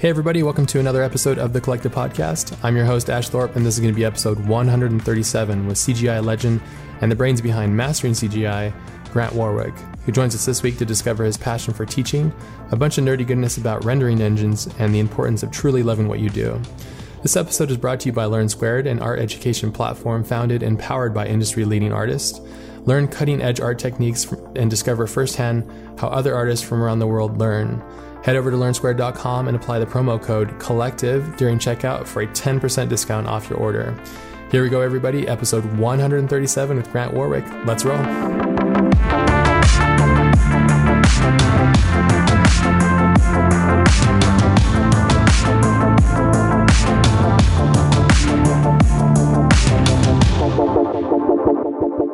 Hey, everybody, welcome to another episode of the Collective Podcast. I'm your host, Ash Thorpe, and this is going to be episode 137 with CGI legend and the brains behind Mastering CGI, Grant Warwick, who joins us this week to discover his passion for teaching, a bunch of nerdy goodness about rendering engines, and the importance of truly loving what you do. This episode is brought to you by Learn Squared, an art education platform founded and powered by industry leading artists. Learn cutting edge art techniques and discover firsthand how other artists from around the world learn. Head over to learnsquared.com and apply the promo code COLLECTIVE during checkout for a 10% discount off your order. Here we go, everybody. Episode 137 with Grant Warwick. Let's roll.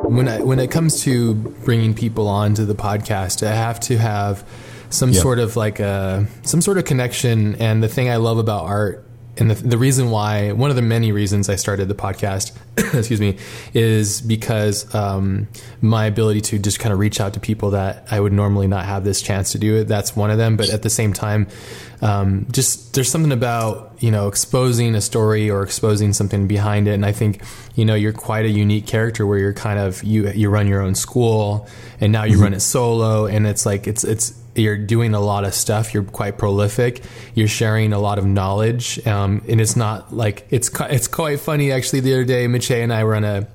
When I, when it comes to bringing people onto the podcast, I have to have some yep. sort of like a some sort of connection. And the thing I love about art and the, the reason why one of the many reasons I started the podcast, excuse me, is because um, my ability to just kind of reach out to people that I would normally not have this chance to do it. That's one of them. But at the same time, um, just there's something about you know exposing a story or exposing something behind it, and I think you know you're quite a unique character where you're kind of you you run your own school and now you mm-hmm. run it solo, and it's like it's it's you're doing a lot of stuff. You're quite prolific. You're sharing a lot of knowledge, um, and it's not like it's it's quite funny actually. The other day, Miche and I were on a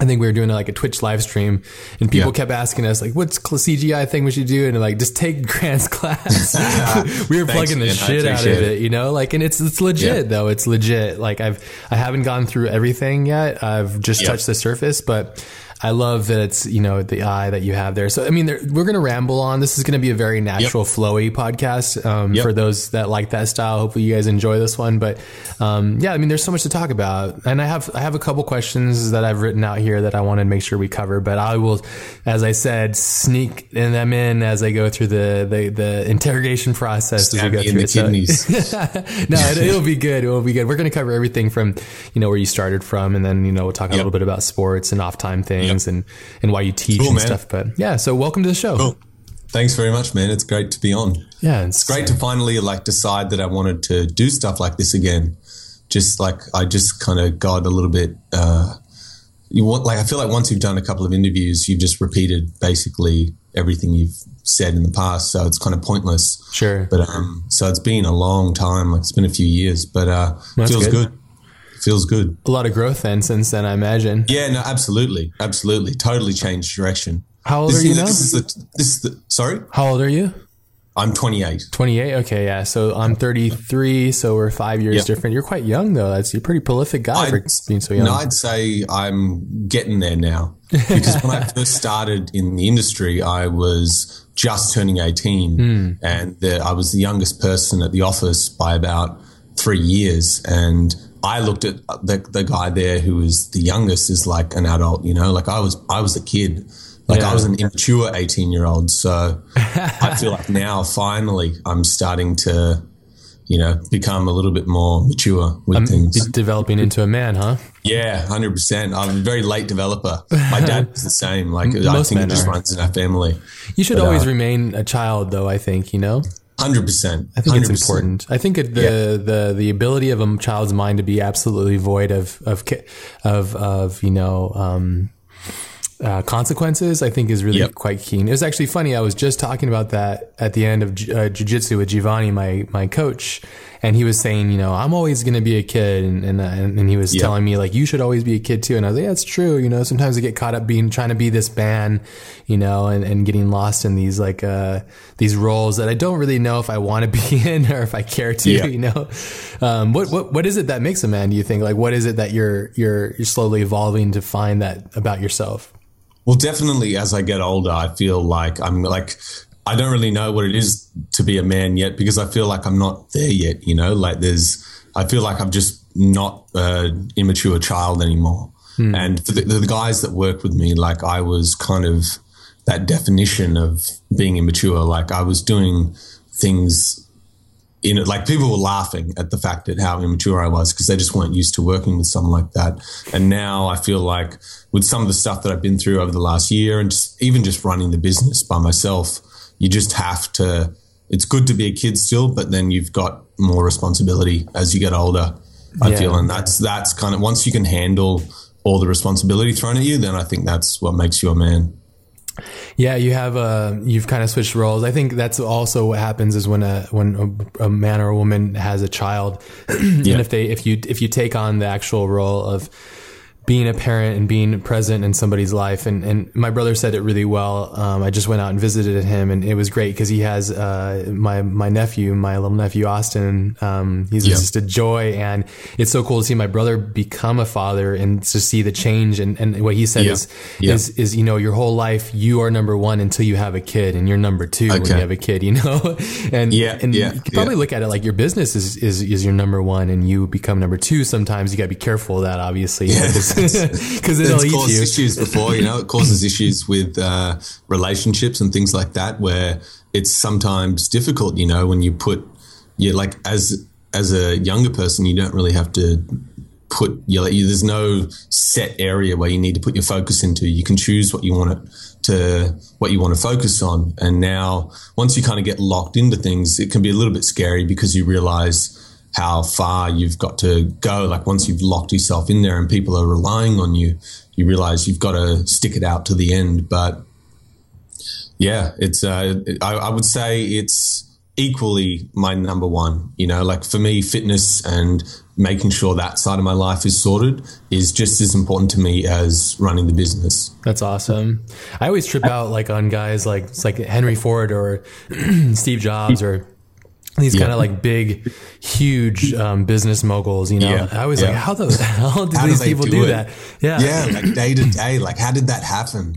I think we were doing like a Twitch live stream, and people yeah. kept asking us like, "What's CGI thing we should do?" And like, just take Grant's class. we were Thanks, plugging the shit out of it, it, you know. Like, and it's it's legit yeah. though. It's legit. Like, I've I haven't gone through everything yet. I've just yeah. touched the surface, but I love that it's you know the eye that you have there. So I mean, there, we're going to ramble on. This is going to be a very natural, yep. flowy podcast um, yep. for those that like that style. Hopefully, you guys enjoy this one. But um, yeah, I mean, there's so much to talk about, and I have I have a couple questions that I've written out here that I want to make sure we cover. But I will, as I said, sneak them in as I go through the the, the interrogation process Stab as we go through it. So, no, it, will be good. It will be good. We're going to cover everything from you know where you started from, and then you know we'll talk yep. a little bit about sports and off time things things and and why you teach cool, and man. stuff. But yeah, so welcome to the show. Cool. Thanks very much, man. It's great to be on. Yeah, it's, it's great to finally like decide that I wanted to do stuff like this again. Just like I just kind of got a little bit. Uh, you want like I feel like once you've done a couple of interviews, you've just repeated basically everything you've said in the past, so it's kind of pointless. Sure. But um, so it's been a long time. Like it's been a few years, but uh, feels good. good feels good. A lot of growth then since then, I imagine. Yeah, no, absolutely, absolutely, totally changed direction. How old this, are you, now? This is the this is the sorry. How old are you? I'm 28. 28. Okay, yeah. So I'm 33. So we're five years yep. different. You're quite young though. That's you're a pretty prolific guy I'd, for being so young. No, I'd say I'm getting there now because when I first started in the industry, I was just turning 18, mm. and the, I was the youngest person at the office by about three years, and I looked at the, the guy there who was the youngest is like an adult, you know, like I was, I was a kid. Like yeah. I was an immature 18 year old. So I feel like now finally I'm starting to, you know, become a little bit more mature with I'm things. Developing into a man, huh? Yeah, 100%. I'm a very late developer. My dad was the same. Like Most I think it just are. runs in our family. You should but, always uh, remain a child though, I think, you know? Hundred percent. I think 100%. it's important. I think the yeah. the the ability of a child's mind to be absolutely void of of of of you know um, uh, consequences, I think is really yep. quite keen. It was actually funny. I was just talking about that at the end of uh, jujitsu with Giovanni, my my coach, and he was saying, you know, I'm always going to be a kid, and and, and he was telling me like you should always be a kid too, and I was like, yeah, it's true. You know, sometimes I get caught up being trying to be this man, you know, and, and getting lost in these like uh these roles that I don't really know if I want to be in or if I care to, you know. Um, what what what is it that makes a man? Do you think like what is it that you're you're you're slowly evolving to find that about yourself? Well, definitely as I get older, I feel like I'm like I don't really know what it is to be a man yet because I feel like I'm not there yet. You know, like there's, I feel like I'm just not an immature child anymore. Hmm. And for the, the, guys that work with me, like I was kind of that definition of being immature. Like I was doing things in it, like people were laughing at the fact that how immature I was because they just weren't used to working with someone like that. And now I feel like with some of the stuff that I've been through over the last year and just even just running the business by myself, you just have to it's good to be a kid still, but then you've got more responsibility as you get older. I Yeah. feel, and that's that's kind of once you can handle all the responsibility thrown at you, then I think that's what makes you a man. Yeah, you have uh you've kind of switched roles. I think that's also what happens is when a when a, a man or a woman has a child, and if they if you if you take on the actual role of being a parent and being present in somebody's life, and and my brother said it really well. Um, I just went out and visited him, and it was great because he has uh my my nephew, my little nephew Austin. Um, he's Yeah. just a joy, and it's so cool to see my brother become a father and to see the change. And and what he said Yeah. is Yeah. is is you know your whole life you are number one until you have a kid and you're number two when you have a kid you know and Yeah, and yeah, you probably look at it like your business is, is is your number one and you become number two sometimes you got to be careful of that obviously because it'll it's caused you issues before, you know, it causes issues with uh, relationships and things like that, where it's sometimes difficult, you know, when you put you like as as a younger person, you don't really have to put you like you, there's no set area where you need to put your focus into. You can choose what you want it to what you want to focus on. And now once you kind of get locked into things, it can be a little bit scary because you realize how far you've got to go. Like once you've locked yourself in there and people are relying on you, you realize you've got to stick it out to the end. But yeah, it's, uh, I, I would say it's equally my number one, you know, like for me, fitness and making sure that side of my life is sorted is just as important to me as running the business. that's awesome i always trip out like on guys like it's like henry ford or steve jobs or these kind of like big huge um, business moguls you know Yeah, i was yeah. like how the hell do How do these they people do do, that yeah Yeah, like day to day, like how did that happen?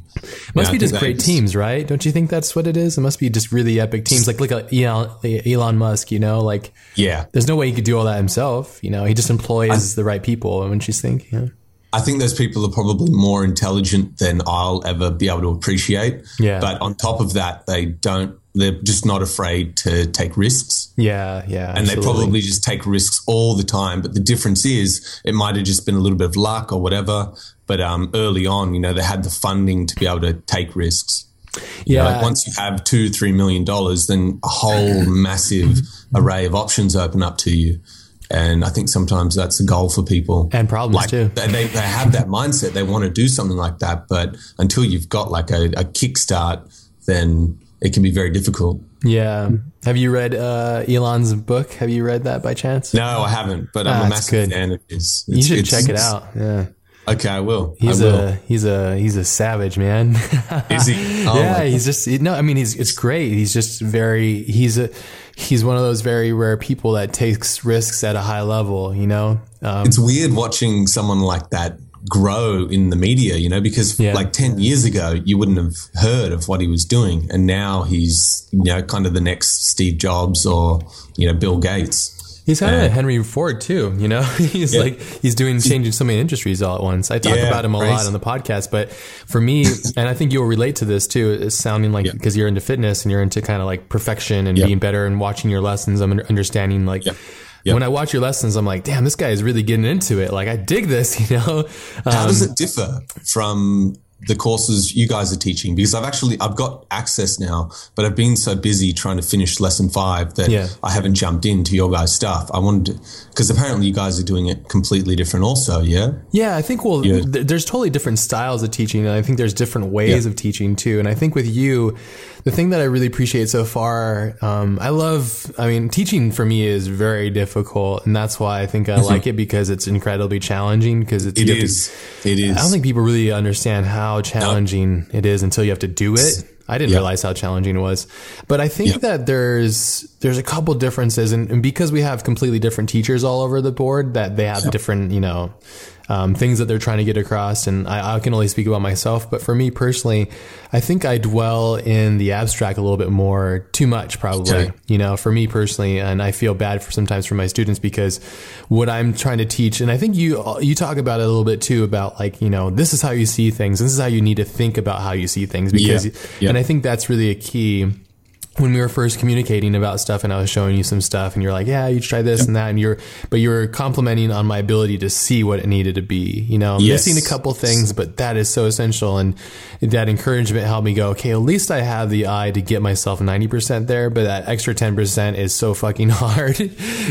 Must Yeah, be just great that's- teams, right? Don't you think that's what it is? It must be just really epic teams, like like a Elon, Elon Musk. You know, like Yeah, there's no way he could do all that himself. You know, he just employs the right people. Wouldn't you think? Yeah. I think those people are probably more intelligent than I'll ever be able to appreciate. Yeah. But on top of that, they don't, they're just not afraid to take risks. Yeah, yeah, And they probably just take risks all the time. But the difference is it might have just been a little bit of luck or whatever. But um, early on, you know, they had the funding to be able to take risks. yeah. Like once you have two, three million dollars, then a whole massive array of options open up to you. And I think sometimes that's a goal for people. And problems, like, too. They, they, they have that mindset. They want to do something like that. But until you've got like a, a kickstart, then it can be very difficult. yeah. Have you read uh, Elon's book? Have you read that by chance? No, I haven't, but I'm Ah, a it's massive fan of his. you should it's- check it out. Yeah, Okay, I will. he's I will. a he's a he's a savage man. Is he? Oh, yeah, he's just no. I mean, he's it's great. He's just very. He's a he's one of those very rare people that takes risks at a high level. You know. Um, it's weird watching someone like that grow in the media, you know, because Yeah. like 10 years ago, you wouldn't have heard of what he was doing. And now he's, you know, kind of the next Steve Jobs or, you know, Bill Gates. He's kind of Henry Ford too, you know. he's Yeah. like he's doing changing so many industries all at once. I talk Yeah, about him a lot on the podcast, but for me, and I think you'll relate to this too. It's sounding like Yeah. because you're into fitness and you're into kind of like perfection and Yeah. being better and watching your lessons. I'm understanding like. Yeah. When I watch your lessons, I'm like, damn, this guy is really getting into it. Like, I dig this, you know? How Um, does it differ from the courses you guys are teaching? Because I've actually, I've got access now, but I've been so busy trying to finish lesson five that Yeah. I haven't jumped into your guys' stuff. I wanted to, because apparently you guys are doing it completely different also, yeah? Yeah, I think well, Yeah. th- there's totally different styles of teaching, and I think there's different ways Yeah. of teaching too. And I think with you, the thing that I really appreciate so far, um, I love. I mean, teaching for me is very difficult, and that's why I think I like it because it's incredibly challenging. Because it's Mm-hmm. It have to- is. It is. I don't think people really understand how challenging it is until you have to do it. I didn't Yeah. realize how challenging it was, but I think Yeah. that there's there's a couple differences, and, and because we have completely different teachers all over the board, that they have different you know um, things that they're trying to get across. And I, I can only speak about myself, but for me personally, I think I dwell in the abstract a little bit more, too much probably. Okay. You know, for me personally, and I feel bad for sometimes for my students because what I'm trying to teach, and I think you you talk about it a little bit too about like you know this is how you see things, this is how you need to think about how you see things because, Yeah. Yeah. and I think that's really a key when we were first communicating about stuff and I was showing you some stuff and you're like, yeah, you try this yep. and that. And you're, but you were complimenting on my ability to see what it needed to be, you know, yes. missing a couple things, but that is so essential. And that encouragement helped me go, okay, at least I have the eye to get myself 90% there, but that extra 10% is so fucking hard.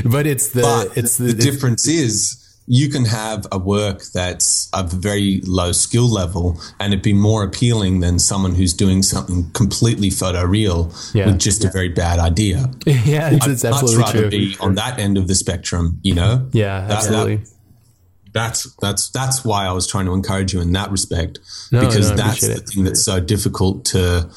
but it's the, but it's the, the difference is, you can have a work that's of very low skill level and it'd be more appealing than someone who's doing something completely photoreal yeah. with just yeah. a very bad idea. yeah, it's, it's absolutely much rather true. be on that end of the spectrum, you know? Yeah, that's, absolutely. That, that's that's that's why I was trying to encourage you in that respect no, because no, that's the it. thing that's so difficult to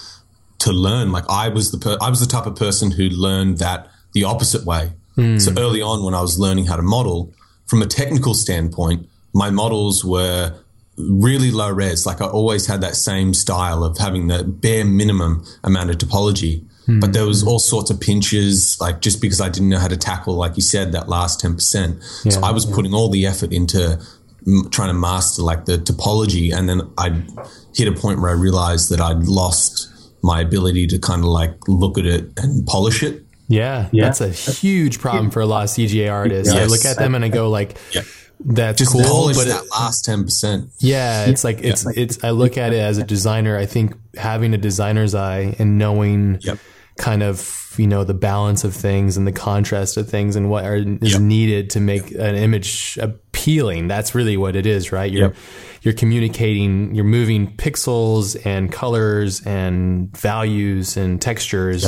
to learn. Like I was the per- I was the type of person who learned that the opposite way. Mm. So early on, when I was learning how to model, from a technical standpoint, my models were really low res. Like I always had that same style of having the bare minimum amount of topology. Mm. But there was all sorts of pinches, like just because I didn't know how to tackle, like you said, that last 10%. Yeah, so I was yeah. putting all the effort into m- trying to master like the topology. And then I hit a point where I realized that I'd lost my ability to kind of like look at it and polish it. Yeah, yeah. that's a huge problem for a lot of CGI artists. Yes. I look at them and I go like, yeah. "That's Just cool," but that last ten percent. Yeah, it's like it's yeah. it's. I look at it as a designer. I think having a designer's eye and knowing yep. kind of you know the balance of things and the contrast of things and what are, is yep. needed to make an image appealing. That's really what it is, right? You're yep. you're communicating. You're moving pixels and colors and values and textures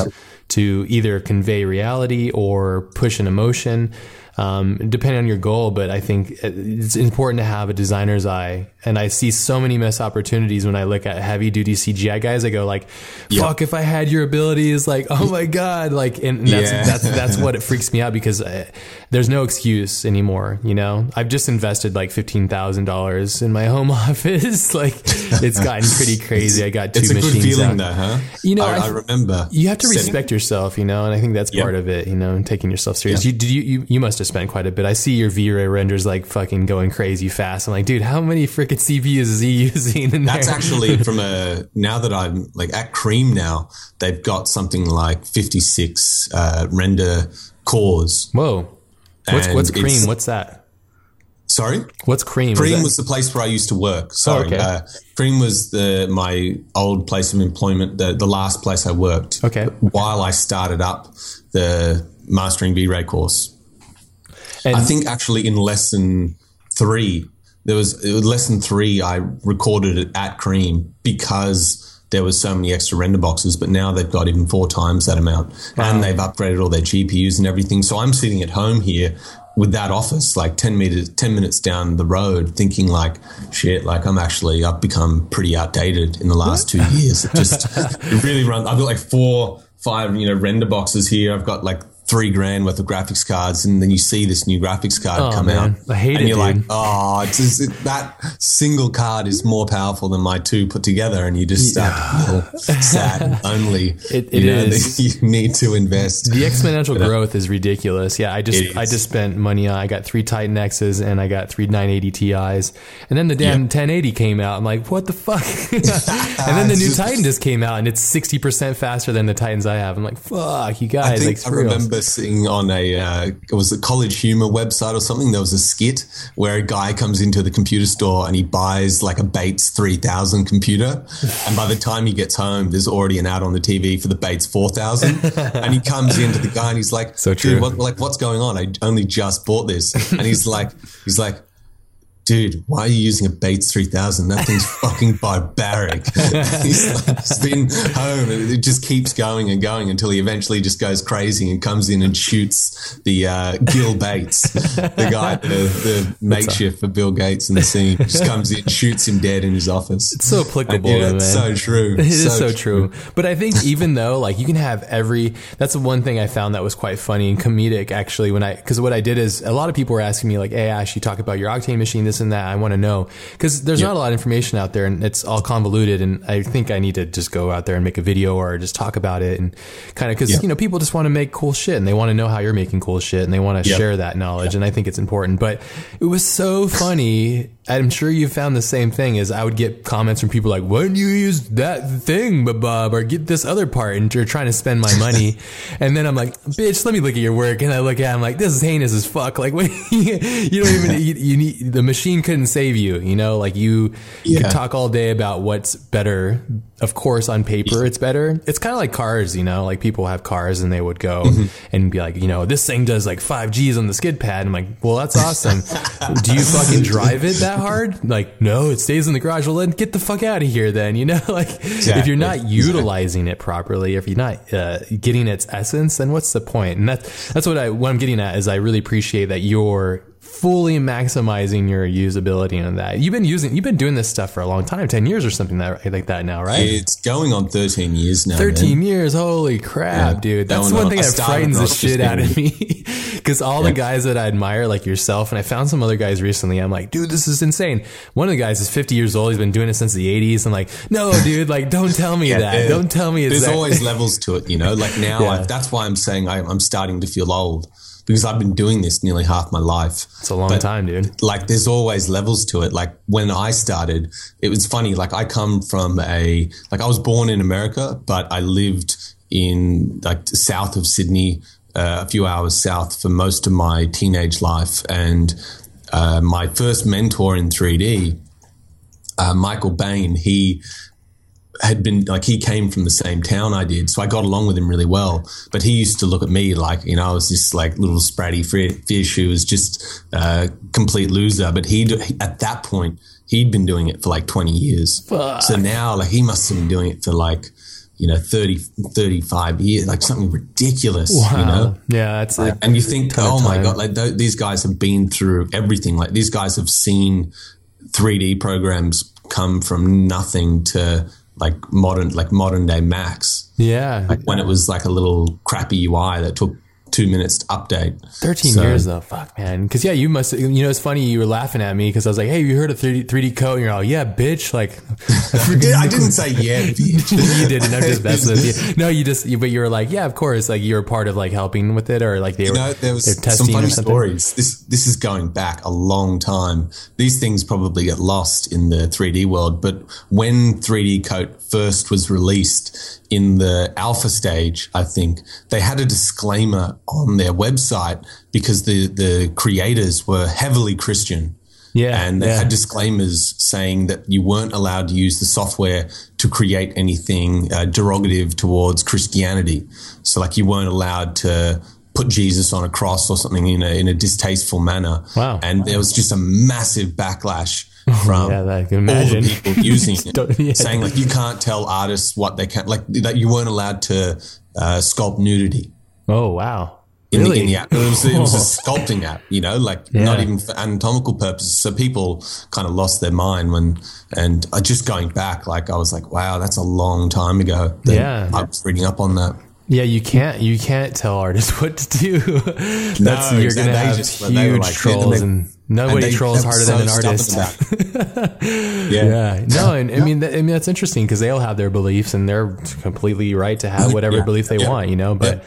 to either convey reality or push an emotion um, depending on your goal. But I think it's important to have a designer's eye. And I see so many missed opportunities when I look at heavy duty CGI guys. I go like, "Fuck! If I had your abilities, like, oh my god!" Like, and that's yeah. that's that's what it freaks me out because I, uh, there's no excuse anymore. You know, I've just invested like fifteen thousand dollars in my home office. like, it's gotten pretty crazy. I got two it's a machines. Good feeling, though, huh? You know, I, I, I remember. You have to respect yourself, you know, and I think that's part of it. You know, and taking yourself serious. You, you you you must have spent quite a bit. I see your V-Ray renders like fucking going crazy fast. I'm like, dude, how many freaking CPUs is he using? That's actually from a now that I'm like at Cream now, they've got something like 56 uh, render cores. Whoa, what's, what's Cream? What's that? Sorry, what's Cream? Cream was the place where I used to work. Sorry, oh, okay. uh, Cream was the my old place of employment, the the last place I worked. Okay, while I started up the mastering V-Ray course. And I think actually in lesson three, there was, was lesson three. I recorded it at Cream because there was so many extra render boxes, but now they've got even four times that amount, wow. and they've upgraded all their GPUs and everything. So I'm sitting at home here with that office, like ten meters, ten minutes down the road, thinking like, shit, like I'm actually I've become pretty outdated in the last two years. It just it really runs. I've got like four, five, you know, render boxes here. I've got like three grand worth of graphics cards, and then you see this new graphics card oh, come man. out. I hate and it. you're dude. like, oh, it's just, it, that single card is more powerful than my two put together, and you just start yeah. to feel sad. Only it, it you, know, you need to invest. The exponential uh, growth is ridiculous. Yeah, I just I just spent money on. I got three Titan X's and I got three 980 Ti's, and then the damn 1080 came out. I'm like, what the fuck? and then the new Titan just came out, and it's 60 percent faster than the Titans I have. I'm like, fuck, you guys. I, think like, I remember on a uh, it was a college humor website or something. There was a skit where a guy comes into the computer store and he buys like a Bates three thousand computer, and by the time he gets home, there's already an ad on the TV for the Bates four thousand, and he comes into the guy and he's like, "So true, what, like what's going on? I only just bought this," and he's like, he's like dude, why are you using a Bates 3000? That thing's fucking barbaric. he's, like, he's been home and it just keeps going and going until he eventually just goes crazy and comes in and shoots the uh, Gil Bates, the guy, the, the makeshift for Bill Gates in the scene. Just comes in, shoots him dead in his office. It's so applicable, and, yeah, It's so true. It is so, so true. true. But I think even though like you can have every, that's the one thing I found that was quite funny and comedic actually when I, because what I did is a lot of people were asking me like, hey Ash, you talk about your Octane machine, this and that. I want to know because there's Yep. not a lot of information out there, and it's all convoluted. And I think I need to just go out there and make a video or just talk about it and kind of because Yep. you know people just want to make cool shit and they want to know how you're making cool shit and they want to Yep. share that knowledge. And I think it's important. But it was so funny. I'm sure you found the same thing. Is I would get comments from people like, "Why didn't you use that thing, Bob, or get this other part?" And you're trying to spend my money, and then I'm like, "Bitch, let me look at your work." And I look at, it, I'm like, "This is heinous as fuck." Like, what, you don't even you, you need the machine couldn't save you. You know, like you Yeah. could talk all day about what's better. Of course, on paper, it's better. It's kind of like cars. You know, like people have cars and they would go and be like, you know, this thing does like five G's on the skid pad. I'm like, well, that's awesome. Do you fucking drive it that hard? Like, no, it stays in the garage. Well, then get the fuck out of here then, you know? Like, if you're not Exactly. utilizing it properly, if you're not uh, getting its essence, then what's the point? And that's, that's what I, what I'm getting at is I really appreciate that you're fully maximizing your usability on that. You've been using, you've been doing this stuff for a long time, 10 years or something that, like that now, right? It's going on 13 years now. man. 13 years. Holy crap, Yeah. dude. That That's one, one thing that frightens the shit 15. out of me. Because all the guys that I admire, like yourself, and I found some other guys recently, I'm like, dude, this is insane. One of the guys is 50 years old. He's been doing it since the 80s. I'm like, no, dude, like, don't tell me that. there- Don't tell me it's There's that. always levels to it, you know. Like now, Yeah. I, that's why I'm saying I, I'm starting to feel old because I've been doing this nearly half my life. It's a long But, time, dude. Like there's always levels to it. Like when I started, it was funny. Like I come from a like I was born in America, but I lived in like south of Sydney, uh, a few hours south for most of my teenage life, and uh, my first mentor in 3D, uh, Michael Bain, he had been like he came from the same town I did, so I got along with him really well. But he used to look at me like you know I was this like little spratty fish who was just a complete loser. But he at that point he'd been doing it for like twenty years. Fuck. So now like he must have been doing it for like you know 30, 35 years, like something ridiculous. You know. Yeah, it's like, And you think, oh my time. god, like th- these guys have been through everything. Like these guys have seen 3D programs come from nothing to like modern, like modern day Macs. yeah. Like when it was like a little crappy UI that took two minutes to update. 13 So- years though, fuck man. Because yeah, you must. You know, it's funny you were laughing at me because I was like, "Hey, you heard of 3D, 3D Coat?" And you're all, "Yeah, bitch." Like, I didn't say yeah. bitch. you didn't. I'm just messing with you. No, you just. But you were like, "Yeah, of course." Like you were part of like helping with it, or like they You were. know, there was some funny or stories. This this is going back a long time. These things probably get lost in the 3D world, but when 3D Coat first was released in the alpha stage, I think they had a disclaimer on their website because the the creators were heavily Christian. Yeah, And they yeah. had disclaimers saying that you weren't allowed to use the software to create anything uh, derogative towards Christianity. So, like, you weren't allowed to put Jesus on a cross or something in a, in a distasteful manner. Wow. And there was just a massive backlash from Yeah, I can all imagine. the people using it, yeah. saying, like, you can't tell artists what they can, like, that you weren't allowed to uh, sculpt nudity Oh wow. in, Really? the, in the app. It was, it was a sculpting app, you know, like not even for anatomical purposes. So people kind of lost their mind when, and I just going back, like I was like, wow, that's a long time ago. that Yeah. I was reading up on that. Yeah, you can't you can't tell artists what to do. That's No, you're exactly. gonna They have huge like- trolls, and nobody And trolls harder so than an artist. yeah. Yeah, no, and I mean, that, I mean that's interesting because they all have their beliefs and they're completely right to have whatever Yeah. belief they Yeah. want, you know. But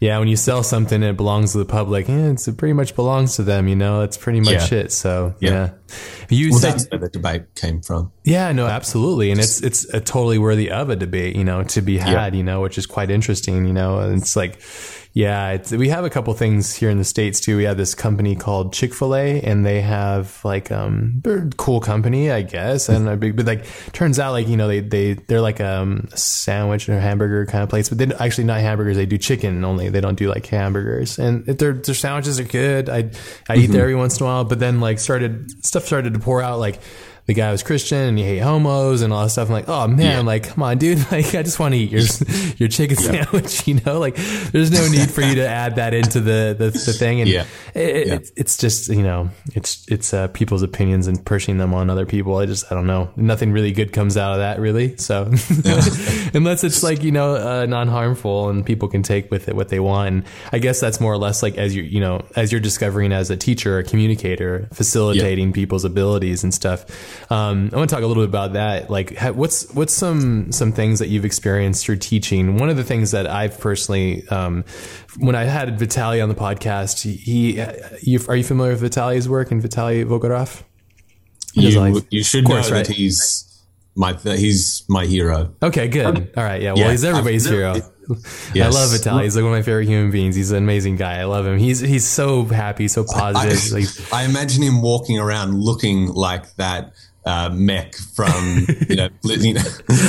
yeah. when you sell something and it belongs to the public, eh, it's, it pretty much belongs to them, you know. That's pretty much Yeah. it. So Yeah. yeah, you Well, said that's where the debate came from. yeah, no, absolutely, and it's it's a totally worthy of a debate, you know, to be had, you know, which is quite interesting, you know. And it's like, yeah, it's, we have a couple things here in the states too. We have this company called Chick Fil A, and they have like um, they're a cool company, I guess, and but like turns out like you know they they they're like um, a sandwich or hamburger kind of place, but they're actually not hamburgers. They do chicken only. They don't do like hamburgers, and their their sandwiches are good. I I eat there every once in a while, but then like started stuff started to pour out like the guy was Christian and you hate homos and all that stuff. I'm like, oh man, yeah. like come on, dude. Like I just want to eat your your chicken yeah. sandwich. You know, like there's no need for you to add that into the the, the thing. And yeah. It, yeah. It's, it's just you know it's it's uh, people's opinions and pushing them on other people. I just I don't know. Nothing really good comes out of that really. So unless it's like you know uh, non harmful and people can take with it what they want. And I guess that's more or less like as you you know as you're discovering as a teacher, a communicator, facilitating people's abilities and stuff. Um, I want to talk a little bit about that. Like, what's what's some some things that you've experienced through teaching? One of the things that I've personally, um, when I had Vitaly on the podcast, he, you, are you familiar with Vitaly's work and Vitaly Bulgarov? You, you should course, know right? that he's my he's my hero. Okay, good. All right, yeah. Well, yeah, he's everybody's hero. Yes. I love Vitaly. He's like one of my favorite human beings. He's an amazing guy. I love him. He's he's so happy, so positive. I, like, I imagine him walking around looking like that uh, mech from you know, you know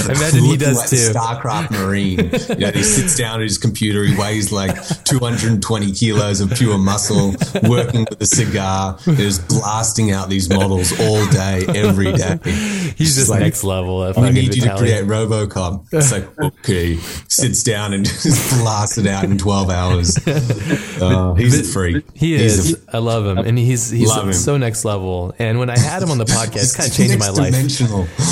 imagine he does like too. Starcraft Marine. You know, he sits down at his computer. He weighs like 220 kilos of pure muscle, working with a cigar. He's blasting out these models all day, every day. He's just like, next level. We need you to create RoboCop. It's like okay, sits down and just blasts it out in 12 hours. Uh, he's a freak. He is. A, I love him, and he's he's so next level. And when I had him on the podcast, kind of changed my life.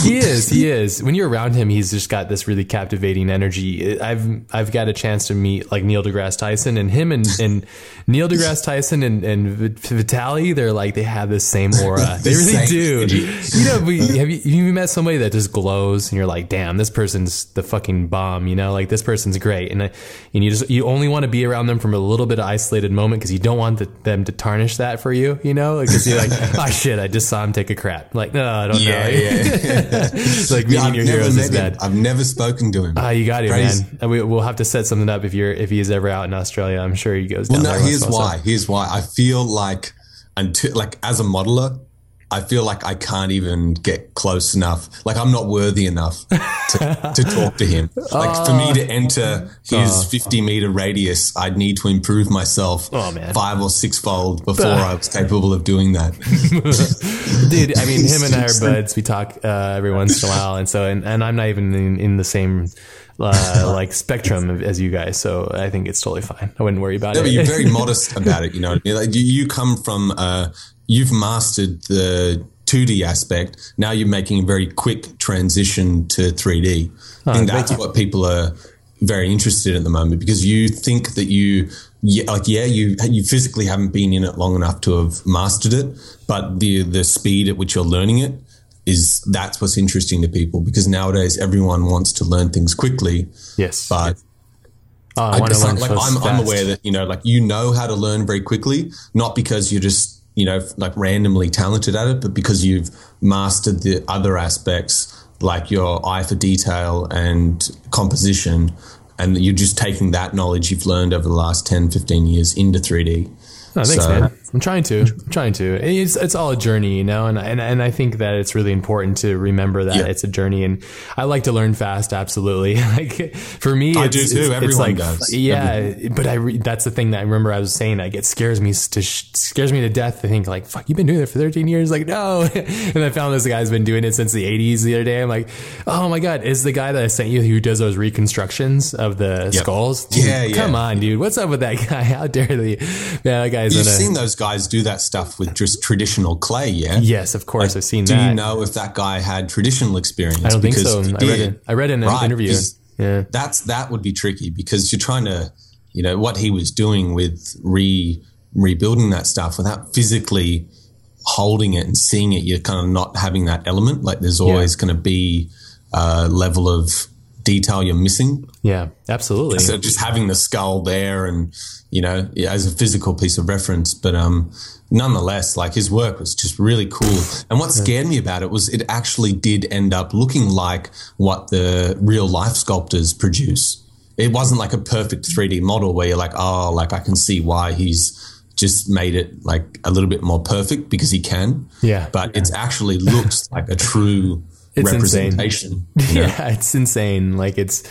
He is. He is. When you're around him, he's just got this really captivating energy. I've I've got a chance to meet like Neil deGrasse Tyson and him and, and Neil deGrasse Tyson and, and Vitaly. They're like they have the same aura. They really do. You know, we, have you, you met somebody that just glows and you're like, damn, this person's the fucking bomb. You know, like this person's great, and uh, and you just you only want to be around them from a little bit of isolated moment because you don't want the, them to tarnish that for you. You know, because you're like, oh shit, I just saw him take a crap. Like, no, I don't yeah, know. Yeah, like meeting yeah, your heroes is bad. I've never spoken to him. Ah, uh, you got it, Crazy. man. We, will have to set something up if you're if he is ever out in Australia. I'm sure he goes. Well, no, here's why. Here's why. I feel like until like as a modeler, I feel like I can't even get close enough. Like I'm not worthy enough to, to talk to him. Like uh, for me to enter his uh, 50 meter radius, I'd need to improve myself oh, five or six fold before I was capable of doing that. Dude, I mean, him and I are buds. We talk uh, every once in a while, and so and, and I'm not even in, in the same. Uh, like spectrum as you guys, so I think it's totally fine. I wouldn't worry about no, it. But you're very modest about it, you know. Like you come from uh, you've mastered the 2D aspect. Now you're making a very quick transition to 3D. Oh, I think that's what people are very interested in at the moment because you think that you, yeah, like, yeah, you you physically haven't been in it long enough to have mastered it, but the the speed at which you're learning it is that's what's interesting to people because nowadays everyone wants to learn things quickly. Yes, but. Oh, I, I like, like I'm, I'm aware that you know, like you know how to learn very quickly, not because you're just you know, like randomly talented at it, but because you've mastered the other aspects, like your eye for detail and composition, and you're just taking that knowledge you've learned over the last 10, 15 years into 3D. Oh, thanks, so, man. I'm trying to. I'm trying to. It's it's all a journey, you know, and and and I think that it's really important to remember that yeah. it's a journey. And I like to learn fast, absolutely. like for me, I do too. It's, Everyone it's like, does. Yeah, Everyone. but I re- that's the thing that I remember I was saying. Like it scares me to scares me to death to think like, fuck, you've been doing it for 13 years. Like no, and I found this guy's been doing it since the 80s. The other day, I'm like, oh my god, is the guy that I sent you who does those reconstructions of the yep. skulls? Dude, yeah, yeah. Come on, dude, what's up with that guy? How dare they? Man, that guy's. You've seen those guys do that stuff with just traditional clay, yeah? Yes, of course. Like, I've seen do that. Do you know if that guy had traditional experience? I don't think so. I read it. I read in an right, interview. Yeah. That's that would be tricky because you're trying to, you know, what he was doing with re rebuilding that stuff without physically holding it and seeing it, you're kind of not having that element. Like there's always yeah. going to be a level of detail you're missing. Yeah, absolutely. So just having the skull there and you know as a physical piece of reference, but um, nonetheless, like his work was just really cool. And what scared me about it was it actually did end up looking like what the real life sculptors produce. It wasn't like a perfect 3D model where you're like, oh, like I can see why he's just made it like a little bit more perfect because he can. Yeah. But yeah. it actually looks like a true it's representation. Insane. You know? yeah, it's insane. Like it's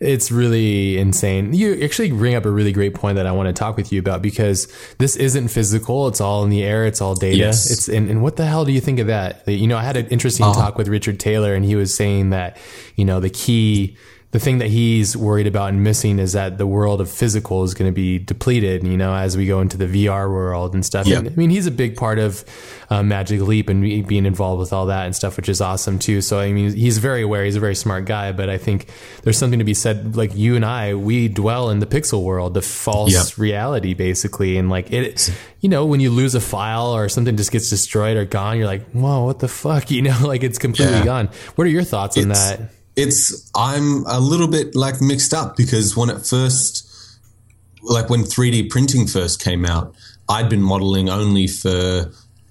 it's really insane. You actually bring up a really great point that I want to talk with you about because this isn't physical. It's all in the air. It's all data. Yes. It's and, and what the hell do you think of that? You know, I had an interesting uh-huh. talk with Richard Taylor, and he was saying that you know the key the thing that he's worried about and missing is that the world of physical is going to be depleted, you know, as we go into the VR world and stuff. Yep. And, I mean, he's a big part of uh, Magic Leap and being involved with all that and stuff, which is awesome too. So, I mean, he's very aware. He's a very smart guy, but I think there's something to be said. Like you and I, we dwell in the pixel world, the false reality, basically. And like it, you know, when you lose a file or something just gets destroyed or gone, you're like, whoa, what the fuck? You know, like it's completely yeah. gone. What are your thoughts it's, on that? It's I'm a little bit like mixed up because when it first like when 3D printing first came out, I'd been modeling only for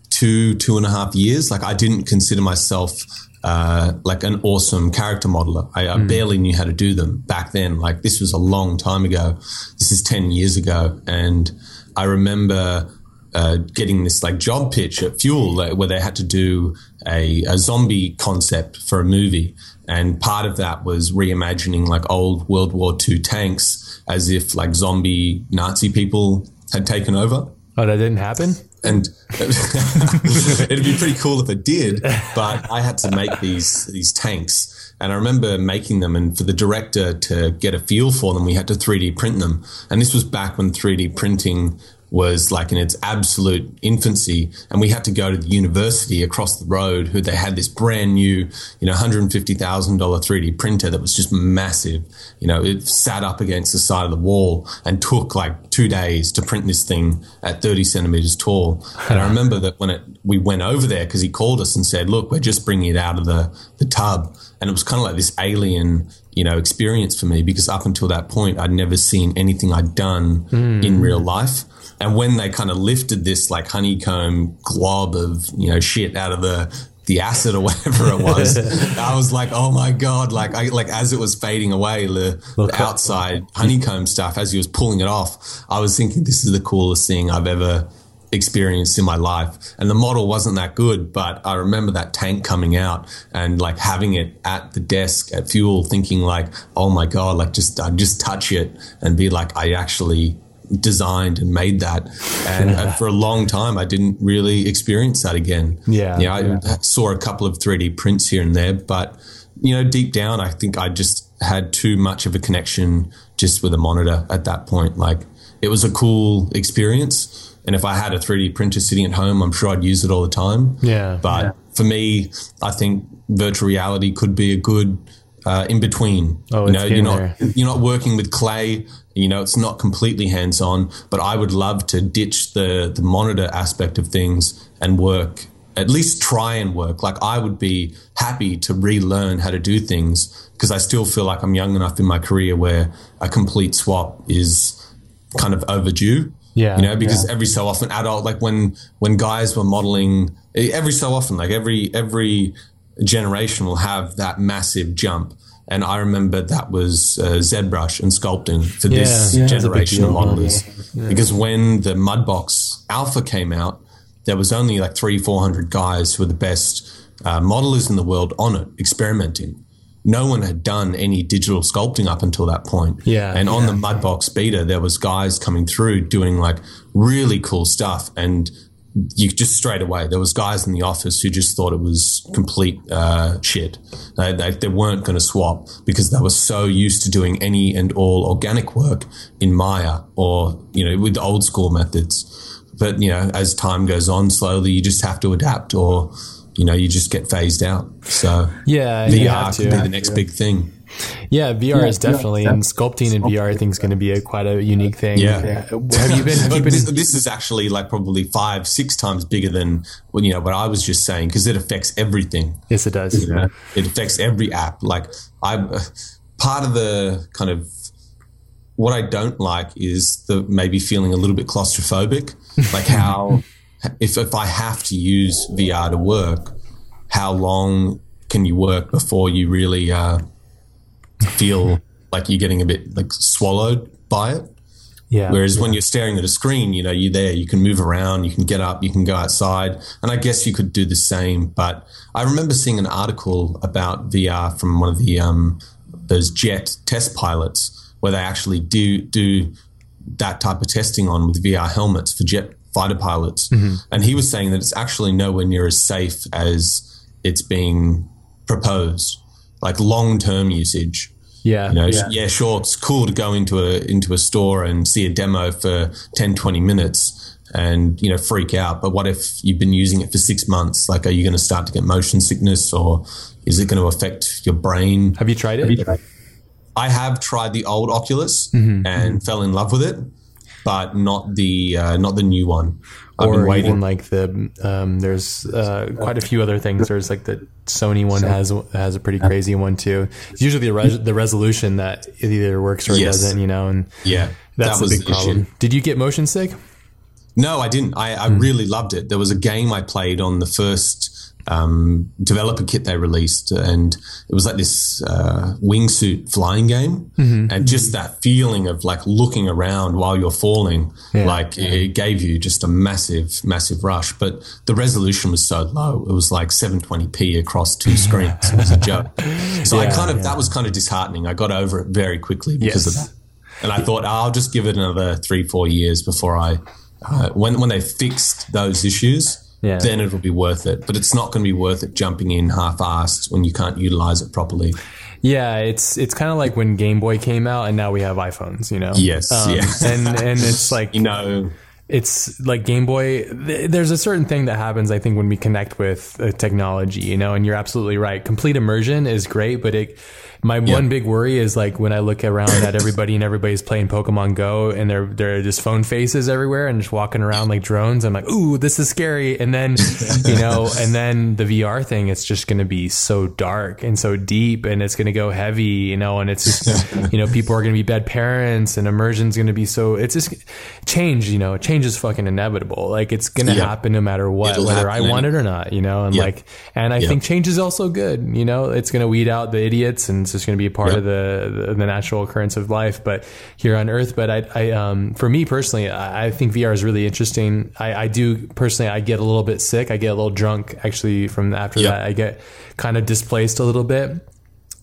two, two and a half years. Like I didn't consider myself uh, like an awesome character modeler. I, I mm. barely knew how to do them back then. Like this was a long time ago. This is 10 years ago. And I remember uh, getting this like job pitch at Fuel where they had to do a, a zombie concept for a movie. And part of that was reimagining like old World War II tanks as if like zombie Nazi people had taken over. Oh, that didn't happen? And it'd be pretty cool if it did, but I had to make these these tanks. And I remember making them, and for the director to get a feel for them, we had to 3D print them. And this was back when 3D printing was like in its absolute infancy and we had to go to the university across the road who they had this brand new you know $150,000 3D printer that was just massive. You know it sat up against the side of the wall and took like 2 days to print this thing at 30 centimeters tall. And I remember that when it we went over there because he called us and said look we're just bringing it out of the the tub and it was kind of like this alien you know experience for me because up until that point I'd never seen anything I'd done mm. in real life and when they kind of lifted this like honeycomb glob of, you know, shit out of the, the acid or whatever it was, I was like, oh my God. Like, I, like as it was fading away, the, the outside honeycomb stuff, as he was pulling it off, I was thinking, this is the coolest thing I've ever experienced in my life. And the model wasn't that good, but I remember that tank coming out and like having it at the desk at fuel, thinking like, oh my God, like just, I just touch it and be like, I actually designed and made that. And yeah. Uh, for a long time, I didn't really experience that again. Yeah. Yeah. I yeah. saw a couple of 3D prints here and there, but, you know, deep down, I think I just had too much of a connection just with a monitor at that point. Like, it was a cool experience. And if I had a 3D printer sitting at home, I'm sure I'd use it all the time. Yeah. But yeah. for me, I think virtual reality could be a good uh, in between. Oh, you know, you're not there. you're not working with clay. You know, it's not completely hands on. But I would love to ditch the the monitor aspect of things and work. At least try and work. Like I would be happy to relearn how to do things because I still feel like I'm young enough in my career where a complete swap is kind of overdue. Yeah. You know, because yeah. every so often adult like when when guys were modeling every so often, like every every generation will have that massive jump. And I remember that was uh, ZBrush and sculpting for yeah, this yeah, generation of modelers. Yeah. Because when the Mudbox Alpha came out, there was only like three, 400 guys who were the best uh, modelers in the world on it, experimenting. No one had done any digital sculpting up until that point. Yeah. And on the Mudbox beta, there was guys coming through doing like really cool stuff. And you just straight away there was guys in the office who just thought it was complete uh, shit. They, they, they weren't going to swap because they were so used to doing any and all organic work in Maya or you know with old school methods. But you know, as time goes on, slowly you just have to adapt, or you know, you just get phased out. So yeah, VR could be the next big thing. Yeah, VR yeah, is definitely, yeah, and sculpting in VR, I think, is going to be a, quite a unique thing. Yeah. Have you been keeping this, this, is actually like probably five, six times bigger than well, you know what I was just saying because it affects everything. Yes, it does. You know, it affects every app. Like I, part of the kind of what I don't like is the maybe feeling a little bit claustrophobic, like how if if I have to use VR to work, how long can you work before you really uh, feel like you're getting a bit like swallowed by it. Yeah. Whereas yeah. when you're staring at a screen, you know, you're there, you can move around, you can get up, you can go outside. And I guess you could do the same. But I remember seeing an article about VR from one of the, um, those jet test pilots where they actually do, do that type of testing on with VR helmets for jet fighter pilots. Mm-hmm. And he was saying that it's actually nowhere near as safe as it's being proposed, like long term usage. Yeah, you know, yeah. yeah, sure, it's cool to go into a into a store and see a demo for 10, 20 minutes and you know freak out. But what if you've been using it for six months? Like, are you going to start to get motion sickness, or is it going to affect your brain? Have you tried it? Have you tried? I have tried the old Oculus mm-hmm. and fell in love with it, but not the uh, not the new one. I've or even like the um, there's uh, quite a few other things. There's like the Sony one has has a pretty crazy one too. It's usually the, res- the resolution that it either works or yes. doesn't, you know. And yeah, that's that a big problem. Issue. Did you get motion sick? No, I didn't. I, I mm. really loved it. There was a game I played on the first um, developer kit they released, and it was like this uh, wingsuit flying game, mm-hmm. and just that feeling of like looking around while you're falling, yeah. like yeah. it gave you just a massive, massive rush. But the resolution was so low; it was like 720p across two screens. it was a joke. So yeah, I kind of that was kind of disheartening. I got over it very quickly because yes. of that, and I thought oh, I'll just give it another three, four years before I. Uh, when when they fixed those issues, yeah. then it'll be worth it. But it's not going to be worth it jumping in half-assed when you can't utilize it properly. Yeah, it's it's kind of like when Game Boy came out, and now we have iPhones. You know. Yes. Um, yeah. and and it's like you know it's like Game Boy. There's a certain thing that happens, I think, when we connect with technology, you know, and you're absolutely right. Complete immersion is great, but it my yeah. one big worry is like when I look around at everybody and everybody's playing Pokemon Go and they're they're just phone faces everywhere and just walking around like drones. I'm like, ooh, this is scary. And then you know, and then the VR thing, it's just going to be so dark and so deep, and it's going to go heavy, you know, and it's just you know, people are going to be bad parents, and immersion's going to be so. It's just change, you know, change is fucking inevitable. Like it's going to yeah. happen no matter what, It'll whether I want it or not, you know, and yeah. like, and I think change is also good. You know, it's going to weed out the idiots and just going to be a part yep. of the, the, the natural occurrence of life, but here on Earth. But I, I um, for me personally, I, I, think VR is really interesting. I, I, do personally, I get a little bit sick. I get a little drunk actually from after yep. that. I get kind of displaced a little bit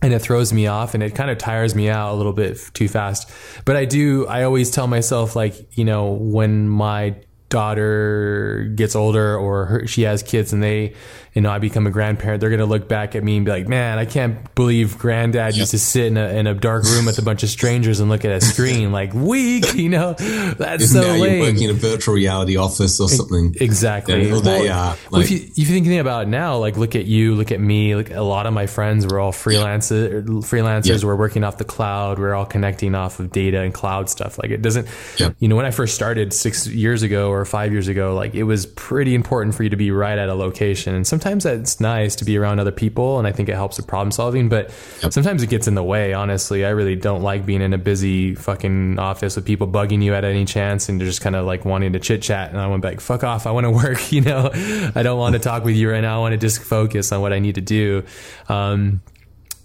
and it throws me off and it kind of tires me out a little bit too fast. But I do, I always tell myself, like, you know, when my daughter gets older or her, she has kids and they you know, I become a grandparent, they're going to look back at me and be like, man, I can't believe granddad used to sit in a, in a dark room with a bunch of strangers and look at a screen like weak, you know, that's so lame. You're working in a virtual reality office or something. Exactly. Yeah, well, they are. Like, well, if you, if you think about it now, like look at you, look at me, like a lot of my friends were all freelancers, freelancers. Yep. We're working off the cloud. We're all connecting off of data and cloud stuff. Like it doesn't, yep. you know, when I first started six years ago or five years ago, like it was pretty important for you to be right at a location. And sometimes sometimes it's nice to be around other people and I think it helps with problem solving, but yep. sometimes it gets in the way, honestly. I really don't like being in a busy fucking office with people bugging you at any chance and just kind of like wanting to chit chat. And I went back, fuck off. I want to work, you know, I don't want to talk with you right now. I want to just focus on what I need to do. Um,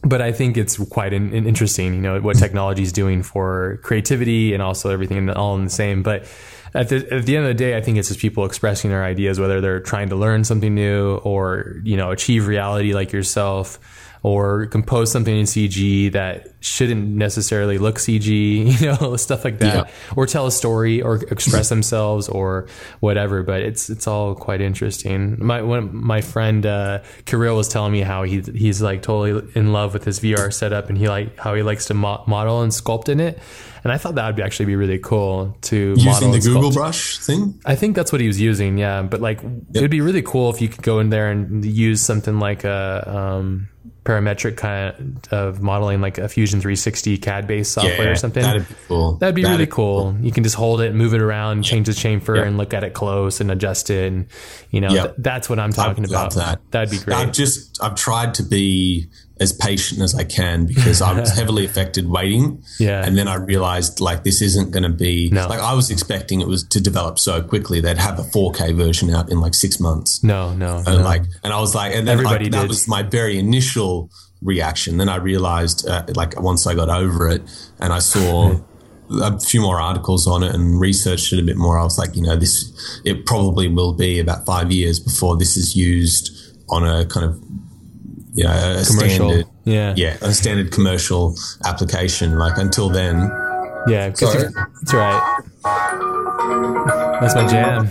but I think it's quite an, an interesting, you know, what technology is doing for creativity and also everything all in the same. But at the, at the end of the day, I think it's just people expressing their ideas, whether they're trying to learn something new or, you know, achieve reality like yourself or compose something in CG that shouldn't necessarily look CG, you know, stuff like that, yeah. or tell a story or express themselves or whatever. But it's it's all quite interesting. My my friend uh, Kirill was telling me how he he's like totally in love with his VR setup and he like how he likes to mo- model and sculpt in it. And I thought that would be actually be really cool to using the Google Brush thing. I think that's what he was using, yeah. But like, yep. it'd be really cool if you could go in there and use something like a um, parametric kind of modeling like a Fusion 360 CAD based software yeah, or something. That'd be cool. That'd be that'd really cool. cool. You can just hold it, move it around, change the chamfer, and look at it close and adjust it. And you know, th- that's what I'm talking about. That. That'd be great. I've just I've tried to be as patient as I can because I was heavily affected waiting. Yeah. And then I realized like this isn't going to be no. like I was expecting it was to develop so quickly. They'd have a 4K version out in like six months. No, no. And no. like, and I was like, and then Everybody I, that did. was my very initial reaction. Then I realized uh, like once I got over it and I saw a few more articles on it and researched it a bit more, I was like, you know, this it probably will be about five years before this is used on a kind of you know a Commercial. standard Yeah. yeah a standard commercial application. Like until then, yeah, Sorry. all right. That's my jam.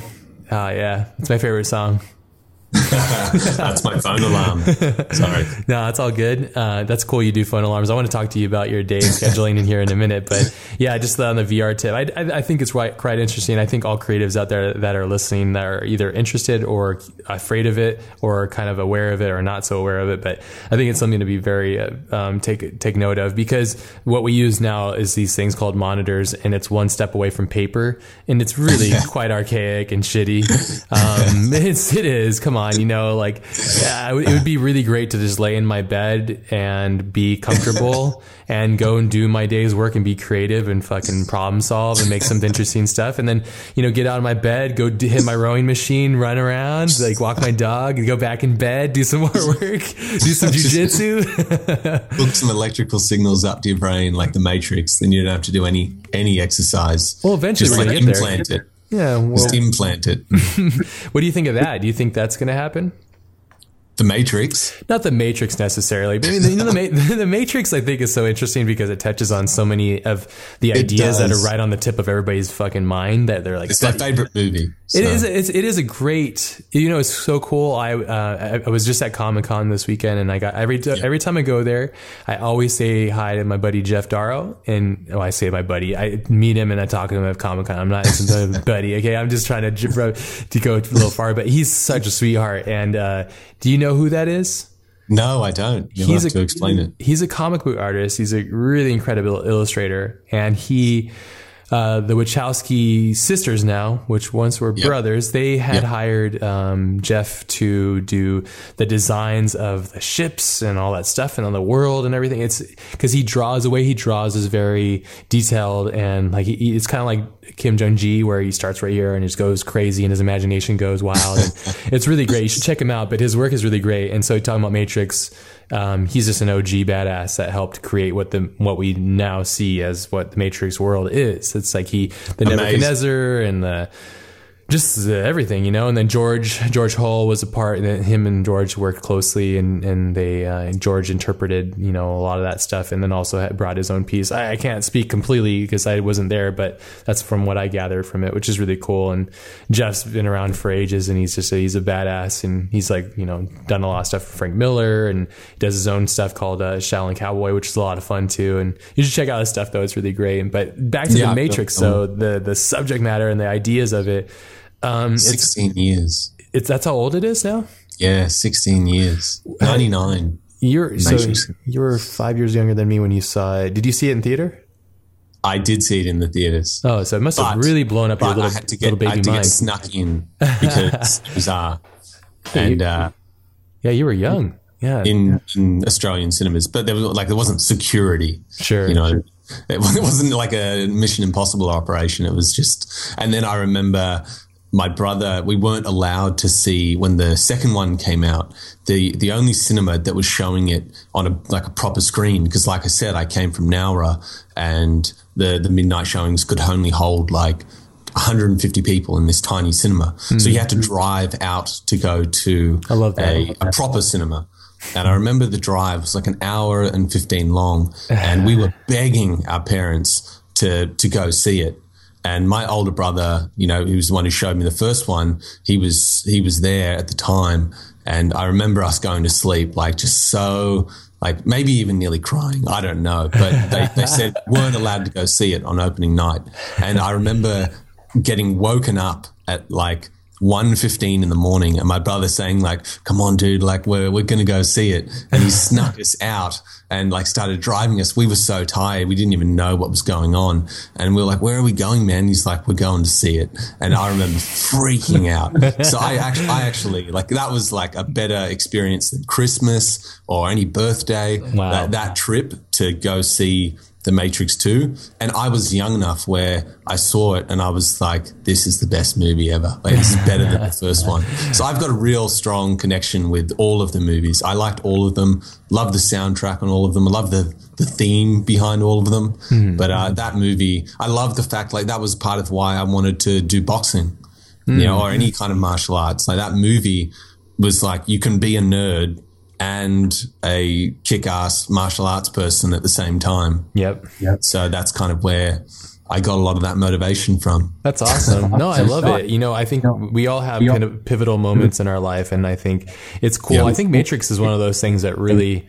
Oh yeah, it's my favorite song. That's my phone alarm. Sorry. No, that's all good. Uh, that's cool. You do phone alarms. I want to talk to you about your day scheduling in here in a minute, but yeah, just on the VR tip, I, I, I think it's quite, quite interesting. I think all creatives out there that are listening that are either interested or afraid of it, or kind of aware of it, or not so aware of it. But I think it's something to be very uh, um, take take note of because what we use now is these things called monitors, and it's one step away from paper, and it's really quite archaic and shitty. Um, it's it is. Come on, you know, like yeah, it would- be really great to just lay in my bed and be comfortable and go and do my day's work and be creative and fucking problem solve and make some interesting stuff. And then, you know, get out of my bed, go hit my rowing machine, run around, like walk my dog, go back in bed, do some more work, do some jujitsu. Hook some electrical signals up to your brain like the Matrix, then you don't have to do any any exercise. Well, eventually Just we're like gonna get there. it. Yeah. Well, Just implant it. what do you think of that? Do you think that's going to happen? The Matrix. not the Matrix necessarily, but I mean, you know, the, Ma- the Matrix I think is so interesting because it touches on so many of the ideas that are right on the tip of everybody's fucking mind that they're like. It's my favorite movie. So- It is. It's, it is a great. You know, it's so cool. I uh, I, I was just at Comic Con this weekend, and I got every every time I go there, I always say hi to my buddy Geof Darrow, and oh, I say my buddy. I meet him and I talk to him at Comic Con. I'm not his buddy. Okay, I'm just trying to to go a little far, but he's such a sweetheart. And uh, do you know who that is? No, I don't. You'll He's have a- to explain it. He's a comic book artist. He's a really incredible illustrator, and he, uh, the Wachowski sisters now, which once were brothers, they had Yep. hired um, Geof to do the designs of the ships and all that stuff, and on the world and everything. It's because he draws the way he draws is very detailed and like he, it's kind of like Kim Jung Gi, where he starts right here and just goes crazy and his imagination goes wild. And it's really great. You should check him out. But his work is really great. And so talking about Matrix, um, he's just an OG badass that helped create what the what we now see as what the Matrix world is. It's like he the Amazing. Nebuchadnezzar and the just uh, everything, you know. And then George George Hull was a part. And him and George worked closely, and and they uh, George interpreted, you know, a lot of that stuff, and then also brought his own piece. I, I can't speak completely because I wasn't there, but that's from what I gathered from it, which is really cool. And Geof's been around for ages, and he's just a, he's a badass, and he's like you know done a lot of stuff for Frank Miller, and does his own stuff called uh, Shaolin Cowboy, which is a lot of fun too. And you should check out his stuff though; it's really great. But back to Yeah, the Matrix, so the the subject matter and the ideas of it. Um, it's, 16 years. it's that's how old it is now. Yeah, 16 years. 99. You're so you were five years younger than me when you saw it. Did you see it in theater? I did see it in the theaters. Oh, so it must have really blown up your little, I had to little get, I baby had to mind. get snuck in because it was uh, and uh, yeah, you were young. Yeah, in, in Australian cinemas, but there was like there wasn't security. sure. You know, it it wasn't like a Mission Impossible operation. It was just, and then I remember my brother. We weren't allowed to see when the second one came out. The the only cinema that was showing it on a like a proper screen because, like I said, I came from Nowra, and the the midnight showings could only hold like. 150 people in this tiny cinema, so you had to mm-hmm. drive out to go to I love that. a, a proper cinema. And I remember the drive was like an hour and 15 long, and we were begging our parents to, to go see it. And my older brother, you know, he was the one who showed me the first one. He was, he was there at the time. And I remember us going to sleep, like just so, like maybe even nearly crying. I don't know. But they, they said weren't allowed to go see it on opening night. And I remember getting woken up at like 1.15 in the morning and my brother saying like come on dude like we're, we're gonna go see it. And he snuck us out and like started driving us. We were so tired we didn't even know what was going on. And we were like where are we going man? He's like we're going to see it. And i remember freaking out. So i actually i actually like that was like a better experience than christmas or any birthday. Wow. that, that trip to go see The Matrix 2. And I was young enough where I saw it and I was like, this is the best movie ever. Like, this is better than the first one. So I've got a real strong connection with all of the movies. I liked all of them, love the soundtrack on all of them. I love the, the theme behind all of them. Mm-hmm. But uh, that movie, I love the fact, like, that was part of why I wanted to do boxing, mm-hmm. you know, or any kind of martial arts. Like, that movie was like, you can be a nerd and a kick-ass martial arts person at the same time. Yep. Yep. So that's kind of where I got a lot of that motivation from. That's awesome. No, I love it. You know, I think we all have kind of pivotal moments in our life, and I think it's cool. I think Matrix is one of those things that really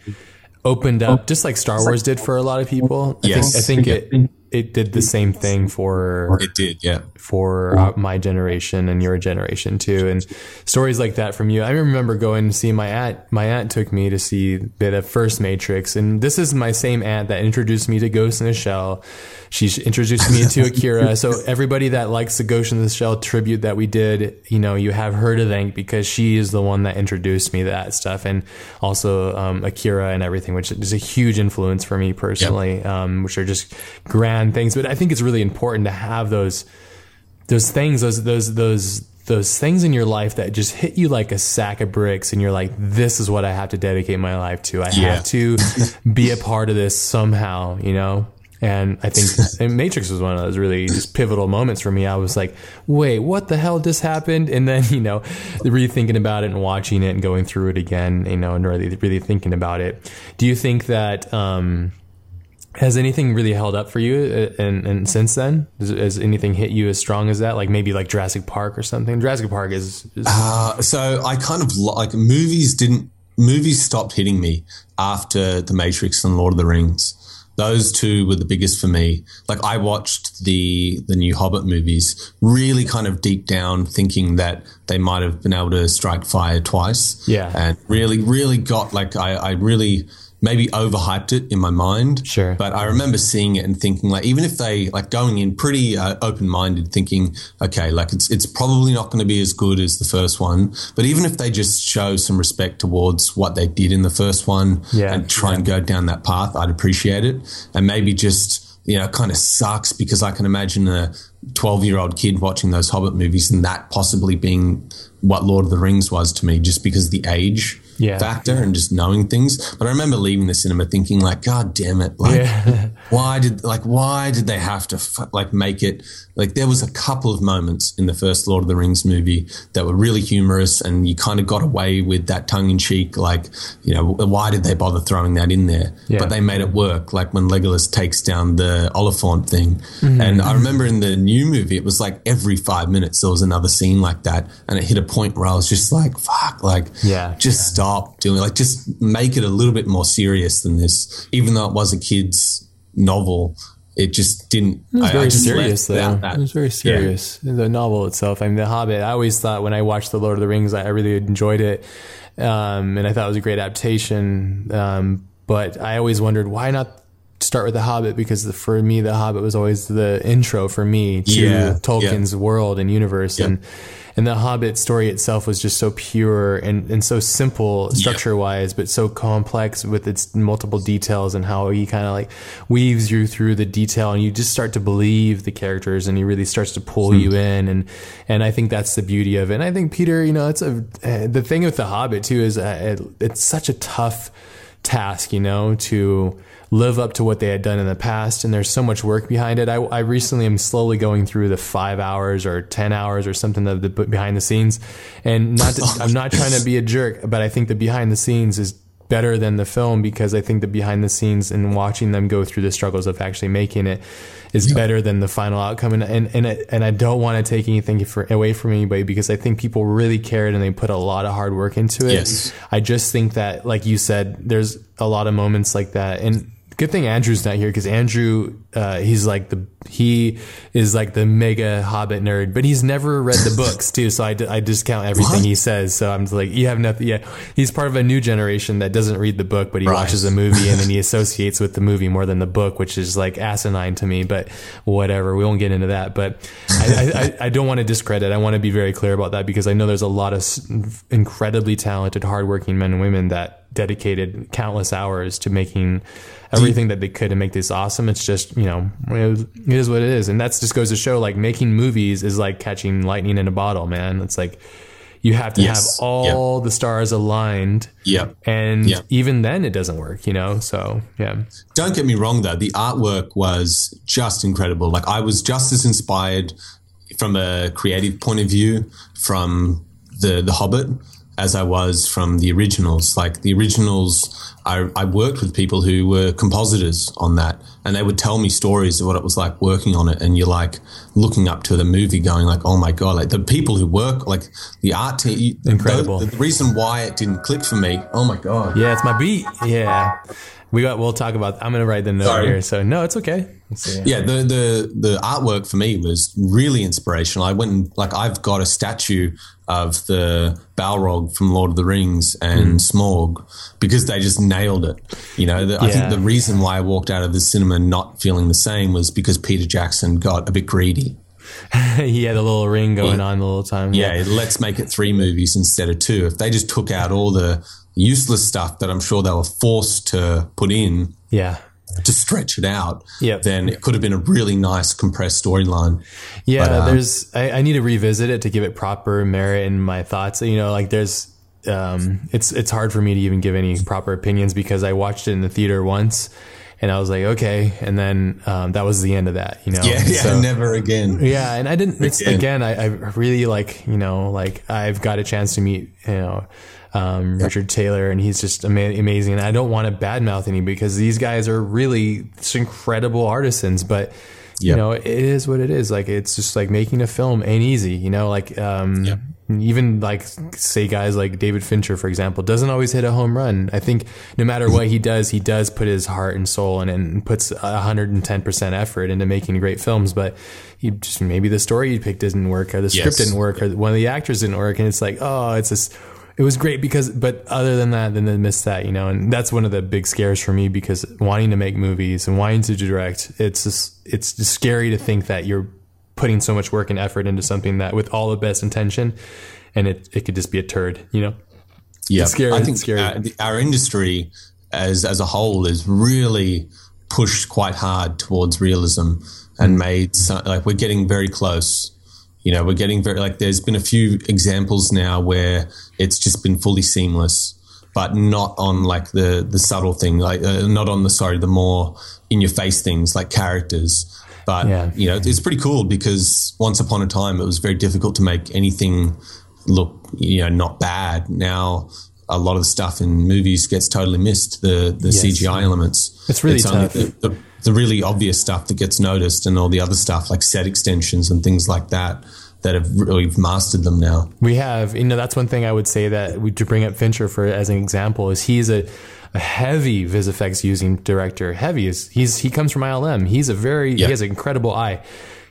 opened up, oh. just like Star Wars did for a lot of people. I yes. think, I think it it did the same thing for it did yeah. for uh, my generation and your generation too and stories like that from you. I remember going to see my aunt my aunt took me to see the first matrix and this is my same aunt that introduced me to ghost in the shell. She introduced me to akira. So everybody that likes the ghost in the shell tribute that we did you know you have her to thank because she is the one that introduced me to that stuff and also um, akira and everything which is a huge influence for me personally yep. um, which are just grand things, but I think it's really important to have those those things, those those those those things in your life that just hit you like a sack of bricks and you're like this is what I have to dedicate my life to. I yeah. have to be a part of this somehow, you know? And I think Matrix was one of those really just pivotal moments for me. I was like, wait, what the hell just happened? And then, you know, rethinking about it and watching it and going through it again, you know, and really, really thinking about it. Do you think that, um, has anything really held up for you uh, and, and since then? Has, has, anything hit you as strong as that? Like maybe like jurassic park or something? Jurassic park is, is uh, so i kind of like movies didn't movies stopped hitting me after the matrix and lord of the rings. Those two were the biggest for me. Like i watched the the new hobbit movies really kind of deep down thinking that they might have been able to strike fire twice. Yeah. And really really got like i, I really maybe overhyped it in my mind. Sure. But I remember seeing it and thinking like, even if they like going in pretty uh, open minded, thinking, okay, like it's it's probably not going to be as good as the first one. But even if they just show some respect towards what they did in the first one yeah. and try yeah. and go down that path, I'd appreciate it. And maybe just you know, kind of sucks because I can imagine a 12 year old kid watching those Hobbit movies and that possibly being what Lord of the Rings was to me just because of the age yeah. factor and just knowing things. But I remember leaving the cinema thinking like, God damn it. Like, yeah. why did, like, why did they have to like make it like there was a couple of moments in the first Lord of the Rings movie that were really humorous and you kind of got away with that tongue in cheek. Like, you know, why did they bother throwing that in there? Yeah. But they made it work. Like when Legolas takes down the Oliphaunt thing. Mm-hmm. And I remember in the new movie, it was like every five minutes there was another scene like that. And it hit a point where I was just like, fuck, like, yeah, just yeah. stop doing like, just make it a little bit more serious than this, even though it was a kid's novel it just didn't. It was very serious, though. It was very serious. Yeah. The novel itself. I mean, The Hobbit. I always thought when I watched The Lord of the Rings, I really enjoyed it, um, and I thought it was a great adaptation. Um, but I always wondered why not start with The Hobbit because the, for me, The Hobbit was always the intro for me to yeah. Tolkien's yeah. world and universe, and and the Hobbit story itself was just so pure and, and so simple structure wise, but so complex with its multiple details and how he kind of like weaves you through the detail and you just start to believe the characters and he really starts to pull hmm. you in. And, and I think that's the beauty of it. And I think Peter, you know, it's a, uh, the thing with the Hobbit too is uh, it, it's such a tough task, you know, to, live up to what they had done in the past. And there's so much work behind it. I, I recently am slowly going through the five hours or 10 hours or something of the behind the scenes. And not, to, I'm not trying to be a jerk, but I think the behind the scenes is better than the film because I think the behind the scenes and watching them go through the struggles of actually making it is better than the final outcome. And and and, it, and I don't want to take anything for, away from anybody because I think people really cared and they put a lot of hard work into it. Yes. I just think that, like you said, there's a lot of moments like that, and good thing Andrew's not here because Andrew uh, he's like the he is like the mega Hobbit nerd, but he's never read the books too. So I, d- I discount everything what? he says. So I'm like, you have nothing. Yeah, he's part of a new generation that doesn't read the book, but he right. watches a movie and then he associates with the movie more than the book, which is like asinine to me. But whatever, we won't get into that. But I, I, I don't want to discredit. I want to be very clear about that because I know there's a lot of incredibly talented, hardworking men and women that dedicated countless hours to making everything that they could to make this awesome. It's just, you know, it is what it is. And that just goes to show like making movies is like catching lightning in a bottle, man. It's like you have to yes. have all yep. the stars aligned. Yep. And yep. even then it doesn't work, you know? So, yeah. Don't get me wrong though. The artwork was just incredible. Like I was just as inspired from a creative point of view from the, the Hobbit as I was from the originals. Like the originals, I, I, worked with people who were compositors on that, and they would tell me stories of what it was like working on it. And you're like looking up to the movie, going like, "Oh my god!" Like the people who work, like the art team, incredible. The, the reason why it didn't click for me, oh my god. Yeah, it's my beat. Yeah. We got. We'll talk about. I'm going to write the note Sorry. here. So no, it's okay. yeah, the the the artwork for me was really inspirational. I went and like I've got a statue of the Balrog from Lord of the Rings and mm. Smaug because they just nailed it. You know, the, yeah. I think the reason why I walked out of the cinema not feeling the same was because Peter Jackson got a bit greedy. he had a little ring going yeah. on the whole time. Yeah, yeah, let's make it three movies instead of two. If they just took out all the useless stuff that I'm sure they were forced to put in. Yeah to stretch it out, yep. then it could have been a really nice compressed storyline. Yeah, but, uh, there's I, I, need to revisit it to give it proper merit in my thoughts. You know, like there's um, it's it's hard for me to even give any proper opinions because I watched it in the theater once. And I was like, okay, and then um, that was the end of that, you know. Yeah, yeah, so, never again. Yeah, and I didn't. It's again, again I, I really like, you know, like I've got a chance to meet, you know, um, Richard Taylor, and he's just ama- amazing. And I don't want to badmouth any because these guys are really incredible artisans, but. You know, it is what it is. Like it's just like making a film ain't easy. You know, like um, yep. Even like say guys like David Fincher, for example, doesn't always hit a home run. I think no matter what he does, he does put his heart and soul in and puts hundred and ten percent effort into making great films. But he just maybe the story he picked didn't work, or the yes. script didn't work, or one of the actors didn't work, and it's like, oh, it's this it was great because, but other than that, then they missed that, you know, and that's one of the big scares for me because wanting to make movies and wanting to direct, it's just, it's just scary to think that you're putting so much work and effort into something that with all the best intention and it, it could just be a turd, you know? Yeah. It's scary. I think scary. Our, our industry as, as a whole is really pushed quite hard towards realism and mm. made some, like we're getting very close you know, we're getting very like there's been a few examples now where it's just been fully seamless, but not on like the the subtle thing, like uh, not on the sorry, the more in your face things like characters. But yeah. you know, it's pretty cool because once upon a time it was very difficult to make anything look you know not bad. Now a lot of the stuff in movies gets totally missed. The the yes. CGI elements. It's really it's tough. The, the, the really obvious stuff that gets noticed and all the other stuff like set extensions and things like that that have really mastered them now. We have, you know, that's one thing I would say that we to bring up Fincher for as an example is he's a, a heavy VisFX using director. Heavy is he's he comes from ILM. He's a very he has an incredible eye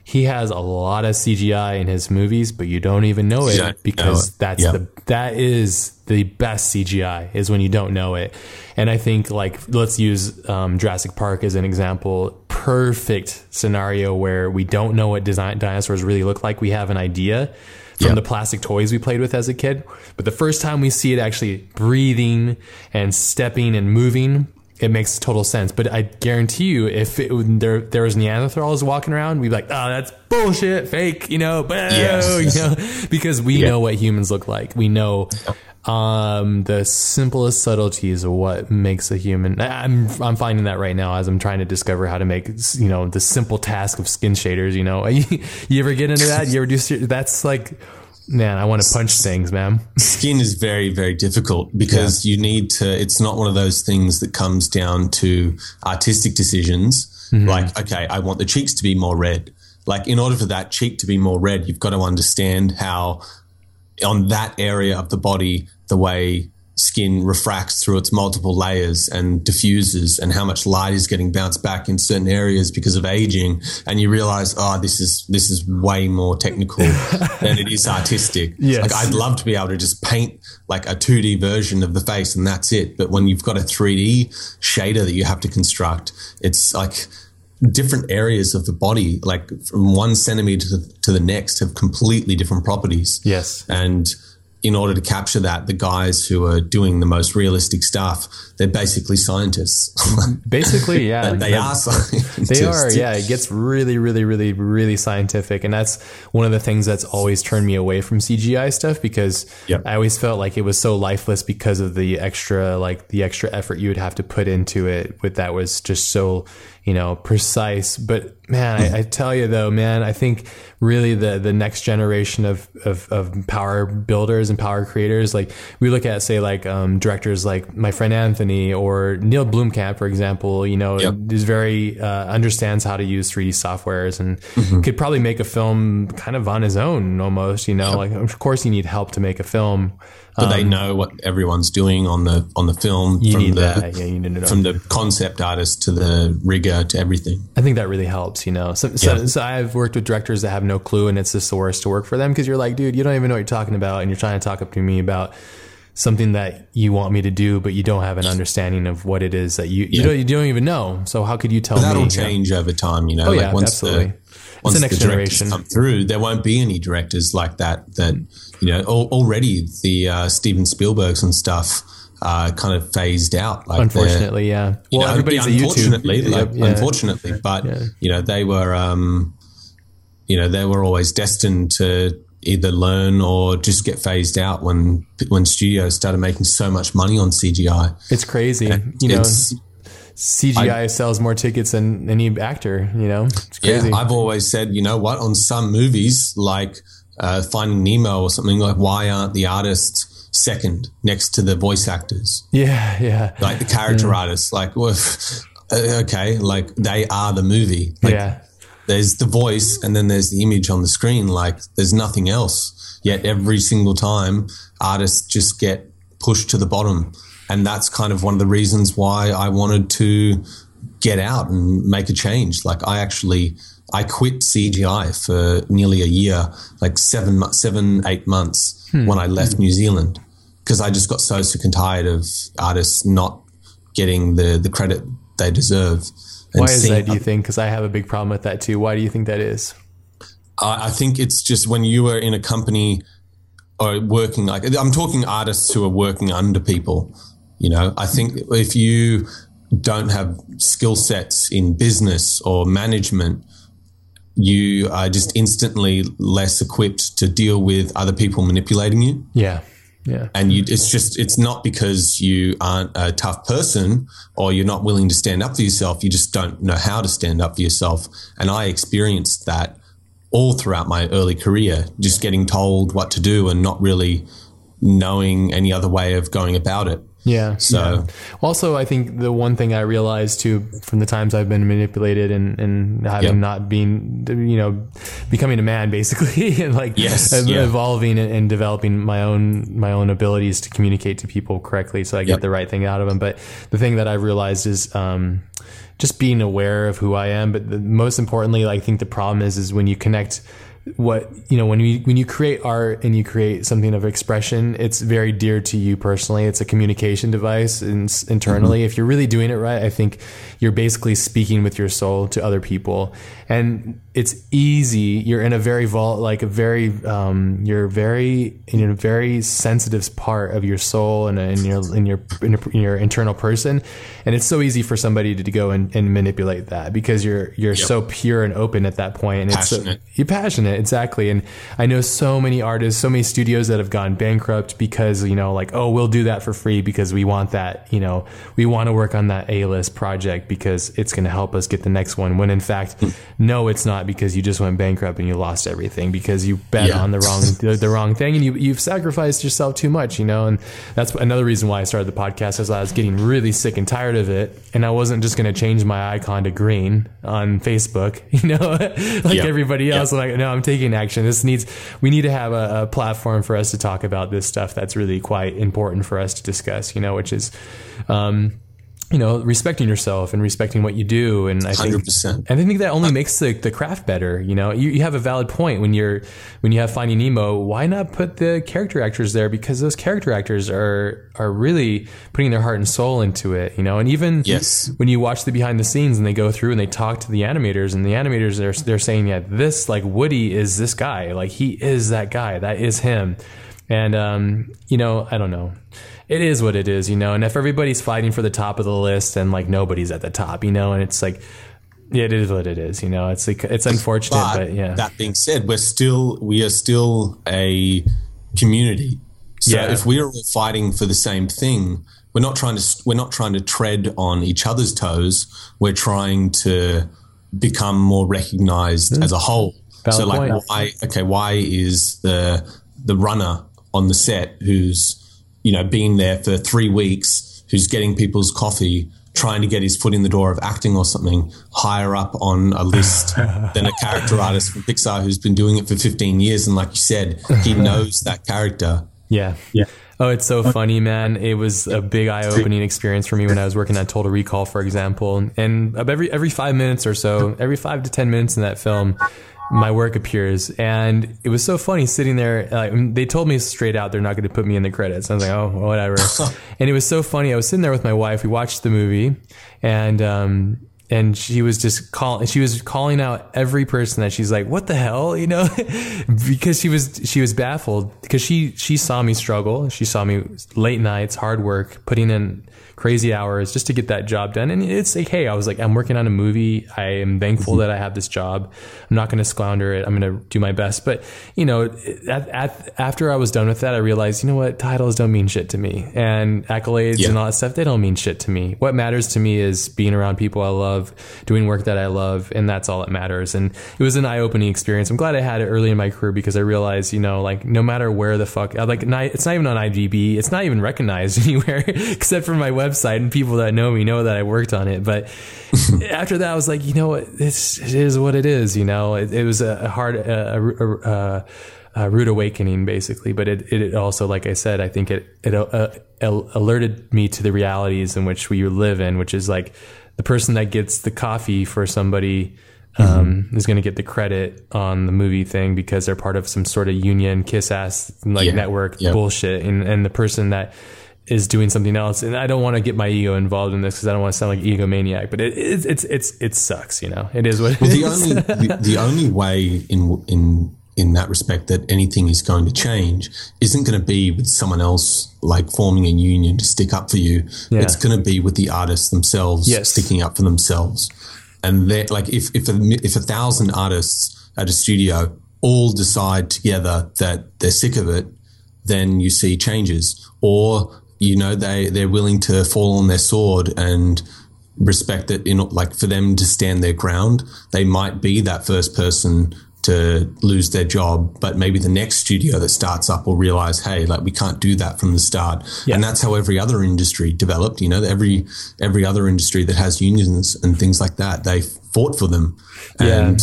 he has a lot of CGI in his movies, but you don't even know it yeah, because know it. that's the that is the best CGI is when you don't know it. And I think like let's use um, Jurassic Park as an example. Perfect scenario where we don't know what design dinosaurs really look like. We have an idea from the plastic toys we played with as a kid, but the first time we see it actually breathing and stepping and moving, it makes total sense. But I guarantee you, if it, there there was Neanderthals walking around, we'd be like, "Oh, that's bullshit, fake," you know, yes. you know, because we yeah. know what humans look like. We know um, the simplest subtleties of what makes a human. I'm I'm finding that right now as I'm trying to discover how to make you know the simple task of skin shaders. You know, you ever get into that? You ever do? That's like Man, I want to punch things, man. Skin is very, very difficult because yeah. you need to, it's not one of those things that comes down to artistic decisions. Mm-hmm. Like, okay, I want the cheeks to be more red. Like, in order for that cheek to be more red, you've got to understand how on that area of the body, the way skin refracts through its multiple layers and diffuses and how much light is getting bounced back in certain areas because of aging. And you realize oh this is this is way more technical than it is artistic. Yes. like i'd love to be able to just paint like a 2d version of the face and that's it. But when you've got a 3d shader that you have to construct it's like different areas of the body like from one centimeter to, to the next have completely different properties. Yes. And in order to capture that, the guys who are doing the most realistic stuff, they're basically scientists. basically, yeah. they are scientists. They are, yeah. It gets really, really, really, really scientific. And that's one of the things that's always turned me away from CGI stuff because Yep. I always felt like it was so lifeless because of the extra, like the extra effort you would have to put into it with that was just so, you know, precise. But man, I, I tell you though, man, I think really the, the next generation of, of, of power builders and power creators, like we look at, say, like, um, directors like my friend Anthony or Neil Blomkamp, for example, you know, Yep. is very, uh, understands how to use 3D softwares and could probably make a film kind of on his own almost, you know, like, of course you need help to make a film. but they know what everyone's doing on the on the film Um, You from need the that. Yeah, you need to know. from the concept artist to the rigger to everything. I think that really helps, you know. So, so, Yeah. so I've worked with directors that have no clue, and it's just the worst to work for them because you're like, dude, you don't even know what you're talking about, and you're trying to talk up to me about something that you want me to do, but you don't have an understanding of what it is that you you, don't, you don't even know. So how could you tell me? That'll you know? change over time, you know. Oh, like yeah, once absolutely. the once the the next directors generation. come through, there won't be any directors like that. That you know, al- already the uh, Steven Spielbergs and stuff uh, kind of phased out. Like Unfortunately, yeah. you Well, know, everybody's a unfortunately, YouTube. like, yeah. unfortunately, but you know, they were, um, you know, they were always destined to either learn or just get phased out when when studios started making so much money on CGI. It's crazy. You know, CGI sells more tickets than any actor. You know, it's crazy. Yeah, I've always said, you know what, on some movies like uh, Finding Nemo or something like, why aren't the artists second next to the voice actors, yeah, yeah, like the character artists? Like, well, okay, like they are the movie. Like, yeah. there's the voice and then there's the image on the screen. Like there's nothing else. Yet every single time artists just get pushed to the bottom. And that's kind of one of the reasons why I wanted to get out and make a change. Like I actually, I quit CGI for nearly a year, like seven, seven, eight months hmm. when I left New Zealand because I just got so sick and tired of artists not getting the, the credit they deserve. And Why is that? Do you think? Because I have a big problem with that too. Why do you think that is? I I think it's just when you are in a company or working like I'm talking artists who are working under people. You know, I think if you don't have skill sets in business or management, you are just instantly less equipped to deal with other people manipulating you Yeah, yeah, and you it's just it's not because you aren't a tough person or you're not willing to stand up for yourself. You just don't know how to stand up for yourself. And i experienced that all throughout my early career just getting told what to do and not really knowing any other way of going about it yeah. So- yeah. also, I think the one thing I realized too from the times I've been manipulated and and having Yeah. not been, you know, becoming a man basically, and like Yes, ev- yeah. evolving and, and developing my own my own abilities to communicate to people correctly, so I get Yep. the right thing out of them. But the thing that I've realized is. Um, just being aware of who I am, but the, most importantly, I think the problem is is when you connect what you know when you when you create art and you create something of expression, it's very dear to you personally. It's a communication device in, internally. Mm-hmm. If you're really doing it right, I think you're basically speaking with your soul to other people, and it's easy. You're in a very vol like a very um, you're very in a very sensitive part of your soul and in your in your in your, in your internal person, and it's so easy for somebody to, to go and, and manipulate that because you're you're so pure and open at that point, and it's so, you're passionate exactly. And i know so many artists so many studios that have gone bankrupt because you know like oh we'll do that for free because we want that you know. We want to work on that a-list project because it's going to help us get the next one when in fact no it's not because you just went bankrupt and you lost everything because you bet Yeah. on the wrong the, the wrong thing and you you've sacrificed yourself too much, you know. And that's another reason why I started the podcast is I was getting really sick and tired of it, and I wasn't just going to change my icon to green on Facebook, you know, like Yeah. everybody else. I'm like, no, I'm taking action. This needs we need to have a, a platform for us to talk about this stuff that's really quite important for us to discuss, you know, which is. Um, you know, respecting yourself and respecting what you do, and I think, 100%. and I think that only makes the, the craft better. You know, you, you have a valid point when you're when you have Finding Nemo. Why not put the character actors there? Because those character actors are are really putting their heart and soul into it. You know, and even Yes. when you watch the behind the scenes and they go through and they talk to the animators, and the animators are they're saying, yeah, this like Woody is this guy, like he is that guy, that is him, and um, you know, I don't know. It is what it is, you know. And if everybody's fighting for the top of the list, and like nobody's at the top, you know, and it's like, yeah, it is what it is, you know. It's like it's unfortunate, but, But yeah, that being said, we're still we are still a community. So Yeah. if we are all fighting for the same thing, we're not trying to we're not trying to tread on each other's toes. We're trying to become more recognized as a whole. Valid so like point. why okay, why is the the runner on the set who's you know been there for three weeks, who's getting people's coffee, trying to get his foot in the door of acting or something, higher up on a list than a character artist from Pixar who's been doing it for 15 years. And like you said, he knows that character. Yeah. Yeah. Oh, it's so funny, man. It was a big eye opening experience for me when I was working on Total Recall, for example. And every every five minutes or so, every five to ten minutes in that film, my work appears. And it was so funny sitting there. Like, they told me straight out they're not going to put me in the credits. I was like, oh, whatever. and it was so funny. I was sitting there with my wife. We watched the movie, and um, and she was just calling she was calling out every person that she's like what the hell you know because she was she was baffled because she she saw me struggle she saw me late nights hard work putting in crazy hours just to get that job done. And it's like hey i was like i'm working on a movie. I am thankful mm-hmm. that i have this job. I'm not going to squander it. I'm going to do my best. But you know at, at, after i was done with that i realized you know what? Titles don't mean shit to me. And accolades Yeah. and all that stuff they don't mean shit to me. What matters to me is being around people i love doing work that i love and that's all that matters. And it was an eye-opening experience. I'm glad i had it early in my career because i realized you know like no matter where the fuck like not, it's not even on idb it's not even recognized anywhere except for my website and people that know me know that i worked on it but after that i was like you know what it's, it is what it is you know it, it was a hard a, a, a, a rude awakening basically but it, it also like i said i think it it uh, alerted me to the realities in which we live in which is like the person that gets the coffee for somebody um, is going to get the credit on the movie thing because they're part of some sort of union kiss ass like Yeah. network Yep. bullshit and, and the person that is doing something else and I don't want to get my ego involved in this because I don't want to sound like egomaniac but it, it's it's it's it sucks you know it is what it Well, the is. only the, the only way in in in that respect that anything is going to change isn't going to be with someone else like forming a union to stick up for you. Yeah. It's going to be with the artists themselves Yes. sticking up for themselves. And that like if if a, if a thousand artists at a studio all decide together that they're sick of it, then you see changes. Or you know they they're willing to fall on their sword and respect it in like for them to stand their ground they might be that first person to lose their job but maybe the next studio that starts up will realize hey like we can't do that from the start Yeah. and that's how every other industry developed you know every every other industry that has unions and things like that they fought for them Yeah. and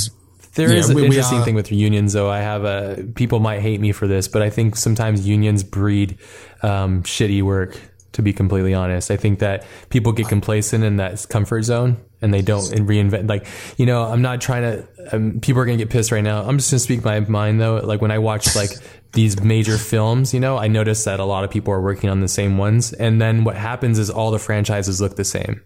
There is Yeah, an we- we interesting are- thing with unions, though. I have a people might hate me for this, but I think sometimes unions breed um, shitty work. To be completely honest, I think that people get complacent in that comfort zone and they don't reinvent. Like, you know, I'm not trying to. Um, people are gonna get pissed right now. I'm just gonna speak my mind though. Like when I watch like these major films, you know, I notice that a lot of people are working on the same ones, and then what happens is all the franchises look the same.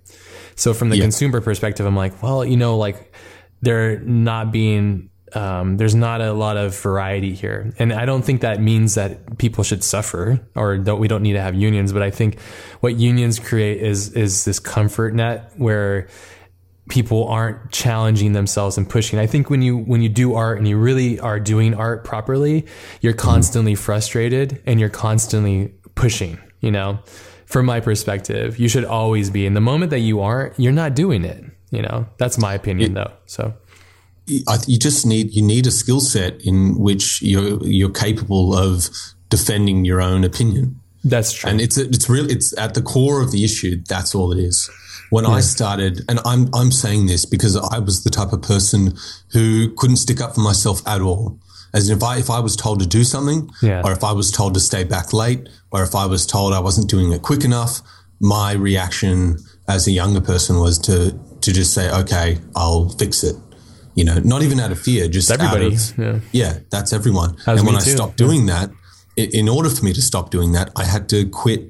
So from the Yeah. consumer perspective, I'm like, well, you know, like they're not being um, there's not a lot of variety here, and I don't think that means that people should suffer or don't we don't need to have unions. But I think what unions create is is this comfort net where people aren't challenging themselves and pushing. I think when you when you do art and you really are doing art properly, you're constantly frustrated and you're constantly pushing, you know. From my perspective, you should always be. In the moment that you aren't, you're not doing it, you know. That's my opinion though. So you just need you need a skill set in which you're you're capable of defending your own opinion. That's true, and it's it's really it's at the core of the issue. That's all it is. When yeah. I started, and I'm I'm saying this because I was the type of person who couldn't stick up for myself at all. As if I if I was told to do something, yeah. or if I was told to stay back late, or if I was told I wasn't doing it quick enough, my reaction as a younger person was to to just say, okay, I'll fix it. You know, not even out of fear, just everybody. Of, yeah. yeah, that's everyone. and when I stopped doing yeah. that, in order for me to stop doing that, I had to quit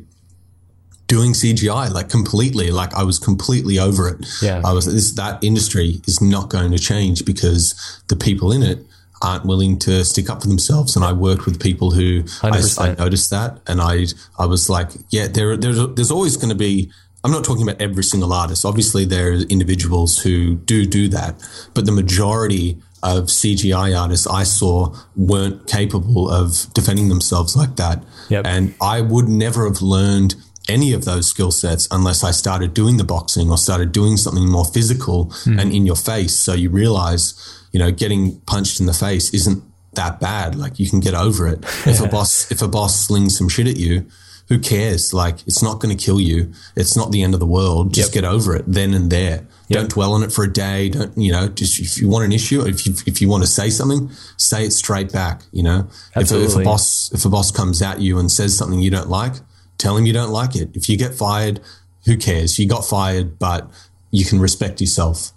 doing CGI like completely. Like I was completely over it. Yeah. I was this that industry is not going to change because the people in it aren't willing to stick up for themselves. And I worked with people who I, I, noticed that, and I I was like, yeah, there there's there's always going to be I'm not talking about every single artist. Obviously, there are individuals who do do that, but the majority of CGI artists I saw weren't capable of defending themselves like that. Yep. And I would never have learned any of those skill sets unless I started doing the boxing or started doing something more physical mm. and in your face. So you realize, you know, getting punched in the face isn't that bad. Like you can get over it. if a boss, if a boss slings some shit at you, who cares? Like, it's not going to kill you. It's not the end of the world. Just yep. get over it then and there. Yep. Don't dwell on it for a day. Don't, you know, just if you want an issue, if you, if you want to say something, say it straight back, you know? If a, if a boss, if a boss comes at you and says something you don't like, tell him you don't like it. If you get fired, who cares? You got fired, but you can respect yourself.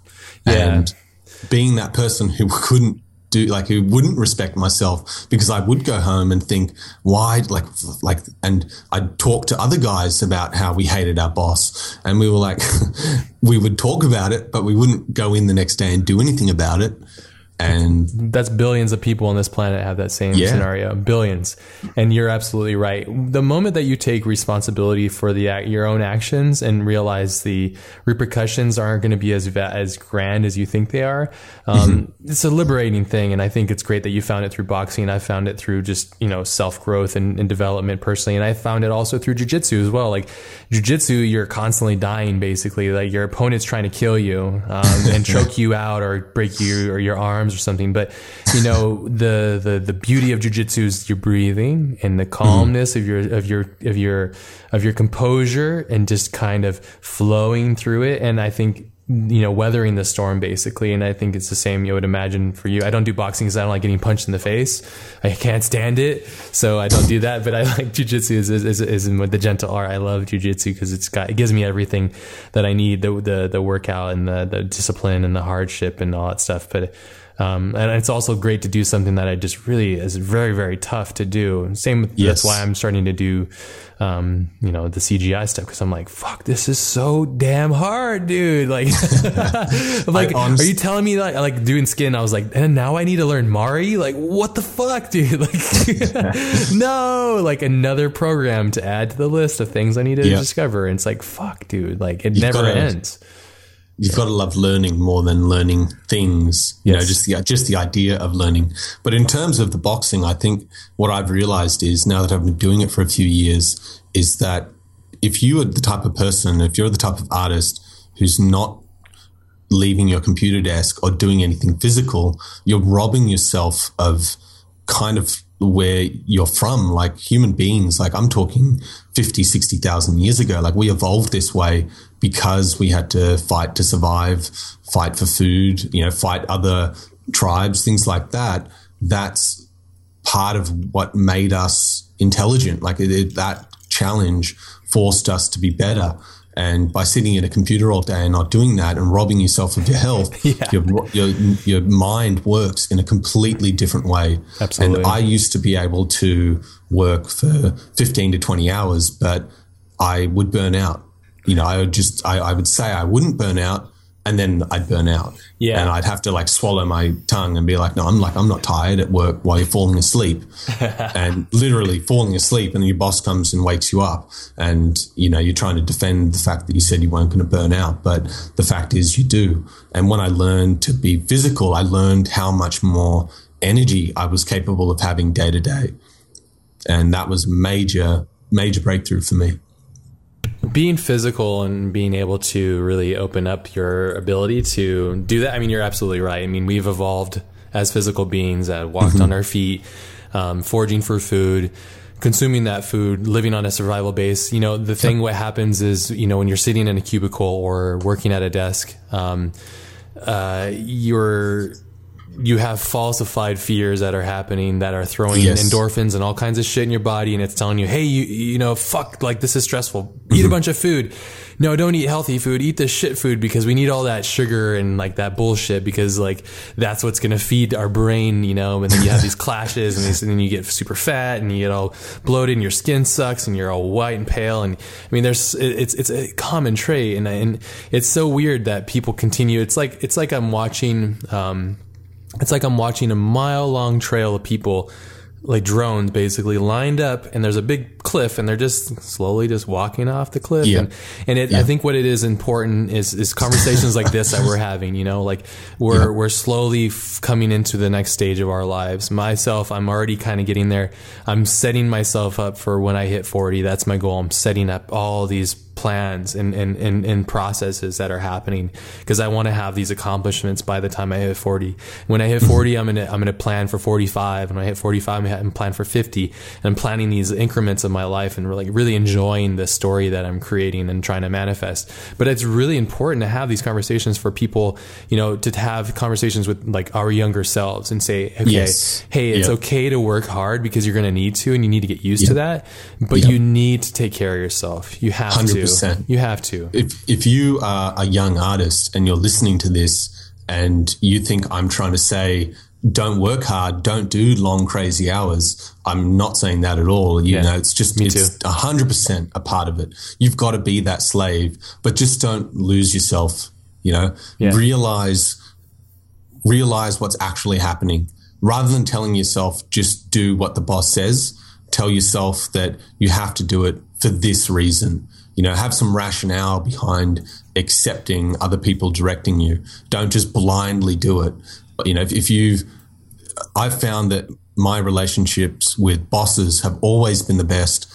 Yeah. And being that person who couldn't do like who wouldn't respect myself because I would go home and think why like like and I'd talk to other guys about how we hated our boss. And we were like we would talk about it but we wouldn't go in the next day and do anything about it and that's billions of people on this planet have that same yeah. scenario. Billions. And you're absolutely right. The moment that you take responsibility for the your own actions and realize the repercussions aren't going to be as as grand as you think they are um, mm-hmm. it's a liberating thing. And i think it's great that you found it through boxing. I found it through just you know self-growth and, and development personally. And i found it also through jiu-jitsu as well. Like jiu-jitsu you're constantly dying basically. Like your opponent's trying to kill you um, and choke you out or break you or your arms or something. But you know, the the the beauty of jujitsu is your breathing and the calmness mm. of your of your of your of your composure and just kind of flowing through it. And I think you know, weathering the storm basically. And I think it's the same you would imagine for you. I don't do boxing because I don't like getting punched in the face. I can't stand it. So I don't do that. But I like jujitsu is, is, is, is the gentle art. I love jujitsu because it's got, it gives me everything that I need, the, the, the workout and the, the discipline and the hardship and all that stuff. But um, and it's also great to do something that I just really is very, very tough to do. Same with, yes. that's why I'm starting to do, um, you know, the CGI stuff. Cause I'm like, fuck, this is so damn hard, dude. Like, like, are you telling me like, like doing skin? I was like, and now I need to learn Mari? Like, what the fuck, dude? Like, no, like another program to add to the list of things I need to discover. And it's like, fuck, dude. Like, it You've never ends you've got to love learning more than learning things. You know, just the just the idea of learning. But in terms of the boxing, I think what I've realized is now that I've been doing it for a few years, is that if you are the type of person, if you're the type of artist who's not leaving your computer desk or doing anything physical, you're robbing yourself of kind of where you're from, like human beings, like I'm talking 50, 60,000 years ago, like we evolved this way because we had to fight to survive, fight for food, you know, fight other tribes, things like that. That's part of what made us intelligent. Like it, it, that challenge forced us to be better. And by sitting at a computer all day and not doing that and robbing yourself of your health, yeah. your, your, your mind works in a completely different way. Absolutely. And I used to be able to work for 15 to 20 hours, but I would burn out. You know, I would just, I, I would say I wouldn't burn out and then I'd burn out. Yeah. And I'd have to like swallow my tongue and be like, no, I'm like, I'm not tired at work while you're falling asleep and literally falling asleep. And your boss comes and wakes you up and, you know, you're trying to defend the fact that you said you weren't going to burn out. But the fact is you do. And when I learned to be physical, I learned how much more energy I was capable of having day to day. And that was major, major breakthrough for me being physical and being able to really open up your ability to do that. I mean, you're absolutely right. I mean, we've evolved as physical beings that walked mm-hmm. on our feet, um, foraging for food, consuming that food, living on a survival base. You know, the thing what happens is, you know, when you're sitting in a cubicle or working at a desk, um, uh, you're you have falsified fears that are happening that are throwing yes. endorphins and all kinds of shit in your body and it's telling you hey you you know fuck like this is stressful eat mm-hmm. a bunch of food no don't eat healthy food eat this shit food because we need all that sugar and like that bullshit because like that's what's going to feed our brain you know and then you have these clashes and, these, and then you get super fat and you get all bloated and your skin sucks and you're all white and pale and I mean there's it's it's a common trait and and it's so weird that people continue it's like it's like I'm watching um it's like I'm watching a mile long trail of people like drones basically lined up and there's a big cliff and they're just slowly just walking off the cliff yeah. and, and it, yeah. I think what it is important is, is conversations like this that we're having you know like we're, yeah. we're slowly f- coming into the next stage of our lives myself I'm already kind of getting there I'm setting myself up for when I hit 40 that's my goal I'm setting up all these plans and, and, and, and processes that are happening because I want to have these accomplishments by the time I hit 40. When I hit mm-hmm. 40, I'm going to, I'm going to plan for 45. And when I hit 45, I'm going to plan for 50. And I'm planning these increments of my life and really, really enjoying the story that I'm creating and trying to manifest. But it's really important to have these conversations for people, you know, to have conversations with like our younger selves and say, okay, yes. hey, it's yep. okay to work hard because you're going to need to and you need to get used yep. to that. But yep. you need to take care of yourself. You have 100%. to percent You have to. If if you are a young artist and you're listening to this and you think I'm trying to say don't work hard, don't do long crazy hours. I'm not saying that at all. You yeah, know, it's just it's hundred percent a part of it. You've got to be that slave, but just don't lose yourself. You know, yeah. realize realize what's actually happening rather than telling yourself just do what the boss says. Tell yourself that you have to do it for this reason you know, have some rationale behind accepting other people directing you. Don't just blindly do it. But, you know, if, if you, I've found that my relationships with bosses have always been the best,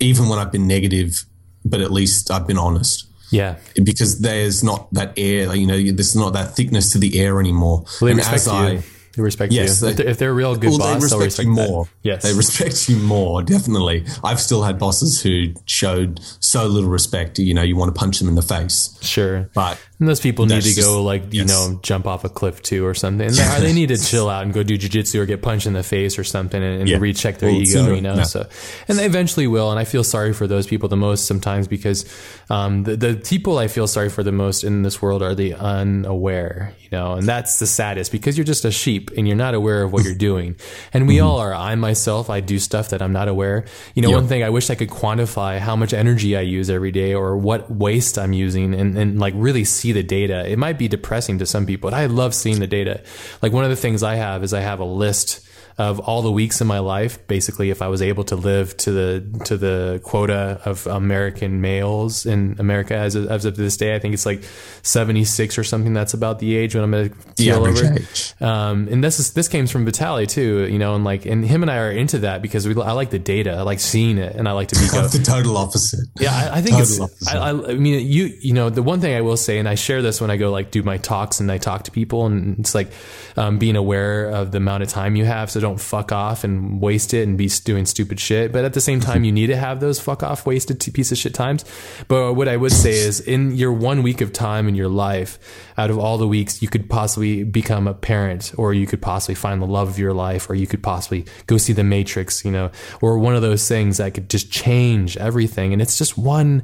even when I've been negative, but at least I've been honest. Yeah. Because there's not that air, you know, there's not that thickness to the air anymore. Well, and as I, they respect yes, you. They, if, they're, if they're a real good well, boss, they respect, respect you more. That. Yes, they respect you more. Definitely. I've still had bosses who showed so little respect. You know, you want to punch them in the face. Sure, but and those people need to go like you yes. know jump off a cliff too or something. And they, they need to chill out and go do jujitsu or get punched in the face or something and, and yeah. recheck their well, ego. You know, no. so and they eventually will. And I feel sorry for those people the most sometimes because um, the the people I feel sorry for the most in this world are the unaware. You know, and that's the saddest because you're just a sheep and you're not aware of what you're doing. And we mm-hmm. all are. I myself, I do stuff that I'm not aware. You know, yep. one thing I wish I could quantify how much energy I use every day or what waste I'm using and, and like really see the data. It might be depressing to some people, but I love seeing the data. Like one of the things I have is I have a list of all the weeks in my life. Basically, if I was able to live to the to the quota of American males in America as of, as of this day, I think it's like seventy six or something. That's about the age when I'm going to feel over. Um, and this is this came from Vitaly too, you know, and like and him and I are into that because we I like the data, I like seeing it, and I like to be the total opposite. Yeah, I, I think total it's. I, I, mean, you you know, the one thing I will say, and I share this when I go like do my talks and I talk to people, and it's like um, being aware of the amount of time you have. So don't fuck off and waste it and be doing stupid shit. But at the same time, you need to have those fuck off wasted piece of shit times. But what I would say is in your one week of time in your life, out of all the weeks, you could possibly become a parent or you could possibly find the love of your life or you could possibly go see the matrix, you know, or one of those things that could just change everything. And it's just one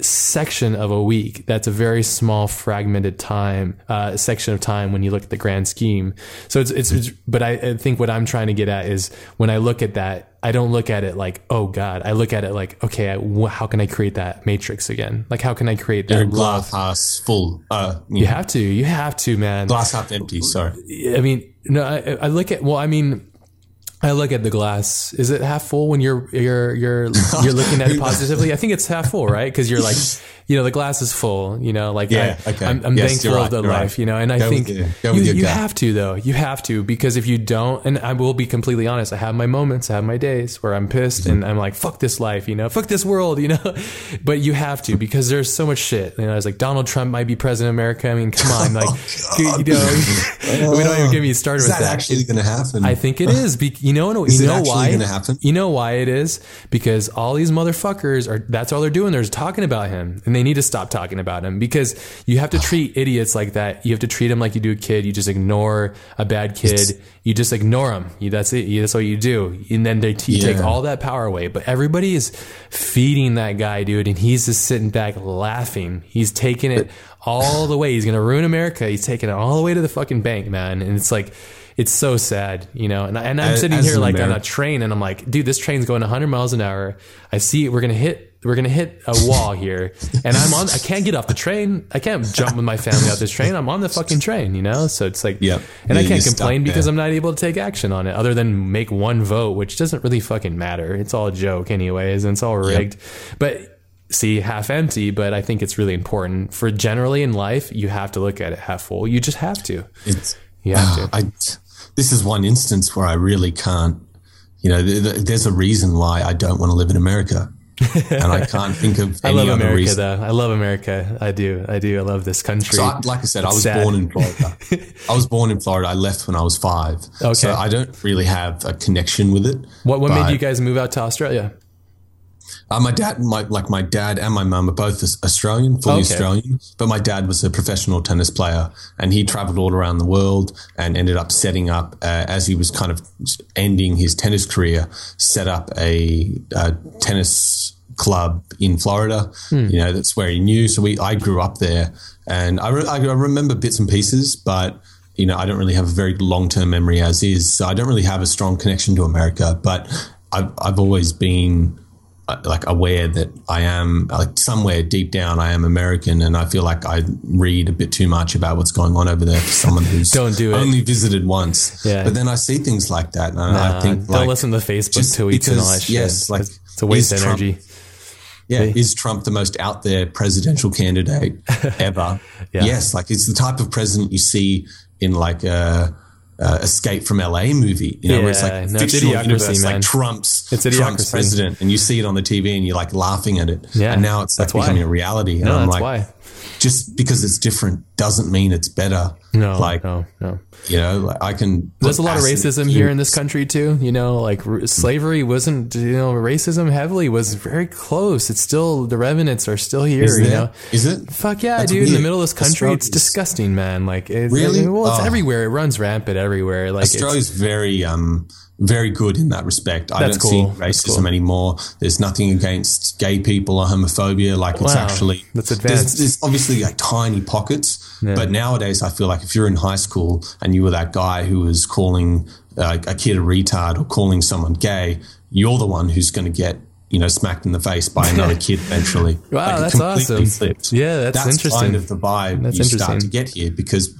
section of a week. That's a very small fragmented time, uh, section of time when you look at the grand scheme. So it's, it's, it's but I, I, think what I'm trying to get at is when I look at that, I don't look at it like, oh God, I look at it like, okay, I, how can I create that matrix again? Like, how can I create that glass half full? Uh, you, you have to, you have to, man. Glass half empty. Sorry. I mean, no, I, I look at, well, I mean, I look at the glass. Is it half full when you're you're you're you're looking at it positively? I think it's half full, right? Because you're like, you know, the glass is full. You know, like Yeah, I, okay. I'm, I'm Yes, thankful you're of the life. right. You know, and I Go think you, you gut. have to though. You have to because if you don't, and I will be completely honest, I have my moments, I have my days where I'm pissed Mm-hmm. and I'm like, fuck this life, you know, fuck this world, you know. But you have to because there's so much shit. You know, it's like Donald Trump might be president of America. I mean, come on, like, you know, we don't even get me started Is with that that. actually going to happen? I think it is. Be- you know, Is you know why? You know why it is? Because all these motherfuckers are. That's all they're doing. They're talking about him, and they need to stop talking about him because you have to treat idiots like that. You have to treat them like you do a kid. You just ignore a bad kid. You just ignore them. You, that's it. You, that's what you do. And then they take Yeah. all that power away. But everybody is feeding that guy, dude, and he's just sitting back laughing. He's taking it all the way. He's gonna ruin America. He's taking it all the way to the fucking bank, man. And it's like. It's so sad, you know, and, I- and I'm As- sitting as here like on a train and I'm like, dude, this train's going 100 miles an hour. I see we're gonna hit we're gonna hit a wall here, and I'm on. I can't get off the train. I can't jump with my family off this train. I'm on the fucking train, you know. So it's like, Yep. and I can't complain because. I'm not able to take action on it, other than make one vote, which doesn't really fucking matter. It's all a joke, anyways, and it's all rigged. But see, half empty. But I think it's really important for generally in life. You have to look at it half full. You just have to. It's, You have to. I, this is one instance where I really can't. You know, th- th- there's a reason why I don't want to live in America, and I can't think of I any love other America, reason. though. I love America. I do. I do. I love this country. So, I, like I said, I was sad. born in Florida. I was born in Florida. I left when I was five. Okay. So I don't really have a connection with it. What what made you guys move out to Australia? Uh, my dad, my like my dad and my mum are both Australian, fully Okay. Australian. But my dad was a professional tennis player, and he travelled all around the world and ended up setting up uh, as he was kind of ending his tennis career, set up a, uh tennis club in Florida. You know, that's where he knew. So we, I grew up there, and I, re- I remember bits and pieces, but. You know, I don't really have a very long term memory as is, so I don't really have a strong connection to America. But I've I've always been uh, like aware that I am like somewhere deep down I am American and I feel like I read a bit too much about what's going on over there for someone who's Don't do it. only visited once. Yeah. But then I see things like that and Nah, I think don't like listen to Facebook just tweets and all that shit. yes, like, it's, a waste of is Trump- energy. Yeah, is Trump the most out there presidential candidate ever? Yeah. Yes, like it's the type of president you see in like a, a Escape from LA movie, you know, where it's like no, fictional idiocracy, universe, man. like Trump's It's Trump's president, and you see it on the TV and you're like laughing at it. Yeah, and now it's like that's why. becoming a reality. And No, I'm that's like, why. Just because it's different doesn't mean it's better. No, like no, no. you know, like I can. There's a lot of racism here in this country too. You know, like r- slavery wasn't. You know, racism heavily was very close. It's still the remnants are still here. Is you there? know, Is it? Fuck yeah, That's dude! In the middle of this country, it's disgusting, man. Like, it's, Really? well, it's Oh. everywhere. It runs rampant everywhere. Like, it's, Australia's very um very good in that respect. I That's don't cool. see racism cool. anymore. There's nothing against gay people or homophobia. Like it's actually That's there's, advanced. there's obviously like tiny pockets, but nowadays I feel like if you're in high school and you were that guy who was calling uh, a kid a retard or calling someone gay, you're the one who's going to get. You know, smacked in the face by another kid eventually. Wow, it that's awesome. Flipped. Yeah, that's interesting. kind of the vibe That's you start to get here because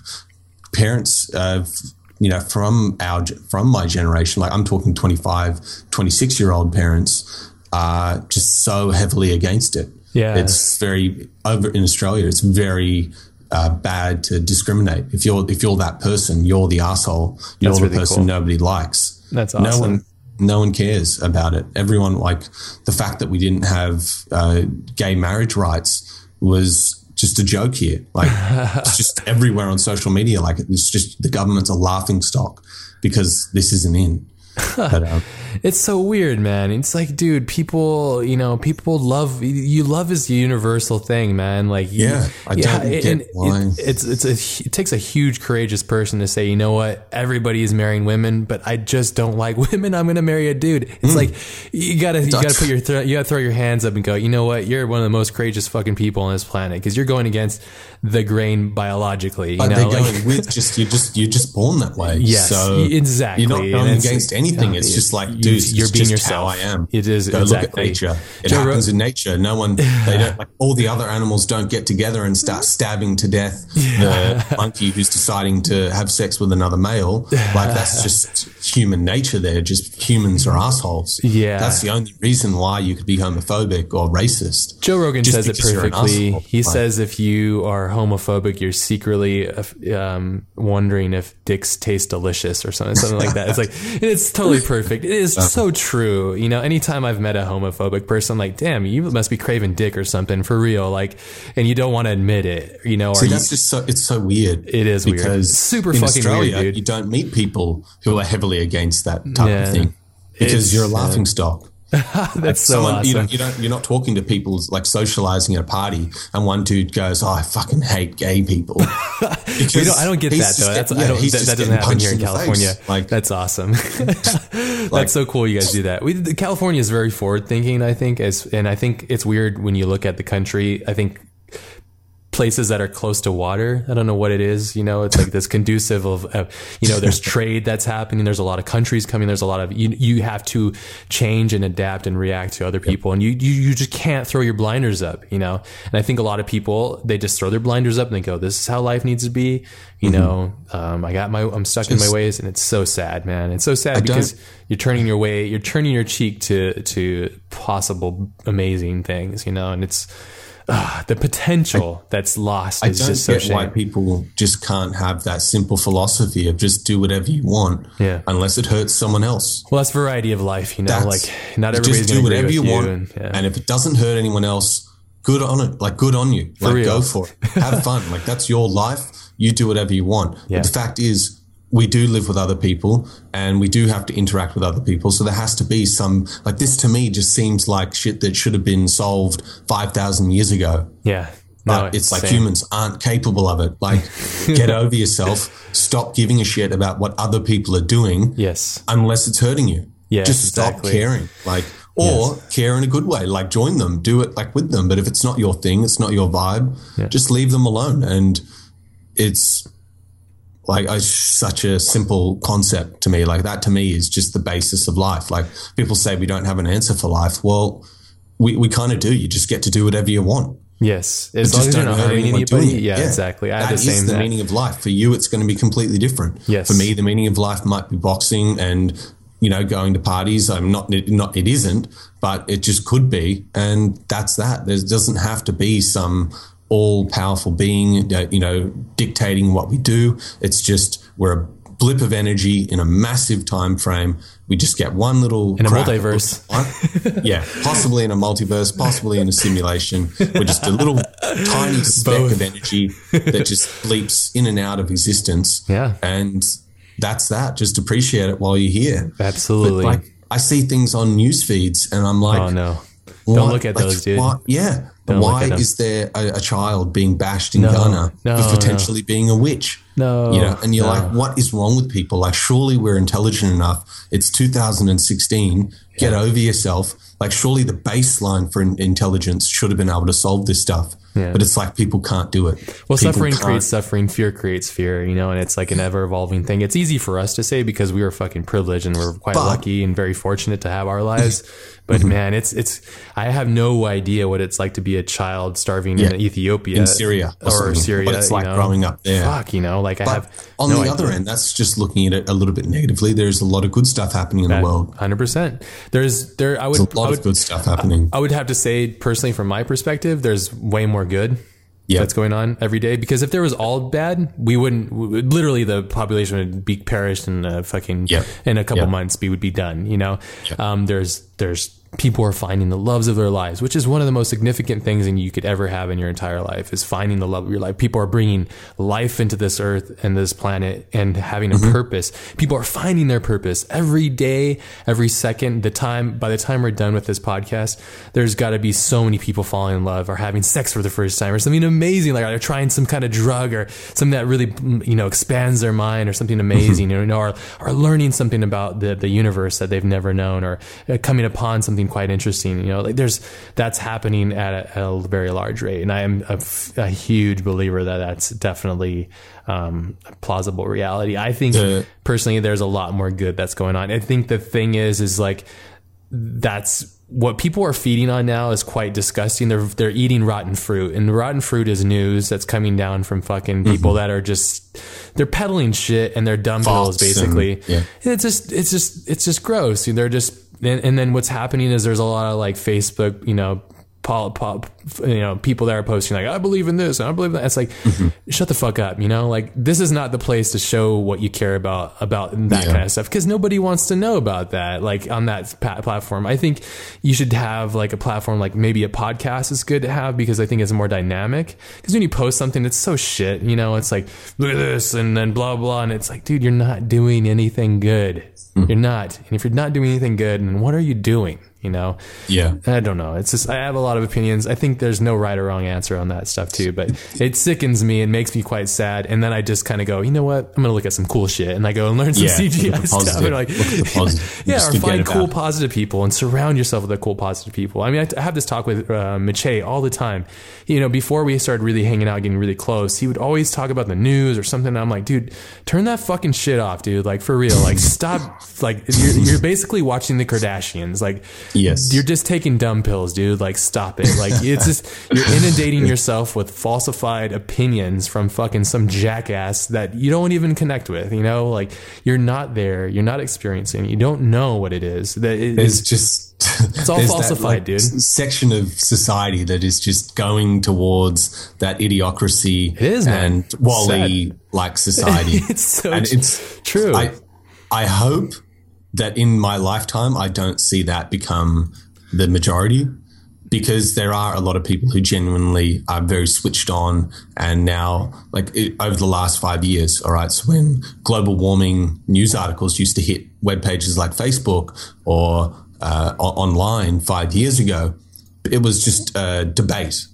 parents uh, f- you know from our from my generation like i'm talking 25 26 year old parents are just so heavily against it Yeah. it's very over in australia it's very uh, bad to discriminate if you're if you're that person you're the asshole you're That's the really person cool. nobody likes That's awesome. no one no one cares about it everyone like the fact that we didn't have uh, gay marriage rights was just a joke here. Like it's just everywhere on social media. Like it's just the government's a laughing stock because this isn't in but, um, It's so weird, man. It's like, dude, people, you know, people love you. Love is a universal thing, man. Like, you- Yeah, I don't get and why. It, it's it's a it takes a huge courageous person to say, you know what, everybody is marrying women, but I just don't like women. I'm gonna marry a dude. It's Hmm. like you gotta you gotta put your thro- you gotta throw your hands up and go. You know what, you're one of the most courageous fucking people on this planet because you're going against the grain biologically. You but know, they're like- with just you're just you're just born that way Yes, so exactly. you're not going against anything yeah, it's just like you- dude it's you're being yourself. how I am. It is, go look at nature. It Joe Ro- happens in nature. No one they don't like all the other animals don't get together and start stabbing to death the monkey who's deciding to have sex with another male. Like that's just human nature there. Just humans are assholes. Yeah. That's the only reason why you could be homophobic or racist. Joe Rogan Just says it because you're an perfectly. He Like- says if you are homophobic, you're secretly uh, um, wondering if dicks taste delicious or something, something like that. It's like it's totally perfect. It is so true. You know, anytime I've met a homophobic person, I'm like, damn, you must be craving dick or something for real. Like, and you don't want to admit it. You know, or See, you, that's just so it's so weird. It is weird. because Super in fucking Australia, weird, dude. You don't meet people who are heavily against that type Yeah. of thing because It's, you're a laughing stock. that's so Someone, awesome. you, don't, you don't, you're not talking to people like socializing at a party, and one dude goes, "Oh, I fucking hate gay people." Don't, I don't get that though. That's yeah, don't, that, that doesn't happen here in California. face. Like, that's awesome. that's so cool. You guys do that. We, the, California is very forward thinking. I think, as and I think it's weird when you look at the country. I think places that are close to water. I don't know what it is. You know, it's like this conducive of, you know, there's trade that's happening. There's a lot of countries coming. There's a lot of you. You have to change and adapt and react to other people, and you you you just can't throw your blinders up. You know, and I think a lot of people they just throw their blinders up and they go, "This is how life needs to be." You know, um, I got my, I'm stuck in my ways, and it's so sad, man. It's so sad don't- because you're turning your way, you're turning your cheek to to possible amazing things. You know, and it's. Uh, the potential that's lost I is don't just so get why people just can't have that simple philosophy of just do whatever you want, Yeah. unless it hurts someone else. Well, that's variety of life, you know. That's- like not everybody's just do whatever you you. want, and, yeah. and if it doesn't hurt anyone else, good on it. Like good on you. like real. go for it. Have fun. like that's your life. You do whatever you want. Yeah. But the fact is, we do live with other people, and we do have to interact with other people. So there has to be some like this. To me, just seems like shit that should have been solved five thousand years ago. yeah, But no, it's like same. humans aren't capable of it. Like, get over yourself. Stop giving a shit about what other people are doing Yes, unless it's hurting you. Yeah. Just stop exactly. caring. Like, or care in a good way. Like, join them, do it like with them. But if it's not your thing, it's not your vibe, just leave them alone. And it's like it's such a simple concept to me. Like, that to me is just the basis of life. Like, people say we don't have an answer for life. Well, we, we kind of do. You just get to do whatever you want. yes. As Just long as you're not hurt anyone anybody. it. Yeah, exactly. I That the is same. the that- meaning of life. For you, it's going to be completely different. Yes. For me, the meaning of life might be boxing and you know going to parties. I'm not. Not. It isn't, but it just could be, and that's that. There doesn't have to be some all powerful being, you know, dictating what we do. It's just we're a blip of energy in a massive time frame. We just get one little In a multiverse. yeah, possibly in a multiverse, possibly in a simulation. We're just a little tiny speck Both. of energy that just leaps in and out of existence. Yeah. And that's that. Just appreciate it while you're here. Absolutely. But like I see things on news feeds and I'm like, oh no, what? don't look at Like, those, dude. why- yeah. Don't Why is there a, a child being bashed in No, Ghana no, for potentially being a witch? No, You know, and you're no. like, what is wrong with people? Like, surely we're intelligent enough. It's 2016. Get over yourself. Like, surely the baseline for in- intelligence should have been able to solve this stuff. Yeah. But it's like people can't do it. Well, People suffering can't- creates suffering, fear creates fear, you know, and it's like an ever evolving thing. It's easy for us to say because we were fucking privileged and we're quite But- lucky and very fortunate to have our lives. But man, it's it's I have no idea what it's like to be a child starving in Ethiopia, in Syria or, or. Syria. What it's like you know? growing up there. Fuck, you know, like I have on no the other end, that's just looking at it a little bit negatively. There's a lot of good stuff happening in the world. hundred percent. There's there. I would There's a lot would, of good stuff happening. I would have to say personally, from my perspective, there's way more good. Yeah. that's going on every day. Because if there was all bad, we wouldn't. we would- Literally, the population would be perished in a fucking Yeah. in a couple Yeah. months. We would be done. You know, um, there's there's people are finding the loves of their lives, which is one of the most significant things and you could ever have in your entire life is finding the love of your life. People are bringing life into this earth and this planet and having a purpose. People are finding their purpose every day, every second. The time by the time we're done with this podcast, there's got to be so many people falling in love or having sex for the first time or something amazing, like they're trying some kind of drug or something that really you know expands their mind or something amazing, you know, or, or learning something about the the universe that they've never known or uh, coming upon something quite interesting. You know, like there's that's happening at a, at a very large rate, and I am a huge believer that that's definitely um, a plausible reality. I think personally, there's a lot more good that's going on. I think the thing is, is like that's what people are feeding on now is quite disgusting. They're they're eating rotten fruit, and rotten fruit is news that's coming down from fucking people mm-hmm. that are just they're peddling shit and they're dumb pills basically. And, yeah. it's just it's just it's just gross. They're just and, and then what's happening is there's a lot of like Facebook, you know, pop, pop, you know, people that are posting like, I believe in this, I believe that. It's like, mm-hmm. shut the fuck up, you know, like this is not the place to show what you care about, about that yeah. kind of stuff. Cause nobody wants to know about that. Like on that platform, I think you should have like a platform, like maybe a podcast is good to have because I think it's more dynamic. Cause when you post something, it's so shit, you know, it's like, look at this and then blah, blah. And it's like, dude, you're not doing anything good. Mm-hmm. You're not. And if you're not doing anything good, then what are you doing? You know? Yeah. I don't know. It's just, I have a lot of opinions. I think there's no right or wrong answer on that stuff too, but it sickens me and makes me quite sad. And then I just kind of go, you know what? I'm going to look at some cool shit. And I go and learn some yeah, CGI stuff. And like, yeah, or find cool, out. positive people and surround yourself with the cool, positive people. I mean, I have this talk with uh, Mache all the time. You know, before we started really hanging out, getting really close, he would always talk about the news or something. And I'm like, dude, turn that fucking shit off, dude. Like, for real. Like, stop. Like, you're, you're basically watching the Kardashians. Like, Yes. You're just taking dumb pills, dude. Like, stop it. Like, it's just, you're inundating yourself with falsified opinions from fucking some jackass that you don't even connect with, you know? Like, you're not there. You're not experiencing. You don't know what it is. That it it's just, it's all falsified, that, like, dude. Section of society that is just going towards that idiocracy it is, and WALL-E like society. it's so and it's true. I, I hope that in my lifetime, I don't see that become the majority because there are a lot of people who genuinely are very switched on and now like it, over the last five years all right so when global warming news articles used to hit web pages like facebook or uh, online five years ago it was just a debate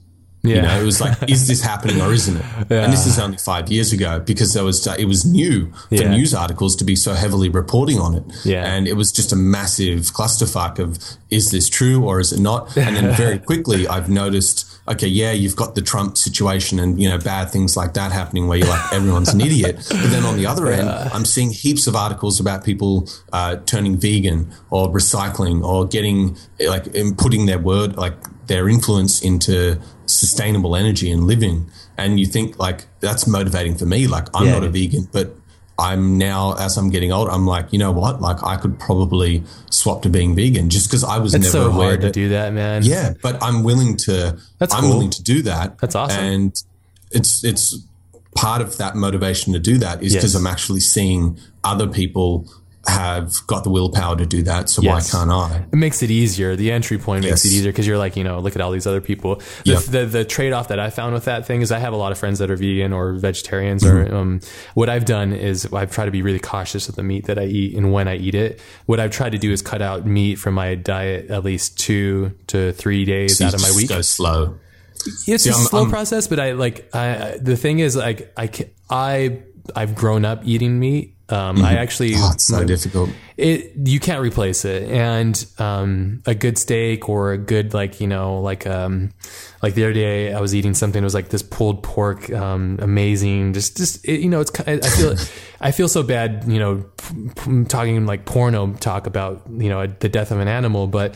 yeah. You know, it was like, is this happening or isn't it? Yeah. And this is only five years ago because there was it was new for yeah. news articles to be so heavily reporting on it. Yeah. And it was just a massive clusterfuck of is this true or is it not? And then very quickly I've noticed, okay, yeah, you've got the Trump situation and you know bad things like that happening where you're like everyone's an idiot. But then on the other end, I'm seeing heaps of articles about people uh, turning vegan or recycling or getting like putting their word like their influence into sustainable energy and living. And you think like that's motivating for me. Like I'm yeah, not a vegan, but I'm now as I'm getting older, I'm like, you know what? Like I could probably swap to being vegan just because I was it's never so aware hard that, to do that, man. Yeah, but I'm willing to. That's I'm cool. willing to do that. That's awesome. And it's it's part of that motivation to do that is because yes. I'm actually seeing other people have got the willpower to do that. So yes. why can't I? It makes it easier. The entry point makes yes. it easier because you're like, you know, look at all these other people. The, yep. the, the trade off that I found with that thing is I have a lot of friends that are vegan or vegetarians. Mm-hmm. Or um, what I've done is I've tried to be really cautious with the meat that I eat and when I eat it. What I've tried to do is cut out meat from my diet at least two to three days so out of my week. Go slow. It's See, a I'm, slow I'm, process, but I like I, the thing is like I I I've grown up eating meat um, mm-hmm. I actually, oh, it's so difficult. It you can't replace it, and um, a good steak or a good like you know like um, like the other day I was eating something. It was like this pulled pork, um, amazing. Just just it, you know, it's I feel I feel so bad, you know, p- talking like porno talk about you know the death of an animal, but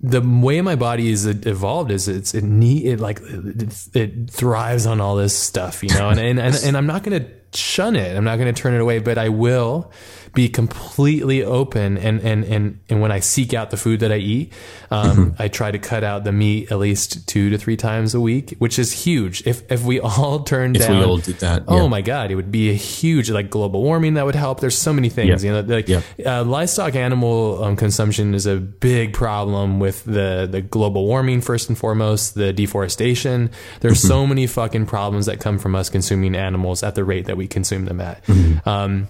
the way my body is evolved is it's it need it like it, it thrives on all this stuff, you know, and and and, and I'm not gonna shun it. I'm not going to turn it away, but I will be completely open. And, and, and, and when I seek out the food that I eat, um, mm-hmm. I try to cut out the meat at least two to three times a week, which is huge. If, if we all turned if down, we all did that, oh yeah. oh my God, it would be a huge, like global warming that would help. There's so many things, yeah. you know, like yeah. uh, livestock animal um, consumption is a big problem with the, the global warming, first and foremost, the deforestation. There's mm-hmm. so many fucking problems that come from us consuming animals at the rate that we consume them at. Mm-hmm. Um,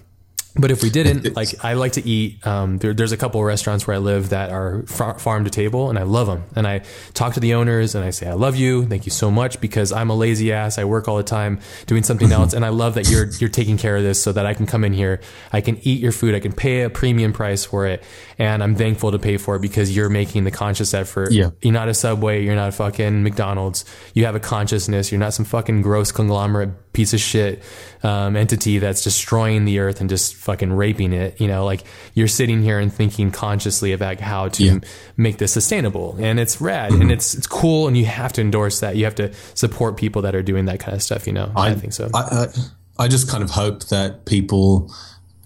but if we didn't, like I like to eat. Um, there, there's a couple of restaurants where I live that are far, farm to table, and I love them. And I talk to the owners and I say, "I love you, thank you so much," because I'm a lazy ass. I work all the time doing something mm-hmm. else, and I love that you're you're taking care of this so that I can come in here, I can eat your food, I can pay a premium price for it, and I'm thankful to pay for it because you're making the conscious effort. Yeah. You're not a Subway, you're not a fucking McDonald's. You have a consciousness. You're not some fucking gross conglomerate piece of shit um, entity that's destroying the earth and just fucking raping it. You know, like you're sitting here and thinking consciously about how to Yeah. make this sustainable, and it's rad and it's it's cool, and you have to endorse that. You have to support people that are doing that kind of stuff. You know, I, think so. I, I, I just kind of hope that people,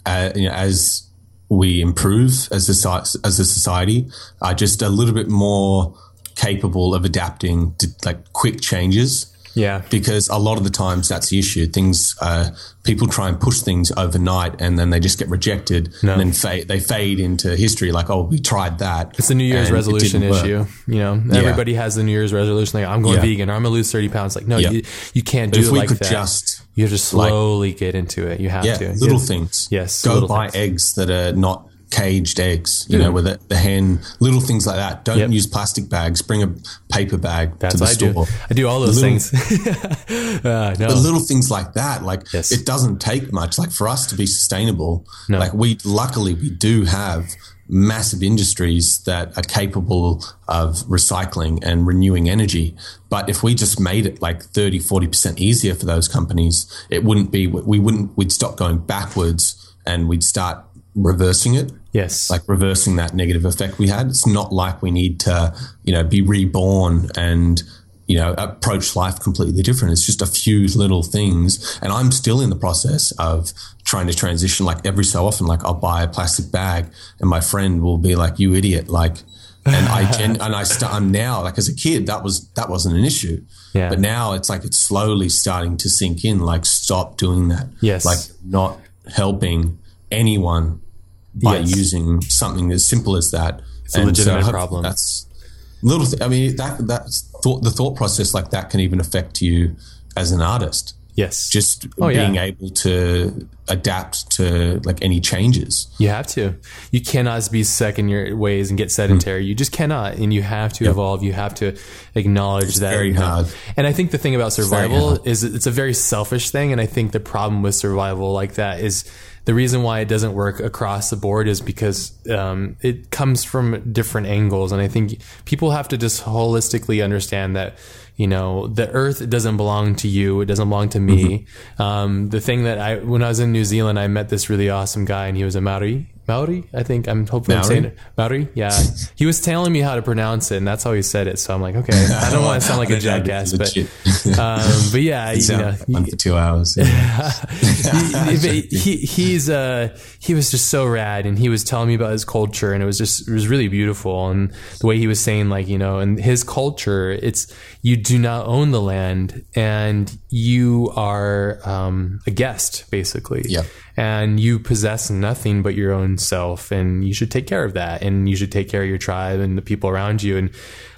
uh, you know, as we improve as a as a society, are just a little bit more capable of adapting to like quick changes. Yeah, Because a lot of the times that's the issue. Things, uh, people try and push things overnight, and then they just get rejected, No. and then fade, they fade into history. Like, oh, we tried that. It's the New Year's resolution didn't work. issue. You know, everybody has the New Year's resolution. Like, I'm going Yeah. vegan or I'm gonna lose 30 pounds. Like, no, Yeah. you, you can't But do if it we like could that. just you have to slowly get into it. You have yeah, to. little Yeah. things. Yes, go buy things. eggs that are not caged eggs. You know, with the, the hen, little things like that. Don't Yep. use plastic bags. Bring a paper bag That's to the I do. store. I do all those Little- things. uh, no. But little things like that, like Yes. it doesn't take much. Like for us to be sustainable, No. like we luckily we do have massive industries that are capable of recycling and renewing energy. But if we just made it like 30, 40% easier for those companies, it wouldn't be, we wouldn't, we'd stop going backwards and we'd start reversing it yes. like reversing that negative effect we had. It's not like we need to, you know, be reborn and, you know, approach life completely different. It's just a few little things. And I'm still in the process of trying to transition. Like every so often, like I'll buy a plastic bag and my friend will be like, you idiot. Like, and I, gen- and I start, I'm now like as a kid, that was, that wasn't an issue. Yeah. But now it's like, it's slowly starting to sink in. Like stop doing that. Yes. Like not helping anyone by Yes. using something as simple as that. It's a legitimate uh, problem. That's little. Th- I mean, that that's thought. The thought process like that can even affect you as an artist. yes. Just Oh, yeah. being able to adapt to like any changes. You have to. You cannot be stuck in your ways and get sedentary. You just cannot, and you have to evolve. You have to acknowledge that. very hard. And I think the thing about survival is it's a very selfish thing. And I think the problem with survival like that is the reason why it doesn't work across the board is because um, it comes from different angles. And I think people have to just holistically understand that you know the earth doesn't belong to you. It doesn't belong to me. Um, the thing that i when i was in new zealand i met this really awesome guy and he was a maori maori i think i'm hopefully i'm saying it maori yeah he was telling me how to pronounce it and that's how he said it so i'm like okay i don't want to sound like a jackass but um, but yeah you know fun for two hours. Yeah. he, he he's uh he was just so rad and he was telling me about his culture and it was just it was really beautiful and the way he was saying like you know and his culture it's you do not own the land and you are um, a guest basically Yep. And you possess nothing but your own self and you should take care of that and you should take care of your tribe and the people around you. And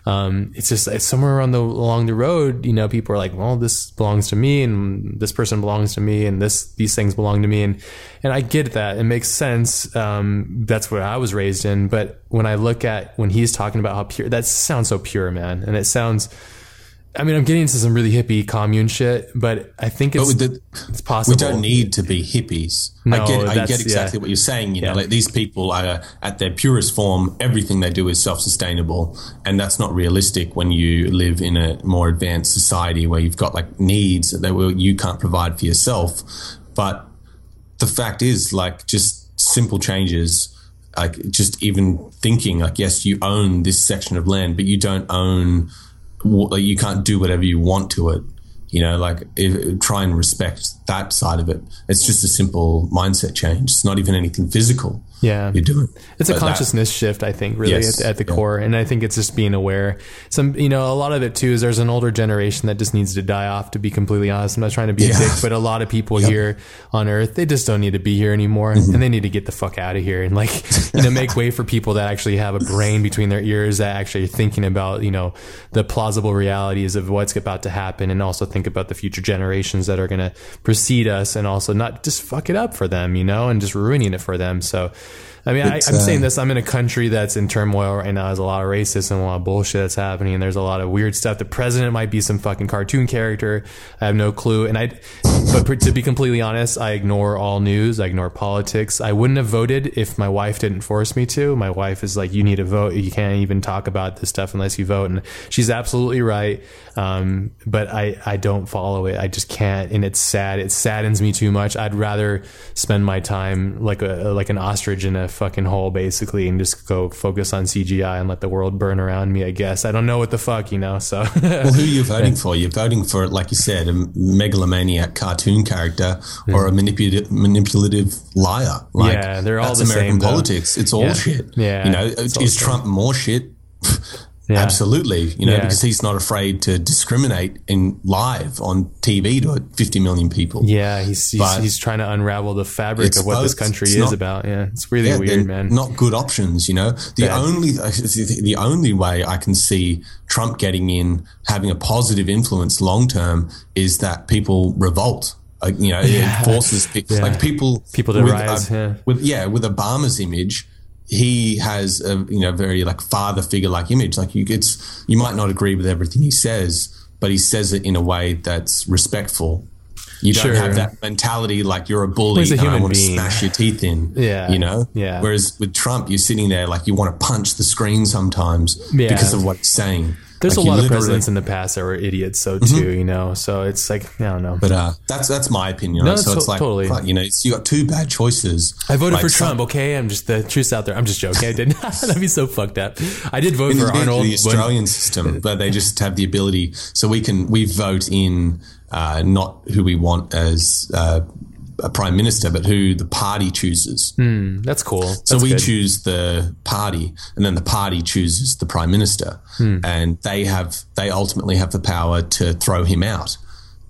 um, it's just it's somewhere the along the road you know people are like well this belongs to me and this person belongs to me and this these things belong to me. And and I get that. It makes sense. Um, that's what I was raised in. But when I look at when he's talking about how pure that sounds so pure man. And it sounds I mean I'm getting into some really hippie commune shit but I think it's the, it's possible we don't need to be hippies. No, I get, I get exactly yeah. what you're saying. You know, like these people are at their purest form. Everything they do is self-sustainable, and that's not realistic when you live in a more advanced society where you've got like needs that you can't provide for yourself. But the fact is, like, just simple changes. Like just even thinking, like yes, you own this section of land, but you don't own. Like you can't do whatever you want to it you know like if, try and respect that side of it. It's just a simple mindset change. It's not even anything physical yeah you're doing It's a But that- consciousness shift, I think, really Yes. at, at the Yeah. core, and I think it's just being aware. Some, you know, a lot of it too is there's an older generation that just needs to die off. To be completely honest, I'm not trying to be Yeah. a dick, but a lot of people here on Earth they just don't need to be here anymore, Mm-hmm. and they need to get the fuck out of here and like, you know, make way for people that actually have a brain between their ears that actually are thinking about, you know, the plausible realities of what's about to happen, and also think about the future generations that are going to precede us, and also not just fuck it up for them, you know, and just ruining it for them. So I mean, I, am uh, saying this. I'm in a country that's in turmoil right now. There's a lot of racism, a lot of bullshit that's happening, and there's a lot of weird stuff. The president might be some fucking cartoon character. I have no clue. And I, but to be completely honest, I ignore all news. I ignore politics. I wouldn't have voted if my wife didn't force me to. My wife is like, "You need to vote. You can't even talk about this stuff unless you vote," and she's absolutely right. Um, but I, I don't follow it. I just can't, and it's sad. It saddens me too much. I'd rather spend my time like a like an ostrich in a fucking hole basically and just go focus on CGI and let the world burn around me, I guess. I don't know what the fuck, you know, so. well, who are you voting for? You're voting for, like you said, a megalomaniac cartoon character or a manipulative, manipulative liar. Like, yeah, they're all the American same, politics. It's all yeah. shit. Yeah. You know, is Trump more shit? Yeah. Absolutely, you know, yeah. because he's not afraid to discriminate in live on TV to 50 million people. Yeah, he's he's, he's trying to unravel the fabric of what both, this country is not, about. Yeah, it's really yeah, weird, man. Not good options, you know. The only the only way I can see Trump getting in, having a positive influence long term, is that people revolt. Like, you know, it forces like people people to with, rise. Uh, with yeah, with Obama's image he has a you know very like father figure like image. Like you, it's you might not agree with everything he says, but he says it in a way that's respectful. You don't sure. have that mentality like you're a bully a and I want being. to smash your teeth in. Yeah. You know? Yeah. Whereas with Trump, you're sitting there like you want to punch the screen sometimes yeah. because of what he's saying. There's like a lot of presidents in the past that were idiots, so too, mm-hmm. you know. So it's like I don't know. But uh, that's that's my opinion. No, so it's like totally. you know, you got two bad choices. I voted like for Trump. Some, okay, I'm just the truth's out there. I'm just joking. I didn't. That'd be so fucked up. I did vote in for Arnold. The Australian when, system, but they just have the ability. So we can we vote in uh, not who we want as. Uh, a prime minister, but who the party chooses. Mm, that's cool. That's so we good. choose the party, and then the party chooses the prime minister, mm. and they have they ultimately have the power to throw him out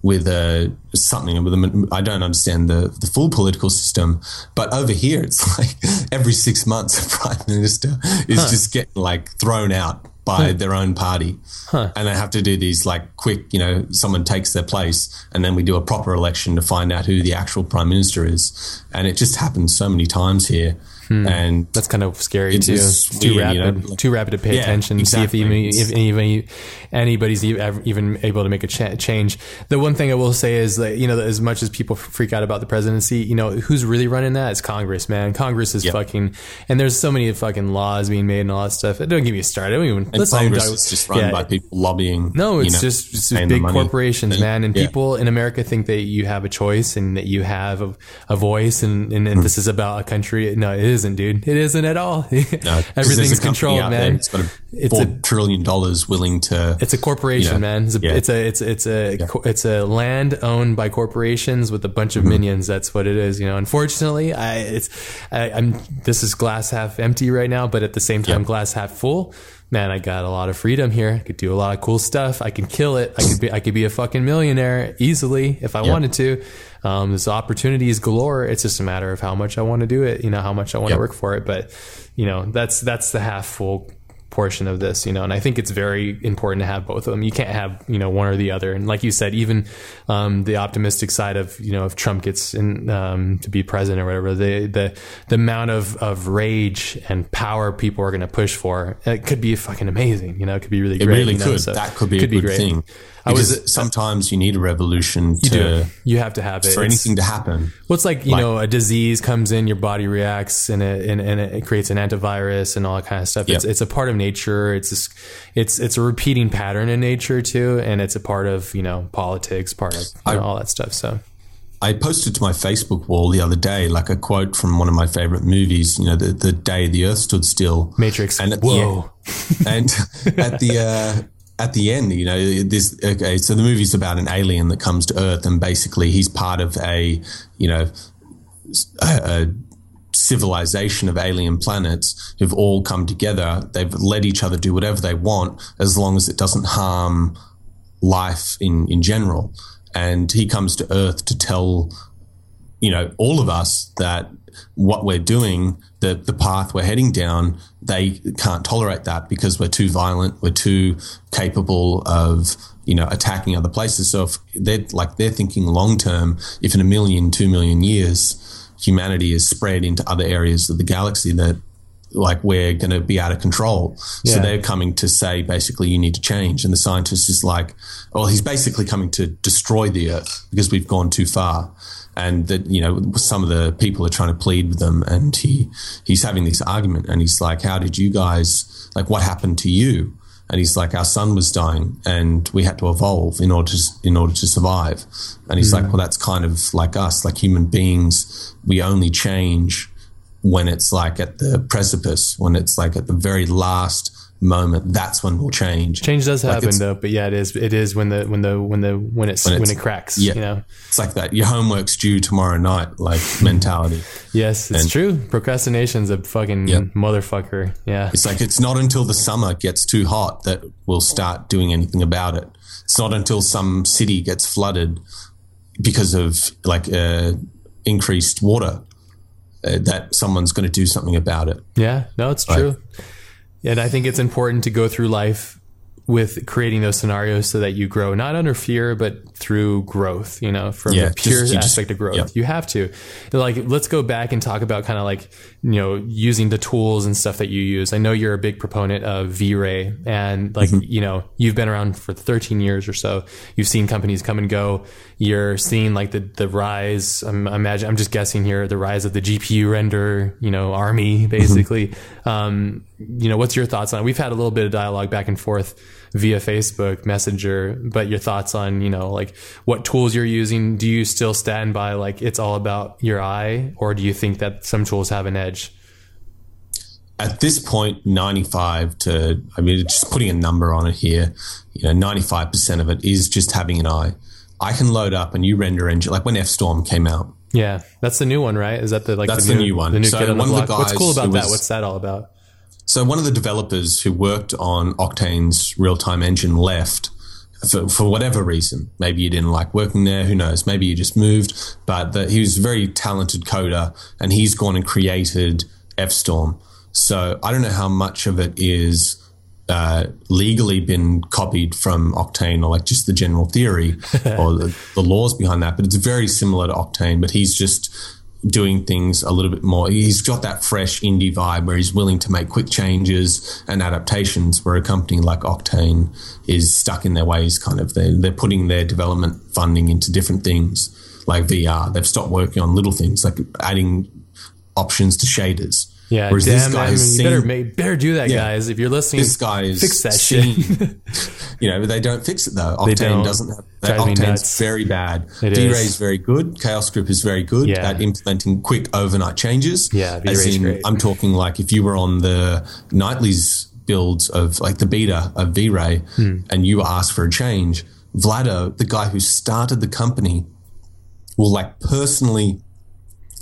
with a something with a, I don't understand the the full political system, but over here it's like every six months a prime minister is huh. just getting like thrown out by huh. Hmm. their own party. Huh. And they have to do these like quick, you know, someone takes their place and then we do a proper election to find out who the actual prime minister is. And it just happens so many times here. Hmm. And that's kind of scary too. Too rapid, you know? too rapid to pay yeah, attention. Exactly. See if even if anybody's even able to make a change. The one thing I will say is that you know, as much as people freak out about the presidency, you know, who's really running that? It's Congress, man. Congress is yep. fucking, and there's so many fucking laws being made and all that stuff. Don't get me started. I don't even. And Congress is just run yeah. by people lobbying. No, it's you know, just, it's just big corporations, and, man. And yeah. people in America think that you have a choice and that you have a, a voice, and, and, and mm. this is about a country. No, it is isn't, dude. It isn't at all. No, Everything's controlled, man. It's got a it's four a, trillion dollars willing to. It's a corporation, you know, man. It's a, yeah. it's a it's it's a yeah. it's a land owned by corporations with a bunch of mm-hmm. minions. That's what it is. You know. Unfortunately, I it's I, am this is glass half empty right now, but at the same time, yeah. glass half full man, I got a lot of freedom here. I could do a lot of cool stuff. I can kill it. I could be, I could be a fucking millionaire easily if I yep. wanted to. Um, there's opportunities galore. It's just a matter of how much I want to do it, you know, how much I want yep. to work for it. But, you know, that's, that's the half full portion of this, you know, and I think it's very important to have both of them. You can't have, you know, one or the other. And like you said, even um, the optimistic side of, you know, if Trump gets in um, to be president or whatever, the the the amount of, of rage and power people are going to push for, it could be fucking amazing. You know, it could be really it great. Really you know? could. So that could be could a good thing. I was sometimes you need a revolution you to do. you have to have it for anything to happen. Well, it's like you like, know a disease comes in, your body reacts, and it and, and it creates an antivirus and all that kind of stuff. Yep. It's it's a part of nature. It's a, it's it's a repeating pattern in nature too, and it's a part of you know politics, part of I, know, all that stuff. So. I posted to my Facebook wall the other day, like a quote from one of my favorite movies. You know, the the day the Earth stood still, Matrix. And at Whoa! The, and at the uh, at the end, you know, this okay. So the movie's about an alien that comes to Earth, and basically he's part of a, you know, a, a civilization of alien planets who've all come together. They've let each other do whatever they want as long as it doesn't harm life in in general. And he comes to Earth to tell, you know, all of us that what we're doing, the the path we're heading down, they can't tolerate that because we're too violent, we're too capable of you know attacking other places. So if they're like they're thinking long term, if in a million, two million years, humanity is spread into other areas of the galaxy that like we're going to be out of control. Yeah. So they're coming to say basically you need to change. And the scientist is like, well, he's basically coming to destroy the Earth because we've gone too far. And that you know some of the people are trying to plead with them, and he he's having this argument, and he's like, "How did you guys like? What happened to you?" And he's like, "Our sun was dying, and we had to evolve in order to in order to survive." And he's like, mm. "Well, that's kind of like us, like human beings. We only change when it's like at the precipice, when it's like at the very last moment, that's when we'll change. Change does like happen though, but yeah, it is. It is when the when the when the when it's when, it's, when it cracks. Yeah, you know, it's like that. Your homework's due tomorrow night, like mentality. yes, it's and, true. Procrastination's a fucking yeah. motherfucker. Yeah, it's like it's not until the summer gets too hot that we'll start doing anything about it. It's not until some city gets flooded because of like uh, increased water uh, that someone's going to do something about it. Yeah, no, it's true. And I think it's important to go through life with creating those scenarios so that you grow not under fear but through growth you know from yeah, the pure just, aspect just, of growth yeah. you have to like let's go back and talk about kind of like you know using the tools and stuff that you use i know you're a big proponent of v-ray and like mm-hmm. you know you've been around for 13 years or so you've seen companies come and go you're seeing like the the rise i'm imagine i'm just guessing here the rise of the gpu render you know army mm-hmm. basically mm-hmm. um, you know what's your thoughts on it we've had a little bit of dialogue back and forth via Facebook Messenger, but your thoughts on, you know, like what tools you're using. Do you still stand by like it's all about your eye, or do you think that some tools have an edge? At this point, 95 to, I mean, just putting a number on it here, you know, 95% of it is just having an eye. I can load up a new render engine, like when FStorm came out. Yeah, that's the new one, right? Is that the like that's the, new, the new one? The new so kid on the block. What's cool about was, that? What's that all about? So one of the developers who worked on Octane's real-time engine left for, for whatever reason. Maybe you didn't like working there. Who knows? Maybe you just moved. But the, he was a very talented coder, and he's gone and created FStorm. So I don't know how much of it is uh, legally been copied from Octane or like just the general theory or the, the laws behind that, but it's very similar to Octane. But he's just doing things a little bit more. He's got that fresh indie vibe where he's willing to make quick changes and adaptations. Where a company like Octane is stuck in their ways, kind of. They're, they're putting their development funding into different things like VR. They've stopped working on little things like adding options to shaders. Yeah, Whereas damn, this guy I mean, you better, make, better do that, yeah, guys. If you're listening, this guy is fix that seen, shit. you know, they don't fix it though. Octane doesn't. Have, that. Octane's very bad. V-Ray is very good. Chaos Group is very good yeah. at implementing quick overnight changes. Yeah, V-Ray's great. I'm talking like if you were on the Nightly's builds of like the beta of V-Ray hmm. and you ask for a change, Vlado, the guy who started the company, will like personally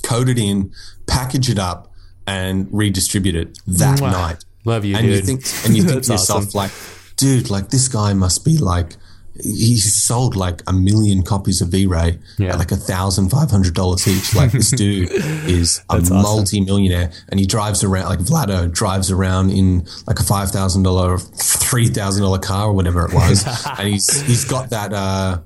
code it in, package it up and redistribute it that wow. night. Love you, and dude. you think, and you think to yourself, awesome. like, dude, like this guy must be like, he's sold like a million copies of V-Ray yeah. at like a thousand five hundred dollars each. Like this dude is a awesome. multi-millionaire, and he drives around like Vlado drives around in like a five thousand dollar, three thousand dollar car or whatever it was, and he's he's got that. Uh,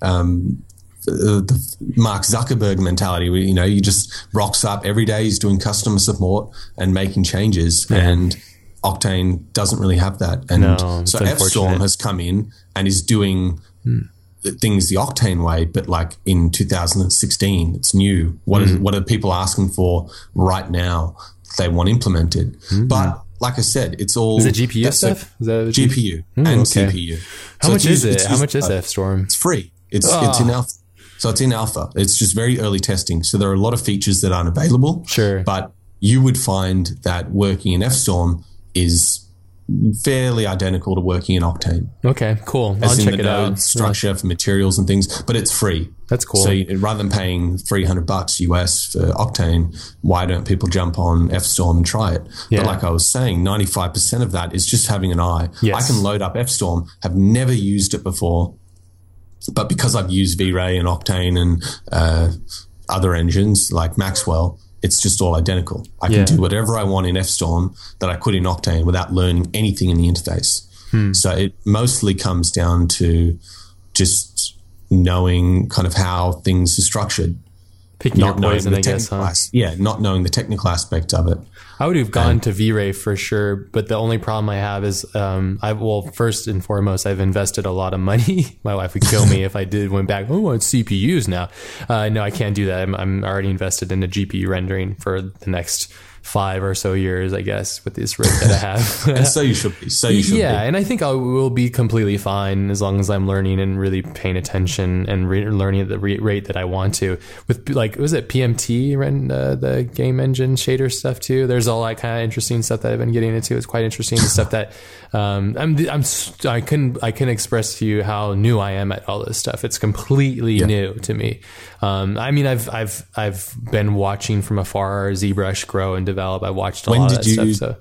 um, the Mark Zuckerberg mentality. Where, you know, he just rocks up every day. He's doing customer support and making changes, yeah. and Octane doesn't really have that. And no, so FStorm has come in and is doing hmm. things the Octane way, but like in 2016, it's new. What mm. is, what are people asking for right now? They want implemented, mm. but like I said, it's all is it GPU stuff? Is that GPU mm, and okay. CPU. How so much is it? How much is FStorm? It's free. It's oh. it's in alpha. So it's in alpha. It's just very early testing. So there are a lot of features that aren't available. Sure. But you would find that working in FStorm is fairly identical to working in Octane. Okay, cool. As I'll check it out. Structure yeah. for materials and things, but it's free. That's cool. So you, rather than paying three hundred bucks US for Octane, why don't people jump on FStorm and try it? Yeah. But like I was saying, ninety five percent of that is just having an eye. Yes. I can load up FStorm, have never used it before, but because I've used V-Ray and Octane and uh, other engines like Maxwell, it's just all identical. I can do whatever I want in FStorm that I could in Octane without learning anything in the interface. Hmm. So it mostly comes down to just knowing kind of how things are structured. Picking your poison, I guess, huh? as- yeah, not knowing the technical aspect of it. I would have gone to V-Ray for sure, but the only problem I have is, um, I well, first and foremost, I've invested a lot of money. My wife would kill me if I did went back. Oh, it's CPUs now. Uh, no, I can't do that. I'm, I'm already invested in a GPU rendering for the next five or so years, I guess, with this rig that I have. And so you should be. So you should yeah, be. and I think I will be completely fine as long as I'm learning and really paying attention and re- learning at the re- rate that I want to. With like, was it PMT ren- uh, the game engine shader stuff too? There's all that kind of interesting stuff that I've been getting into. It's quite interesting. The stuff that um, I'm, I'm, I couldn't, I couldn't express to you how new I am at all this stuff. It's completely new to me. Um, I mean, I've, I've, I've been watching from afar ZBrush grow and develop. I watched a When lot of did that you- stuff. So.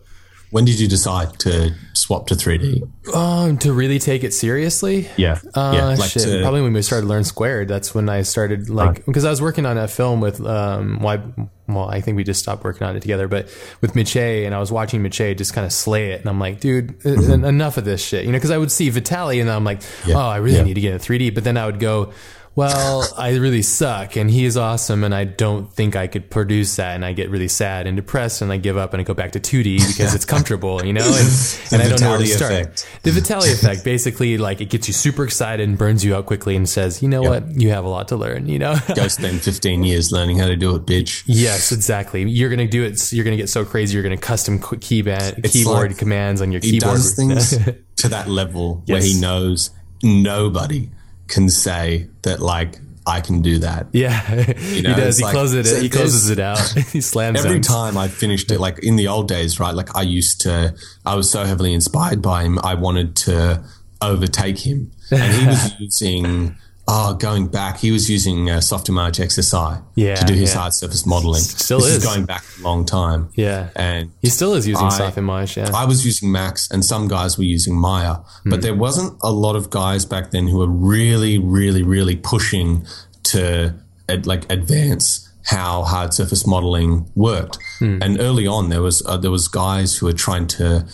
When did you decide to swap to 3D? Um, to really take it seriously. Yeah. Uh, yeah. Like shit. to, Probably when we started Learn Squared. That's when I started like because I was working on a film with um. Why? Well, I think we just stopped working on it together. But with Maciej, and I was watching Maciej just kind of slay it, and I'm like, dude, Mm-hmm. enough of this shit. You know, because I would see Vitaly, and I'm like, oh, I really Yeah. need to get in 3D. But then I would go. Well, I really suck, and he is awesome, and I don't think I could produce that, and I get really sad and depressed, and I give up, and I go back to 2D because it's comfortable, you know, and, and I don't know where to start. effect. The Vitaly effect, basically, like it gets you super excited and burns you out quickly, and says, you know what, you have a lot to learn, you know. go spend 15 years learning how to do it, bitch. yes, exactly. You're gonna do it. You're gonna get so crazy. You're gonna custom qu- keyboard It's keyboard like commands on your He keyboard. does things to that level where he knows nobody can say that, like, I can do that. yeah, he know, does. He like- closes it. so He closes it out. he slams Every time I finished it, like in the old days, right? Like I used to, I was so heavily inspired by him. I wanted to overtake him. And he was using, oh, going back, he was using uh, Softimage XSI Yeah, to do his yeah. hard surface modeling. Still this is. going back a long time. Yeah, And he still is using I- Softimage. Yeah, I was using Max and some guys were using Maya, but there wasn't a lot of guys back then who were really, really, really pushing to ad, like advance how hard surface modeling worked. And early on, there was uh, there was guys who were trying to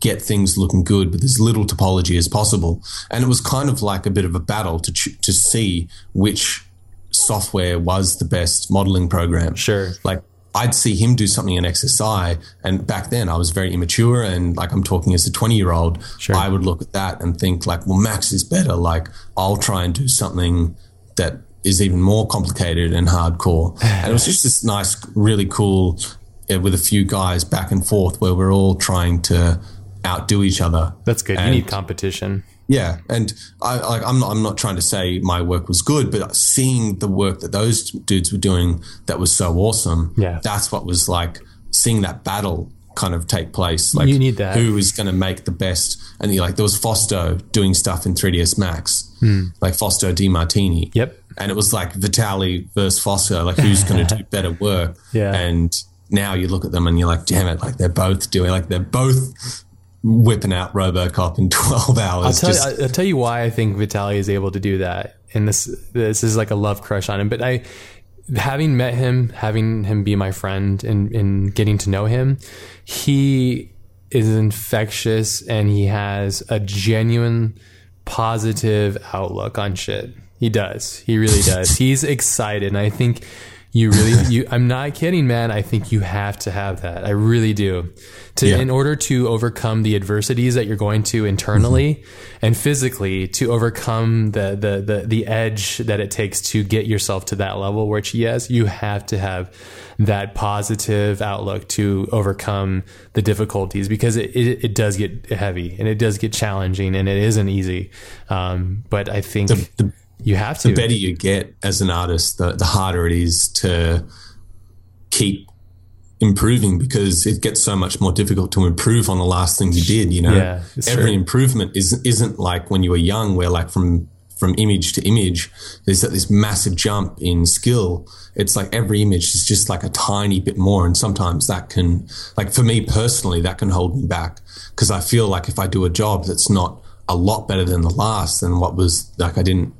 get things looking good with as little topology as possible, and it was kind of like a bit of a battle to ch- to see which software was the best modeling program. Sure. Like I'd see him do something in XSI, and back then I was very immature, and like I'm talking as a 20 year old, Sure. I would look at that and think like, well, Max is better. Like I'll try and do something that is even more complicated and hardcore. and it was just this nice, really cool, uh, with a few guys back and forth where we're all trying to outdo each other. that's good. You need competition. yeah, and I, like, I'm not, I'm not trying to say my work was good, but seeing the work that those dudes were doing that was so awesome. Yeah. that's what was like seeing that battle kind of take place. Like You need that. Who is going to make the best? And like there was Fausto doing stuff in 3ds Max, like Fausto De Martini. Hmm. Yep. and it was like Vitaly versus Fausto, like who's going to do better work? Yeah. and now you look at them and you're like, damn it, like they're both doing, like they're both whipping out RoboCop in 12 hours. I'll tell, just- I'll tell you why I think Vitaly is able to do that. And this this is like a love crush on him. But I, having met him, having him be my friend, and, and getting to know him, he is infectious and he has a genuine positive outlook on shit. He does. He really does. He's excited, and I think you really you I'm not kidding, man. I think you have to have that. I really do. To Yeah. in order to overcome the adversities that you're going to internally and physically to overcome the, the the the edge that it takes to get yourself to that level which yes, you have to have that positive outlook to overcome the difficulties because it, it, it does get heavy and it does get challenging and it isn't easy. Um, but I think the, you have to. the better you get as an artist, the, the harder it is to keep improving because it gets so much more difficult to improve on the last thing you did. You know, Yeah, every true. improvement is isn't like when you were young, where like from from image to image, there's that- this massive jump in skill. It's like every image is just like a tiny bit more, and sometimes that can, like for me personally, that can hold me back because I feel like if I do a job that's not a lot better than the last, then what was like I didn't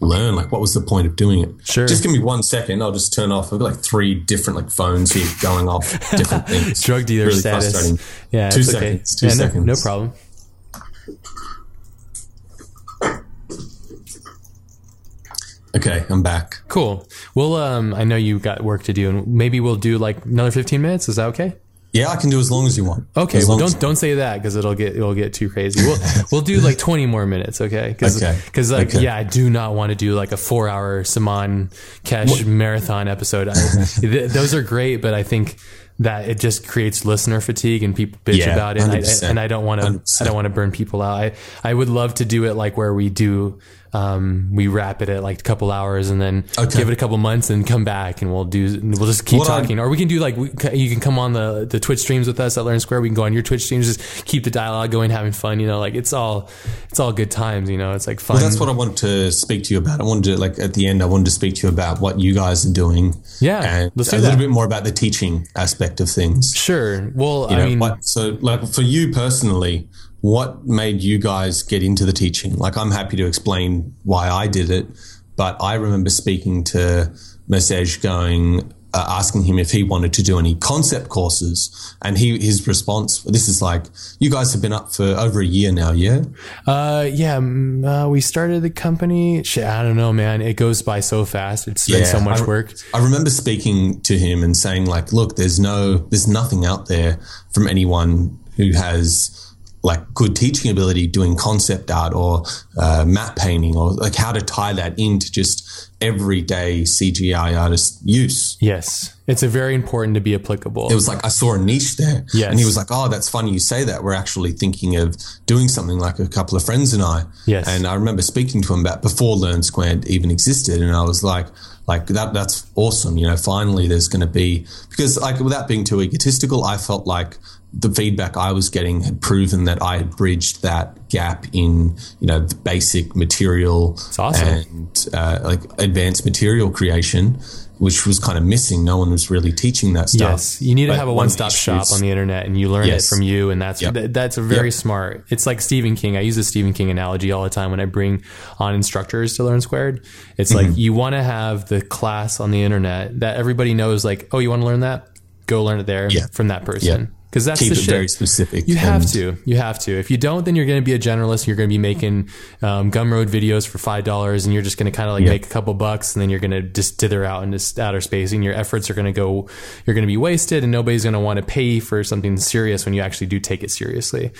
learn. Like, what was the point of doing it? Sure. Just give me one second. I'll just turn off. I've got like three different like phones here going off different things. drug dealer Really status. frustrating. Yeah, Two it's okay. seconds, two yeah, no- seconds. No, problem. Okay, I'm back. Cool. Well, um, I know you got work to do, and maybe we'll do like another 15 minutes. Is that okay? Yeah, I can do as long as you want. Okay, well, don't don't say that because it'll get it'll get too crazy. We'll we'll do like twenty more minutes, okay? Because Okay. like Okay. yeah, I do not want to do like a four hour Saman Kesh marathon episode. I, th- those are great, but I think that it just creates listener fatigue and people bitch Yeah, about it, and I, and I don't want to I don't want to burn people out. I I would love to do it like where we do. Um, we wrap it at like a couple hours and then Okay. give it a couple months and come back and we'll do we'll just keep What I- talking or we can do like we, you can come on the the Twitch streams with us at Learn Square. We can go on your Twitch streams, just keep the dialogue going, having fun. You know, like it's all it's all good times. You know, it's like fun. Well, that's what I wanted to speak to you about. I wanted to, like, at the end, I wanted to speak to you about what you guys are doing. Yeah, And do a little bit more about the teaching aspect of things. sure. Well, You I know, mean, what, so, like, for you personally, what made you guys get into the teaching? Like, I'm happy to explain why I did it, but I remember speaking to Maciej going, uh, asking him if he wanted to do any concept courses, and he his response. This is like, you guys have been up for over a year now, yeah? uh, yeah, mm, uh, we started the company. Shit, I don't know, man. It goes by so fast. It's been so much I, work. I remember speaking to him and saying, like, look, there's no, there's nothing out there from anyone who has like good teaching ability doing concept art or uh, map painting or like how to tie that into just everyday CGI artist use. Yes, it's a very important to be applicable. It was like I saw a niche there, Yes. and he was like, "Oh, that's funny you say that. We're actually thinking of doing something like a couple of friends and I." Yes. And I remember speaking to him about before Learn Squared even existed, and I was like, "Like that. That's awesome. You know, finally there's going to be because like without being too egotistical, I felt like." The feedback I was getting had proven that I had bridged that gap in, you know, the basic material awesome. and uh, like advanced material creation, which was kind of missing. No one was really teaching that stuff. Yes, you need to have a one stop shop on the internet, and you learn Yes. it from you, and that's Yep. th- that's a very Yep. smart. It's like Stephen King. I use the Stephen King analogy all the time when I bring on instructors to Learn Squared. It's Mm-hmm. like you want to have the class on the internet that everybody knows. Like, oh, you want to learn that? Go learn it there Yeah. from that person. Because that's Keep the it shit. very specific. You have to. You have to. If you don't, then you're going to be a generalist. You're going to be making um, Gumroad videos for five dollars, and you're just going to kind of like Yeah. make a couple bucks, and then you're going to just dither out into outer space, and your efforts are going to go. You're going to be wasted, and nobody's going to want to pay for something serious when you actually do take it seriously.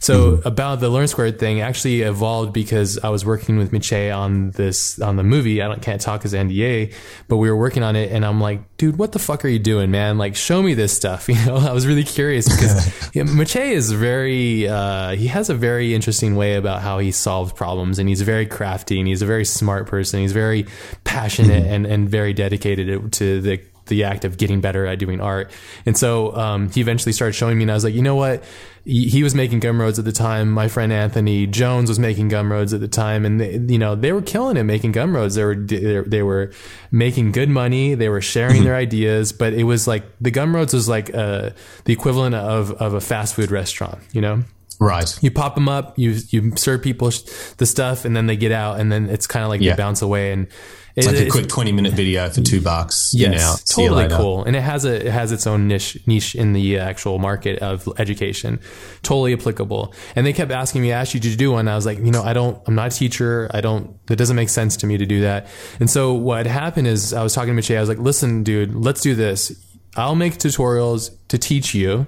So Mm-hmm. about the Learn Squared thing, actually evolved because I was working with Maciej on this on the movie. I don't can't talk as NDA, but we were working on it, and I'm like, dude, what the fuck are you doing, man? Like, show me this stuff. You know, I was really curious because yeah, Maciej is very, uh, he has a very interesting way about how he solves problems and he's very crafty and he's a very smart person. He's very passionate Mm-hmm. and, and very dedicated to the, the act of getting better at doing art. And so, um, he eventually started showing me and I was like, you know what? He, he was making Gumroads at the time. My friend Anthony Jones was making Gumroads at the time and they, you know, they were killing it making Gumroads. They were, they, they were making good money. They were sharing their ideas, but it was like the Gumroads was like, uh, the equivalent of, of a fast food restaurant, you know? Right. you pop them up, you you serve people the stuff, and then they get out, and then it's kind of like Yeah. they bounce away, and it, Like a quick 20 minute video for two bucks. you Yes, know, totally cool, and it has a it has its own niche niche in the actual market of education, totally applicable. And they kept asking me, "Ash, you did you do one?" I was like, you know, I don't. I'm not a teacher. I don't. It doesn't make sense to me to do that. And so what happened is, I was talking to Maciej. I was like, "Listen, dude, let's do this. I'll make tutorials to teach you."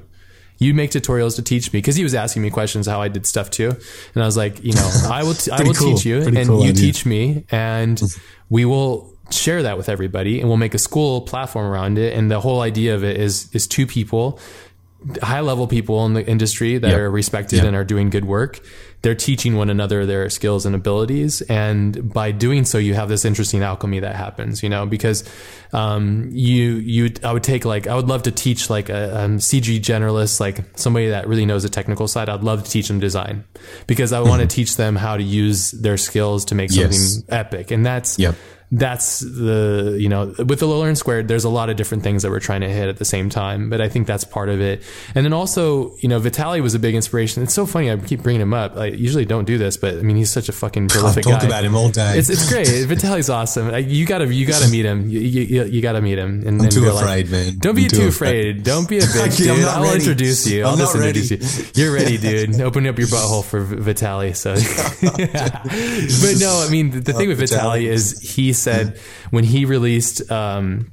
You make tutorials to teach me because he was asking me questions how I did stuff too, and I was like, you know, I will t- I will cool. teach you, Pretty and cool you idea. teach me, and we will share that with everybody, and we'll make a school platform around it. And the whole idea of it is is two people, high level people in the industry that Yep. are respected Yep. and are doing good work. They're teaching one another their skills and abilities, and by doing so, you have this interesting alchemy that happens. You know, because um, you you I would take like I would love to teach like a um, CG generalist, like somebody that really knows the technical side. I'd love to teach them design because I want to teach them how to use their skills to make something Yes. epic, and that's Yep. That's the you know with the Learn Squared there's a lot of different things that we're trying to hit at the same time but i think that's part of it. And then also you know Vitaly was a big inspiration. It's so funny i keep bringing him up. I usually don't do this but i mean he's such a fucking prolific talk guy. about him all day. it's, it's great. Vitaly's awesome. Like, you gotta you gotta meet him. You, you, you gotta meet him in, in too afraid, man. don't be I'm too, too afraid. don't be a bitch I'm dude i'll ready. introduce you. I'll I'm just introduce ready. you. You're ready dude. Open up your butthole for Vitaly so. But no i mean the, the thing with. Vitaly is he said when he released. Um,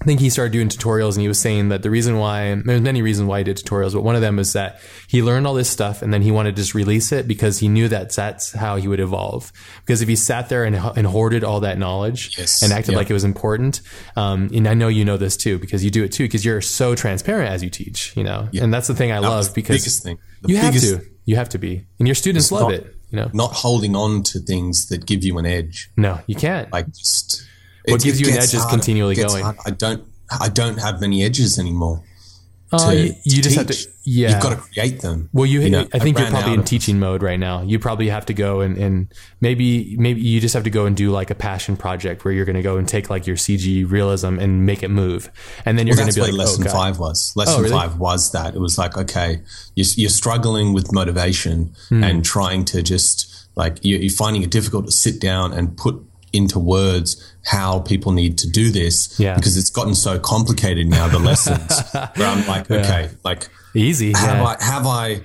I think he started doing tutorials and he was saying that the reason why there's many reasons why he did tutorials, but one of them is that he learned all this stuff and then he wanted to just release it because he knew that that's how he would evolve. Because if he sat there and, and hoarded all that knowledge Yes. and acted Yeah. like it was important, um, and I know you know this too because you do it too because you're so transparent as you teach, you know, and that's the thing I That was love because biggest thing. The you have biggest- to, you have to be, and your students love not- it. You know, Not holding on to things that give you an edge. no, you can't. Like just What gives you an edge is continually going. harder. I don't. I don't have many edges anymore. Oh, to- you, you to just have to, yeah. You've got to create them. Well, you, know, I think you're probably in teaching mode right now. You probably have to go and, and maybe maybe you just have to go and do like a passion project where you're going to go and take like your CG realism and make it move, and then you're Well, going to be like, lesson oh, God. five was. Lesson Oh, really? five was that it was like, okay, you're, you're struggling with motivation Hmm. and trying to just like you- you're finding it difficult to sit down and put into words how people need to do this Yeah. because it's gotten so complicated now. The lessons where I'm like, okay, like easy. have Yeah. I have I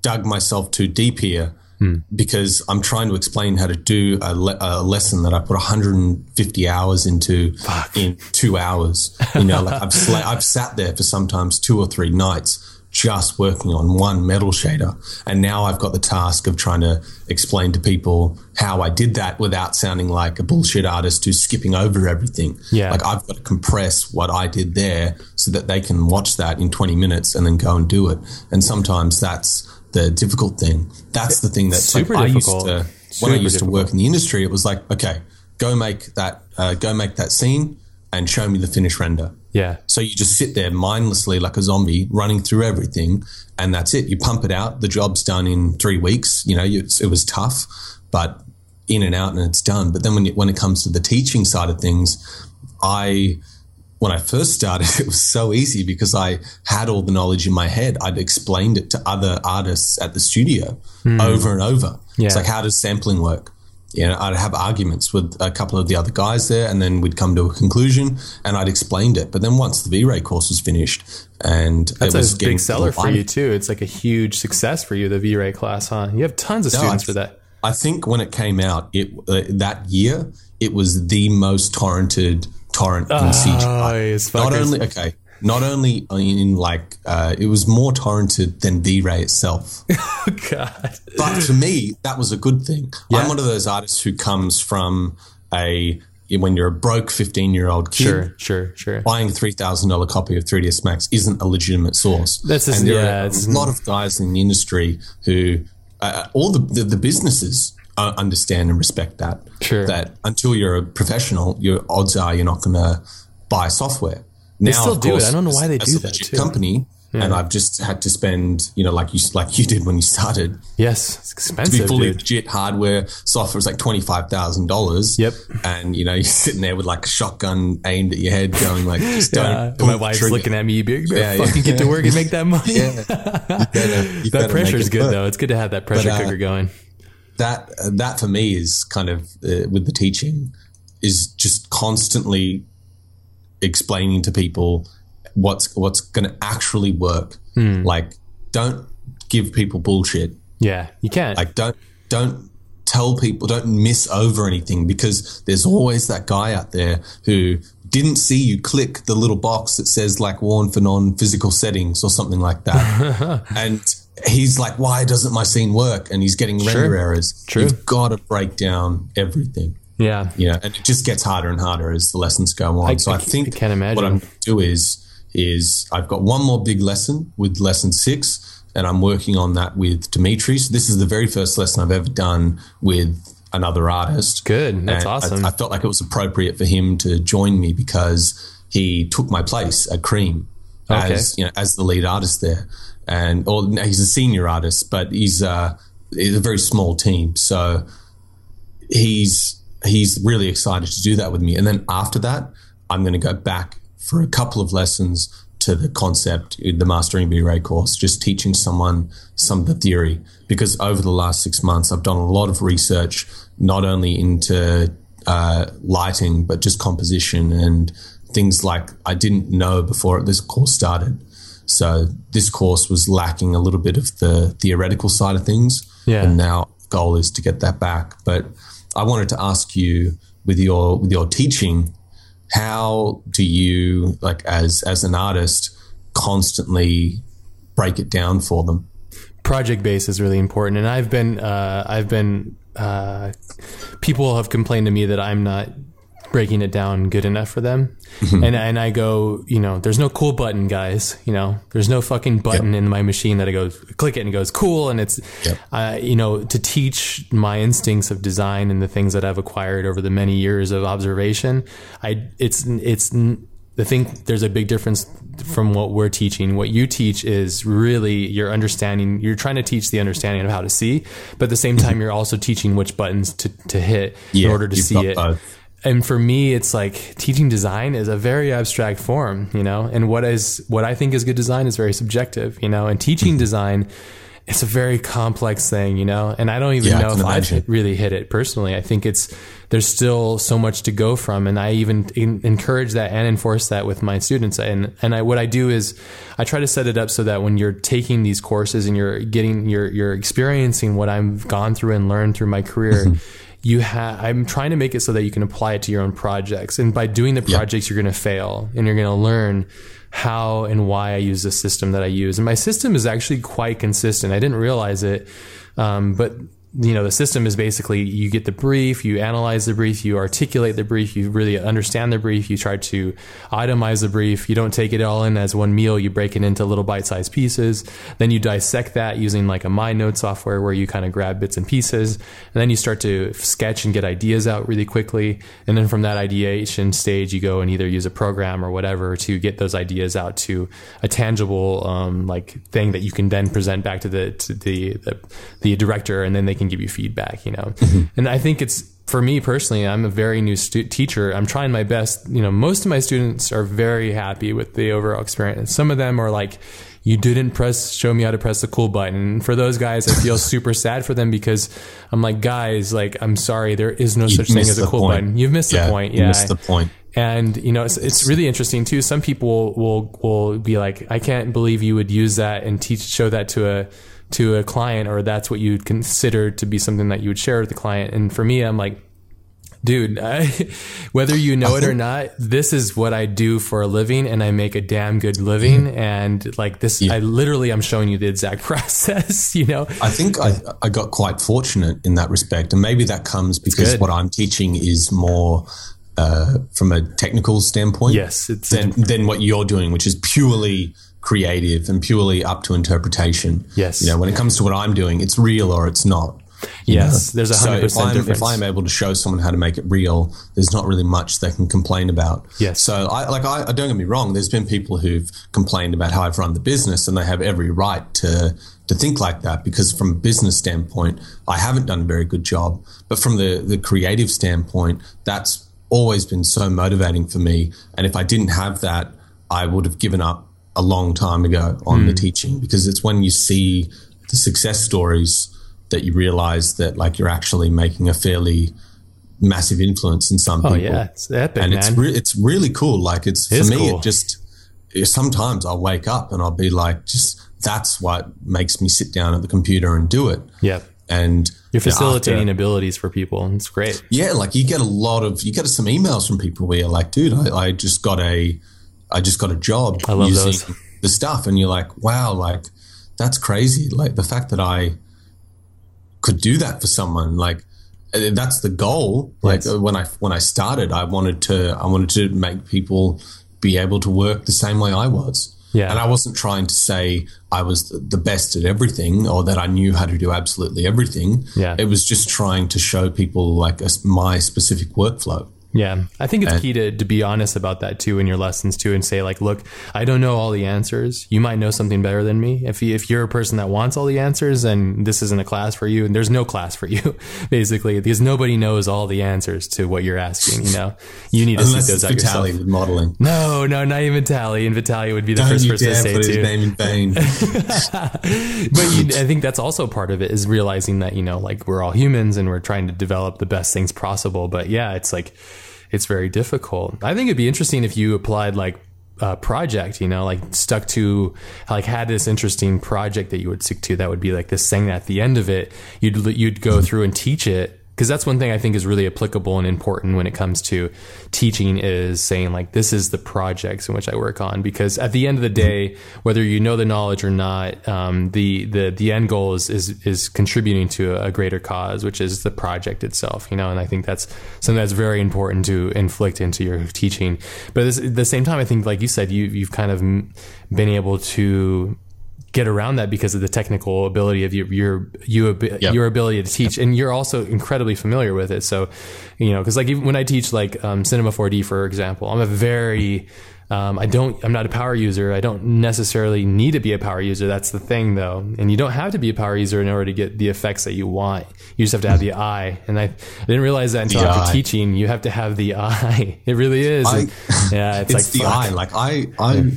dug myself too deep here? Hmm. Because I'm trying to explain how to do a, le- a lesson that I put 150 hours into in two hours. You know, like I've sla- I've sat there for sometimes two or three nights just working on one metal shader, and now I've got the task of trying to explain to people how I did that without sounding like a bullshit artist who's skipping over everything. Yeah. like I've got to compress what I did there so that they can watch that in 20 minutes and then go and do it. And sometimes that's the difficult thing. That's the thing that's Super like, difficult. I used to, when I Super used to work in the industry, it was like, okay, go make that, uh, go make that scene and show me the finished render. Yeah. So you just sit there mindlessly like a zombie, running through everything, and that's it. You pump it out. The job's done in three weeks. You know, you, it was tough, but in and out, and it's done. But then when you, when it comes to the teaching side of things, I when I first started, it was so easy because I had all the knowledge in my head. I'd explained it to other artists at the studio hmm. over and over. Yeah. It's like, how does sampling work? You know, I'd have arguments with a couple of the other guys there, and then we'd come to a conclusion, and I'd explained it. But then once the V-Ray course was finished, and That's it was a big seller for you too. It's like a huge success for you, the V-Ray class, huh? You have tons of No, students I- for that. I think when it came out, it uh, that year it was the most torrented torrent in CGI. Nice, Not only okay, not only in like uh, it was more torrented than V-Ray itself. oh God. But to me, that was a good thing. Yeah. I'm one of those artists who comes from a when you're a broke 15 year old kid. Sure, sure, sure. Buying a three thousand dollar copy of 3ds Max isn't a legitimate source. That's just- and there yeah, are a lot of guys in the industry who uh, all the, the the businesses uh, understand and respect that. Sure. That until you're a professional, your odds are you're not going to buy software. Now, still of do it. I don't know why they do that, too. Company. And I've just had to spend, you know, like you like you did when you started, Yes, it's expensive. to be fully dude. legit hardware software is like twenty five thousand dollars. Yep. And you know you're sitting there with like a shotgun aimed at your head, going like, just don't. Yeah, my wife's trigger. looking at me. You better, Yeah, yeah. fucking get to work and make that money. Yeah, better, that pressure's make good work. though. It's good to have that pressure But, uh, cooker going. That that for me is kind of uh, with the teaching is just constantly explaining to people what's what's going to actually work. Hmm. Like, don't give people bullshit. Yeah, you can't. Like don't don't tell people don't miss over anything because there's always that guy out there who didn't see you click the little box that says like warn for non-physical settings or something like that. and he's like, why doesn't my scene work? And he's getting render Sure. errors. True. You've got to break down everything. Yeah. Know, and it just gets harder and harder as the lessons go on. I- so I, I think can't imagine. what I'm going to do is is I've got one more big lesson with lesson six, and I'm working on that with Dimitri. So this is the very first lesson I've ever done with another artist. Good. That's And awesome. I, felt like it was appropriate for him to join me because he took my place at Cream Okay. as you know as the lead artist there, and or he's a senior artist, but he's uh, he's a very small team. So he's he's really excited to do that with me. And then after that, I'm going to go back for a couple of lessons to the concept, in the mastering V-Ray course, just teaching someone some of the theory. Because over the last six months, I've done a lot of research, not only into uh, lighting, but just composition and things like I didn't know before this course started. So this course was lacking a little bit of the theoretical side of things. Yeah. And now goal is to get that back. But I wanted to ask you with your with your teaching, how do you like as as an artist constantly break it down for them? Project base is really important, and I've been uh, I've been uh, people have complained to me that I'm not breaking it down good enough for them. Mm-hmm. And and I go, you know, there's no cool button, guys. You know, there's no fucking button yep. in my machine that I go click it and it goes cool. And it's, yep. uh, you know, to teach my instincts of design and the things that I've acquired over the many years of observation. I it's it's the thing. There's a big difference from what we're teaching. What you teach is really your understanding. You're trying to teach the understanding of how to see, but at the same time, you're also teaching which buttons to, to hit yeah, in order to see it. Both and for me it's like teaching design is a very abstract form you know? And what is what i think is good design is very subjective you know? And teaching mm-hmm. design it's a very complex thing you know? And i don't even yeah, know if i've really hit it personally. I think it's there's still so much to go from. And i even in, encourage that and enforce that with my students. And and I, what i do is i try to set it up so that when you're taking these courses and you're getting you're you're experiencing what i've gone through and learned through my career mm-hmm you have i'm trying to make it so that you can apply it to your own projects. And by doing the projects you're going to fail and you're going to learn how and why i use the system that i use. And my system is actually quite consistent. I didn't realize it um, but you know the system is basically you get the brief you analyze the brief you articulate the brief you really understand the brief you try to itemize the brief. You don't take it all in as one meal you break it into little bite-sized pieces. Then you dissect that using like a MindNode software where you kind of grab bits and pieces. And then you start to sketch and get ideas out really quickly. And then from that ideation stage you go and either use a program or whatever to get those ideas out to a tangible um, like thing that you can then present back to the to the, the the director. And then they can can give you feedback, you know. Mm-hmm. And I think it's for me personally, I'm a very new stu- teacher. I'm trying my best. You know, most of my students are very happy with the overall experience. Some of them are like, you didn't press show me how to press the cool button and for those guys i feel super sad for them because i'm like guys like i'm sorry there is no you such thing as a cool point. button you've missed yeah, the point yeah missed the point. point and you know it's, it's really interesting too some people will will be like i can't believe you would use that and teach show that to a to a client or that's what you'd consider to be something that you would share with the client. And for me, I'm like, dude, I, whether you know it or not, this is what I do for a living and I make a damn good living. Mm-hmm. And like this, yeah. I literally, I'm showing you the exact process, you know? I think I, I got quite fortunate in that respect. And maybe that comes because what I'm teaching is more uh, from a technical standpoint. Yes. than, than what you're doing, which is purely creative and purely up to interpretation. Yes. You know, when it comes to what I'm doing, it's real or it's not. Yes, know? there's a hundred percent difference. If I'm able to show someone how to make it real, there's not really much they can complain about. Yes. So I like I don't get me wrong. There's been people who've complained about how I've run the business, and they have every right to to think like that because from a business standpoint, I haven't done a very good job. But from the the creative standpoint, that's always been so motivating for me. And if I didn't have that, I would have given up a long time ago on mm. the hmm. teaching because it's when you see the success stories that you realize that like you're actually making a fairly massive influence in some oh, people. yeah, it's epic, and man. it's re- it's really cool. Like it's it for me, cool. it just sometimes I'll wake up and I'll be like, just that's what makes me sit down at the computer and do it. Yeah, and you're facilitating after, abilities for people. And it's great. Yeah, like you get a lot of you get some emails from people where you're like, dude, I, I just got a I just got a job I love using those. the stuff, and you're like, wow, like that's crazy. Like the fact that I could do that for someone, like uh, that's the goal. Like yes. when I when I started, I wanted to I wanted to make people be able to work the same way I was. Yeah. And I wasn't trying to say I was the best at everything or that I knew how to do absolutely everything. Yeah. It was just trying to show people like a, my specific workflow. Yeah, I think it's and, key to, to be honest about that too in your lessons too, and say like, look, I don't know all the answers. You might know something better than me. If you, if you're a person that wants all the answers, and this isn't a class for you, and there's no class for you, basically, because nobody knows all the answers to what you're asking. You know, you need to Unless seek those out Vitaly yourself. With modeling. No, no, not even Vitaly. And Vitaly would be the don't first person to say put too. His name in vain. but you, I think that's also part of it is realizing that you know, like we're all humans and we're trying to develop the best things possible. But yeah, it's like it's very difficult. I think it'd be interesting if you applied like a project, you know, like stuck to like had this interesting project that you would stick to that would be like this thing at the end of it, you'd you'd go through and teach it because that's one thing I think is really applicable and important when it comes to teaching is saying like this is the projects in which I work on because at the end of the day, whether you know the knowledge or not, um, the the the end goal is is is contributing to a greater cause, which is the project itself. You know, and I think that's something that's very important to inflict into your teaching. But at the same time, I think like you said, you you've kind of been able to get around that because of the technical ability of your your you, yep. your ability to teach, and you're also incredibly familiar with it. So, you know, because like even when I teach like um, Cinema 4D, for example, I'm a very um, I don't. I'm not a power user. I don't necessarily need to be a power user. That's the thing, though. And you don't have to be a power user in order to get the effects that you want. You just have to have the eye. And I, I didn't realize that until the after eye. teaching. You have to have the eye. It really is. I, yeah, it's, it's like the fuck. eye. Like I, I,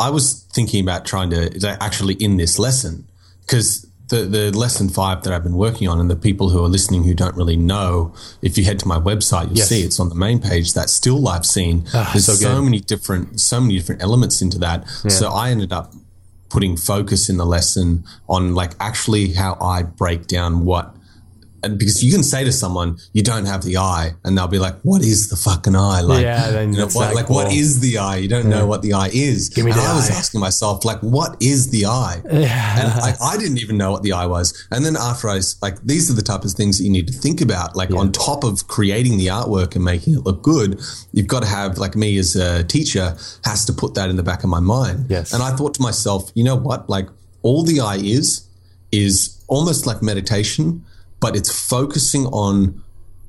I was thinking about trying to actually in this lesson because the, the lesson five that I've been working on, and the people who are listening who don't really know, if you head to my website, you'll yes. see it's on the main page. That still life scene. Oh, There's so, so, many different, so many different elements into that. Yeah. So I ended up putting focus in the lesson on like actually how I break down what and because you can say to someone you don't have the eye and they'll be like what is the fucking eye like yeah, then you know, what, like cool. what is the eye you don't yeah. know what the eye is Give me and I was asking myself like what is the eye yeah. and I, I, didn't even know what the eye was and then after I was like these are the type of things that you need to think about like yeah. on top of creating the artwork and making it look good you've got to have like me as a teacher has to put that in the back of my mind yes and I thought to myself you know what like all the eye is is almost like meditation but it's focusing on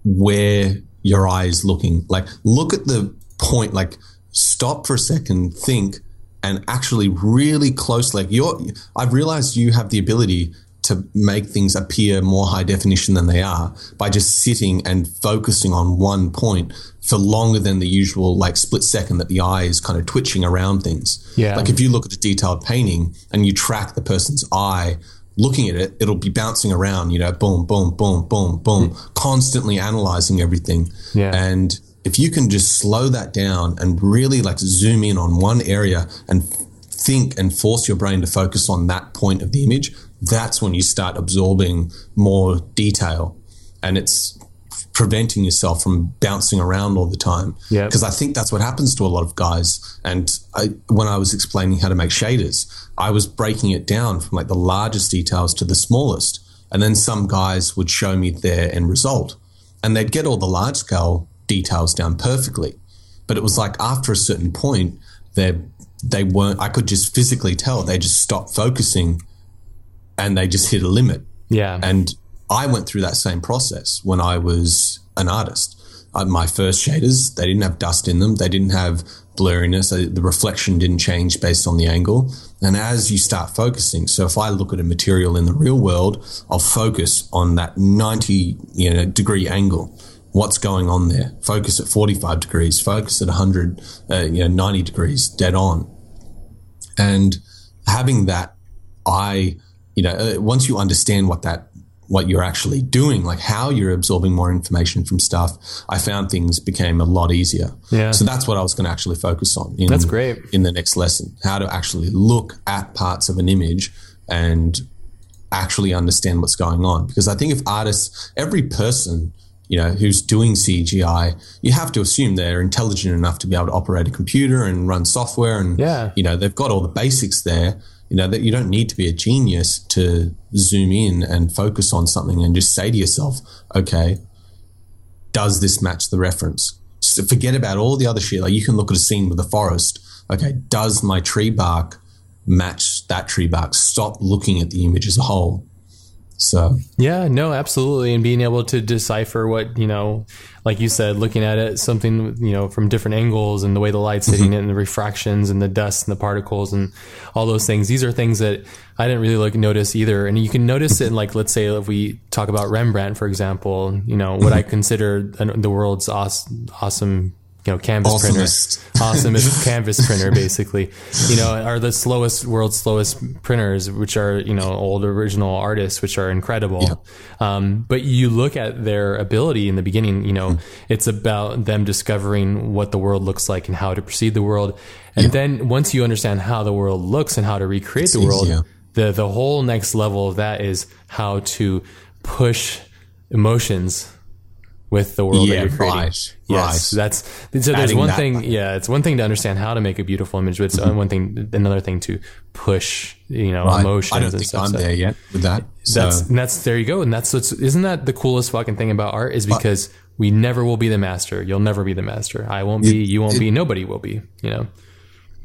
where your eye is looking. Like, look at the point, like, stop for a second, think, and actually really close. Like, you're, I've realized you have the ability to make things appear more high definition than they are by just sitting and focusing on one point for longer than the usual like split second that the eye is kind of twitching around things. Yeah. Like if you look at a detailed painting and you track the person's eye looking at it, it'll be bouncing around, you know, boom, boom, boom, boom, boom, mm. constantly analyzing everything. Yeah. And if you can just slow that down and really like zoom in on one area and think and force your brain to focus on that point of the image, that's when you start absorbing more detail. And it's preventing yourself from bouncing around all the time. Yeah. Because I think that's what happens to a lot of guys. And I, when I was explaining how to make shaders, I was breaking it down from like the largest details to the smallest. And then some guys would show me their end result and they'd get all the large scale details down perfectly. But it was like after a certain point, they they weren't, I could just physically tell they just stopped focusing and they just hit a limit. Yeah. And I went through that same process when I was an artist. Uh, my first shaders, they didn't have dust in them. They didn't have blurriness. The reflection didn't change based on the angle. And as you start focusing, so if I look at a material in the real world, I'll focus on that 90 you know, degree angle. What's going on there? Focus at 45 degrees, focus at 100, uh, you know, 90 degrees, dead on. And having that I, you know, uh, once you understand what that what you're actually doing, like how you're absorbing more information from stuff, I found things became a lot easier. Yeah. So that's what I was going to actually focus on. In, that's great. In the next lesson, how to actually look at parts of an image and actually understand what's going on. Because I think if artists, every person, you know, who's doing CGI, you have to assume they're intelligent enough to be able to operate a computer and run software, and yeah. you know, they've got all the basics there you know that you don't need to be a genius to zoom in and focus on something and just say to yourself okay does this match the reference? So forget about all the other shit. Like you can look at a scene with a forest. Okay does my tree bark match that tree bark? Stop looking at the image as a whole so yeah, no, absolutely, and being able to decipher what you know, like you said, looking at it something you know from different angles and the way the light's hitting mm-hmm. it and the refractions and the dust and the particles and all those things. These are things that I didn't really like notice either, and you can notice it in like let's say if we talk about Rembrandt for example, you know what I mm-hmm. consider the world's awesome, awesome you know canvas Awesomest. printer awesomest canvas printer basically you know are the slowest world's slowest printers which are you know old original artists which are incredible yeah. um, but you look at their ability in the beginning you know mm. it's about them discovering what the world looks like and how to perceive the world and yeah. then once you understand how the world looks and how to recreate it's the world the the whole next level of that is how to push emotions with the world Yeah, that you're creating. right, Yes, right. that's so. There's Adding one thing. Yeah, it's one thing to understand how to make a beautiful image, but it's uh, one thing, another thing to push, you know, I- emotions I don't and think stuff. I'm So there yet with that. So that's and that's there you go, and that's what's isn't that the coolest fucking thing about art is because we never will be the master. You'll never be the master. I won't be. You won't be. Nobody will be. You know.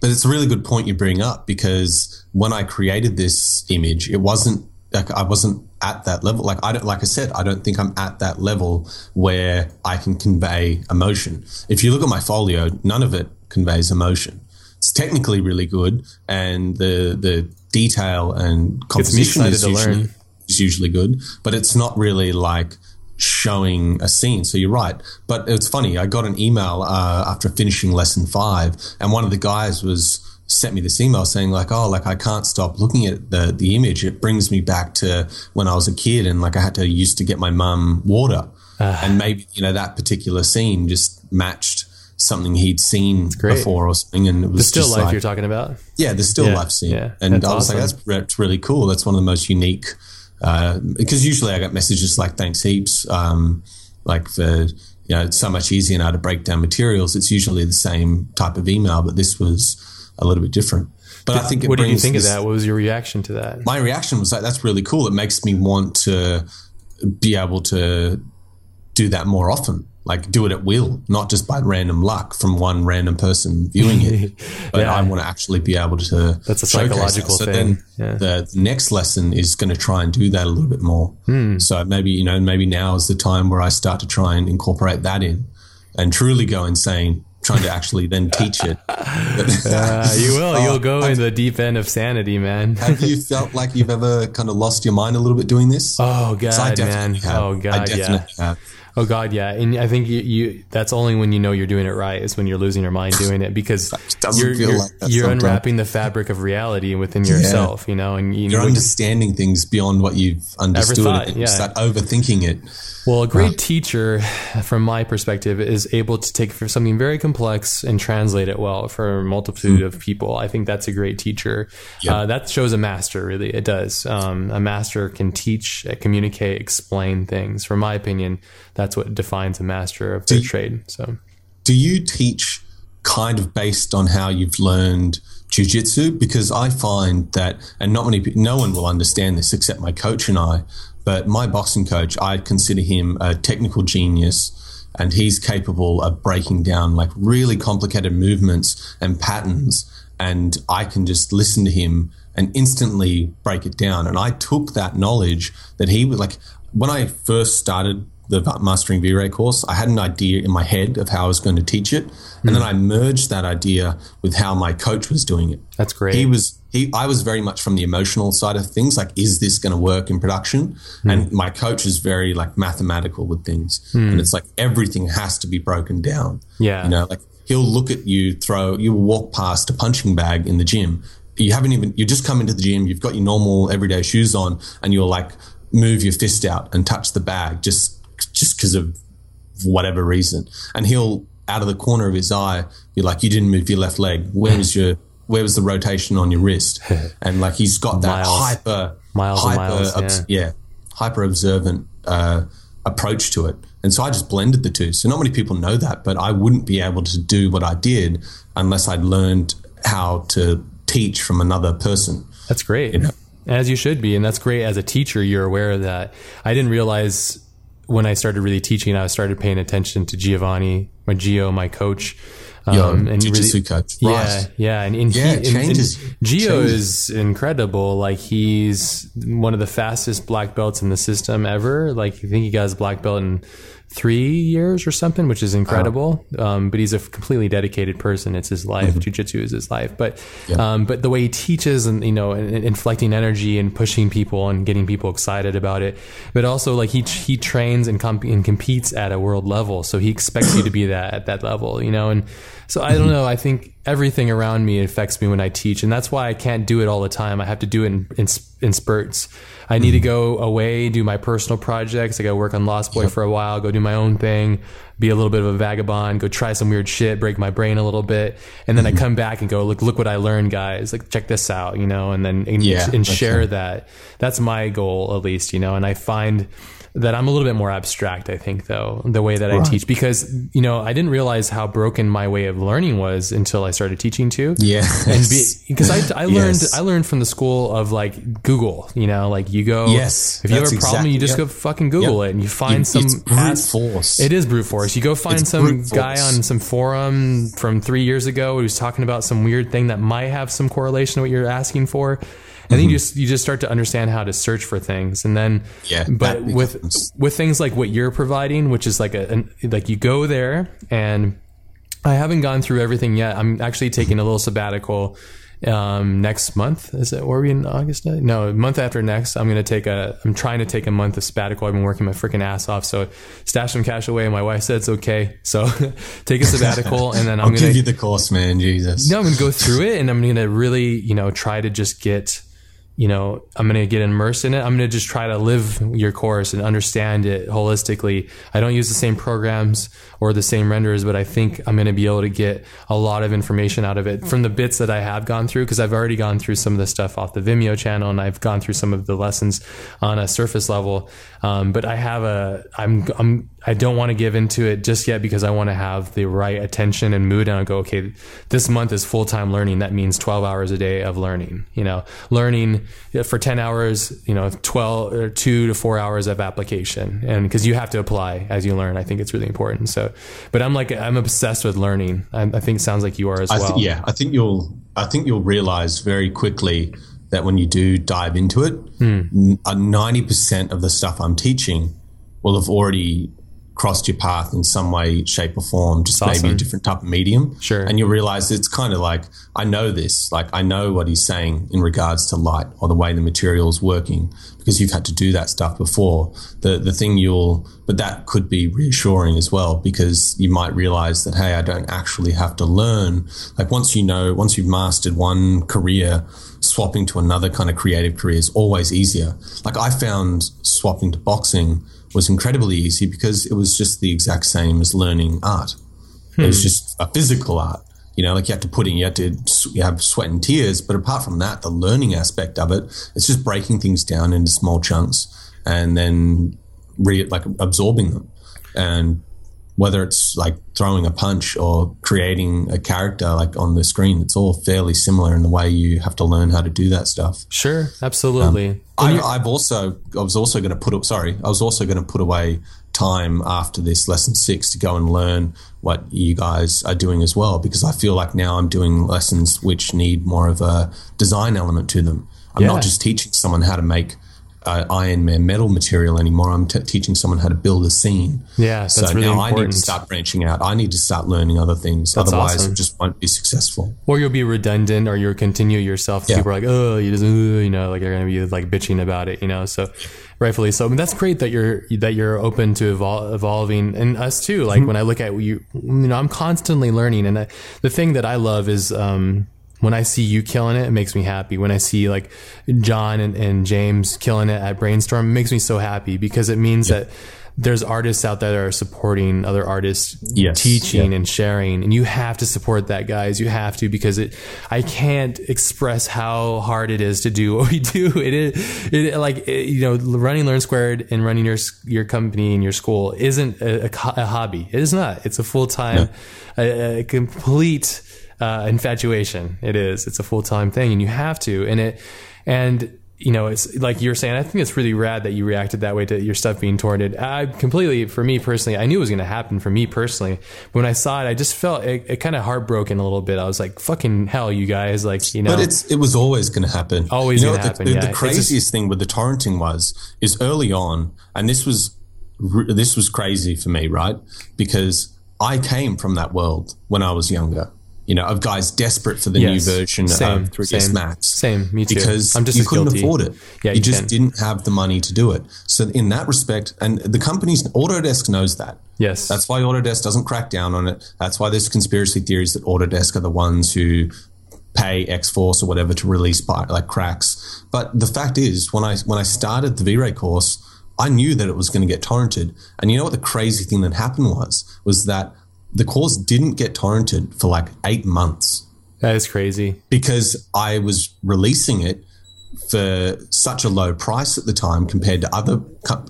But it's a really good point you bring up because when I created this image, it wasn't like I wasn't at that level. Like I don't, like I said, I don't think I'm at that level where I can convey emotion. If you look at my folio, none of it conveys emotion. It's technically really good, and the the detail and composition is usually, is usually good, but it's not really like showing a scene. So you're right. But it's funny. I got an email uh, after finishing lesson five, and one of the guys was sent me this email saying like, "Oh, like I can't stop looking at the the image. It brings me back to when I was a kid, and like I had to used to get my mum water, and maybe you know that particular scene just matched." Something he'd seen before or something, and it was The still life like, you're talking about. yeah, the still Yeah, life scene. yeah, and I was like, that's, that's really cool. That's one of the most unique. Uh, because usually I get messages like, thanks heaps. Um, like for, you know, it's so much easier now to break down materials. It's usually the same type of email, but this was a little bit different. But I think it What did you think this- of that? What was your reaction to that? my reaction was like, that's really cool. It makes me want to be able to do that more often. Like do it at will, not just by random luck from one random person viewing it. But Yeah. I want to actually be able to. That's a psychological that. So thing. then Yeah. the, the next lesson is going to try and do that a little bit more. Hmm. So maybe you know, maybe now is the time where I start to try and incorporate that in, and truly go insane, trying to actually then teach it. Uh, you will. You'll go in the deep end of sanity, man. Have you felt like you've ever kind of lost your mind a little bit doing this? Oh god, man. have. Oh god, yeah. definitely have. Oh god, yeah. And I think you, you that's only when you know you're doing it right is when you're losing your mind doing it because you're you're, like you're unwrapping the fabric of reality within yourself, you know, and you You're know, understanding things beyond what you've understood, thought, and yeah. you start overthinking it. Well, a great teacher, from my perspective, is able to take for something very complex and translate it well for a multitude of people. I think that's a great teacher. Yeah. Uh, that shows a master, really. It does. Um, a master can teach, uh, communicate, explain things. From my opinion, that's what defines a master of their trade. So, Do you teach kind of based on how you've learned jujitsu? Because I find that, and not many, no one will understand this except my coach and I. But my boxing coach, I consider him a technical genius, and he's capable of breaking down like really complicated movements and patterns. And I can just listen to him and instantly break it down. And I took that knowledge that he was like when I first started the mastering V-Ray course, I had an idea in my head of how I was going to teach it, and then hmm. I merged that idea with how my coach was doing it. that's great. He was he. I was very much from the emotional side of things. Like, is this going to work in production? Hmm. And my coach is very like mathematical with things, hmm. and it's like everything has to be broken down. Yeah. you know, like he'll look at you throw. You walk past a punching bag in the gym. You haven't even. You just come into the gym. You've got your normal everyday shoes on, and you'll like move your fist out and touch the bag just just because of whatever reason. And he'll out of the corner of his eye be like, "You didn't move your left leg. Where was your where was the rotation on your wrist?" And like he's got that Miles. hyper Miles hyper miles, obs- yeah hyper observant uh, approach to it. And so I just blended the two. So not many people know that, but I wouldn't be able to do what I did unless I'd learned how to teach from another person. That's great. know? As you should be. And that's great. As a teacher, you're aware of that. I didn't realize when I started really teaching, I started paying attention to Giovanni, my Gio, my coach. Um, and jiu-jitsu really- coach. Yeah, Right. yeah, and, and Yeah, he, it and- and changes- Gio changes. is incredible. Like he's one of the fastest black belts in the system ever. Like I think he got his black belt in three years or something, which is incredible. Um, but he's a completely dedicated person. It's his life. Jiu-jitsu is his life. But um, but the way he teaches and you know and inflecting energy and pushing people and getting people excited about it. But also like he he trains and, comp- and competes at a world level, so he expects you to be that at that level. You know, and so I don't know. I think everything around me affects me when I teach, and that's why I can't do it all the time. I have to do it in, in, in spurts. I need to mm-hmm. go away, do my personal projects. I got to work on Lost Boy for a while, go do my own thing, be a little bit of a vagabond, go try some weird shit, break my brain a little bit, and then I mm-hmm. come back and go, look, look what I learned, guys. Like check this out, you know, and then and, Yeah, and share that. That's my goal, at least, you know. And I find that I'm a little bit more abstract, I think, though, the way that right. I teach, because, you know, I didn't realize how broken my way of learning was until I started teaching too. Yeah. And because I, I learned, yes. I learned from the school of like Google, you know, like you go, yes, if you have a problem, exactly, you just yep. go fucking Google yep. it and you find some brute ass, force. It is brute force. You go find it's some guy on some forum from three years ago who's talking about some weird thing that might have some correlation to what you're asking for and then you just you just start to understand how to search for things. And then yeah but with with things like what you're providing which is like a an, like you go there and i haven't gone through everything yet. I'm actually taking a little sabbatical um, next month. Is it or are we in august? No month after next i'm going to take a i'm trying to take a month of sabbatical. I've been working my freaking ass off. So stash some cash away. And my wife said it's okay. So take a sabbatical and then i'm going to give you the course man. Jesus. No i'm going to go through it and i'm going to really you know try to just get you know, I'm going to get immersed in it. I'm going to just try to live your course and understand it holistically. I don't use the same programs or the same renderers, but I think I'm going to be able to get a lot of information out of it from the bits that I have gone through because I've already gone through some of the stuff off the Vimeo channel and I've gone through some of the lessons on a surface level. Um, but I have a, I'm, I'm, I don't want to give into it just yet because I want to have the right attention and mood and I go, okay, this month is full time learning. That means 12 hours a day of learning, you know, learning for 10 hours, you know, 12 or two to four hours of application. And because you have to apply as you learn, I think it's really important. So, but I'm like, I'm obsessed with learning. I, I think sounds like you are as I well. Th- yeah. I think you'll, I think you'll realize very quickly that when you do dive into it, mm. 90% of the stuff I'm teaching will have already crossed your path in some way, shape, or form, just awesome. maybe a different type of medium. Sure. And you realize it's kind of like, I know this, like I know what he's saying in regards to light or the way the material is working because you've had to do that stuff before. The the thing you'll but that could be reassuring as well because you might realize that hey, I don't actually have to learn. Like once you know, once you've mastered one career, swapping to another kind of creative career is always easier. Like I found swapping to boxing was incredibly easy because it was just the exact same as learning art. Hmm. It was hmm. just a physical art. You know, like you have to put in, you have to you have sweat and tears. But apart from that, the learning aspect of it, it's just breaking things down into small chunks and then re, like absorbing them. And whether it's like throwing a punch or creating a character like on the screen, it's all fairly similar in the way you have to learn how to do that stuff. Sure, absolutely. Um, I, have also, I was also going to put up, sorry, I was also going to put away time after this lesson six to go and learn what you guys are doing as well, because I feel like now I'm doing lessons which need more of a design element to them. I'm yeah. not just teaching someone how to make uh, Iron Man metal material anymore. I'm t- teaching someone how to build a scene. Yeah, that's so really now important. I need to start branching out. I need to start learning other things. That's Otherwise, awesome. it just won't be successful. Or you'll be redundant, or you'll continue yourself. Yeah. People are like, oh, you just, you know, like you're going to be like bitching about it, you know. So, rightfully so. I mean, that's great that you're that you're open to evol- evolving, and us too. Like mm-hmm. when I look at you, you know, I'm constantly learning, and I, the thing that I love is. um when I see you killing it, it makes me happy. When I see like John and, and James killing it at Brainstorm, it makes me so happy because it means that there's artists out there that are supporting other artists yes. teaching and sharing and you have to support that guys you have to because it i can't express how hard it is to do what we do it is it like it, you know running learn squared and running your your company and your school isn't a, a, a hobby it is not it's a full-time no. a, a complete uh, infatuation. It is. It's a full time thing, and you have to. And it, and you know, it's like you're saying. I think it's really rad that you reacted that way to your stuff being torrented. I completely, for me personally, I knew it was going to happen for me personally. But when I saw it, I just felt it, it kind of heartbroken a little bit. I was like, "Fucking hell, you guys!" Like, you know. But it's it was always going to happen. Always you know, going to happen. The, yeah. the craziest just, thing with the torrenting was is early on, and this was this was crazy for me, right? Because I came from that world when I was younger you know, of guys desperate for the yes. new version same, of 3ds same, Max. Same, me too. Because I'm just you couldn't guilty. afford it. Yeah, you, you just can. didn't have the money to do it. So in that respect, and the companies, Autodesk knows that. Yes. That's why Autodesk doesn't crack down on it. That's why there's conspiracy theories that Autodesk are the ones who pay X Force or whatever to release like cracks. But the fact is, when I when I started the V-Ray course, I knew that it was going to get torrented. And you know what the crazy thing that happened was was that the course didn't get torrented for like eight months. That is crazy. Because I was releasing it for such a low price at the time compared to other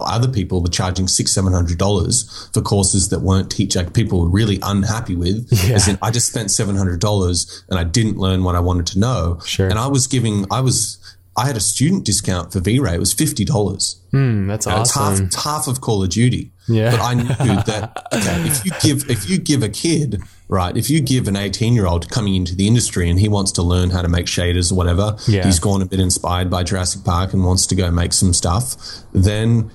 other people were charging six seven hundred dollars for courses that weren't teach like people were really unhappy with. Yeah. As in, I just spent seven hundred dollars and I didn't learn what I wanted to know. Sure. And I was giving I was I had a student discount for V-Ray. It was fifty dollars. Mm, that's awesome. It's half, it's half of Call of Duty. Yeah. But I knew that okay, if you give if you give a kid right, if you give an eighteen year old coming into the industry and he wants to learn how to make shaders or whatever, yeah. he's gone a bit inspired by Jurassic Park and wants to go make some stuff, then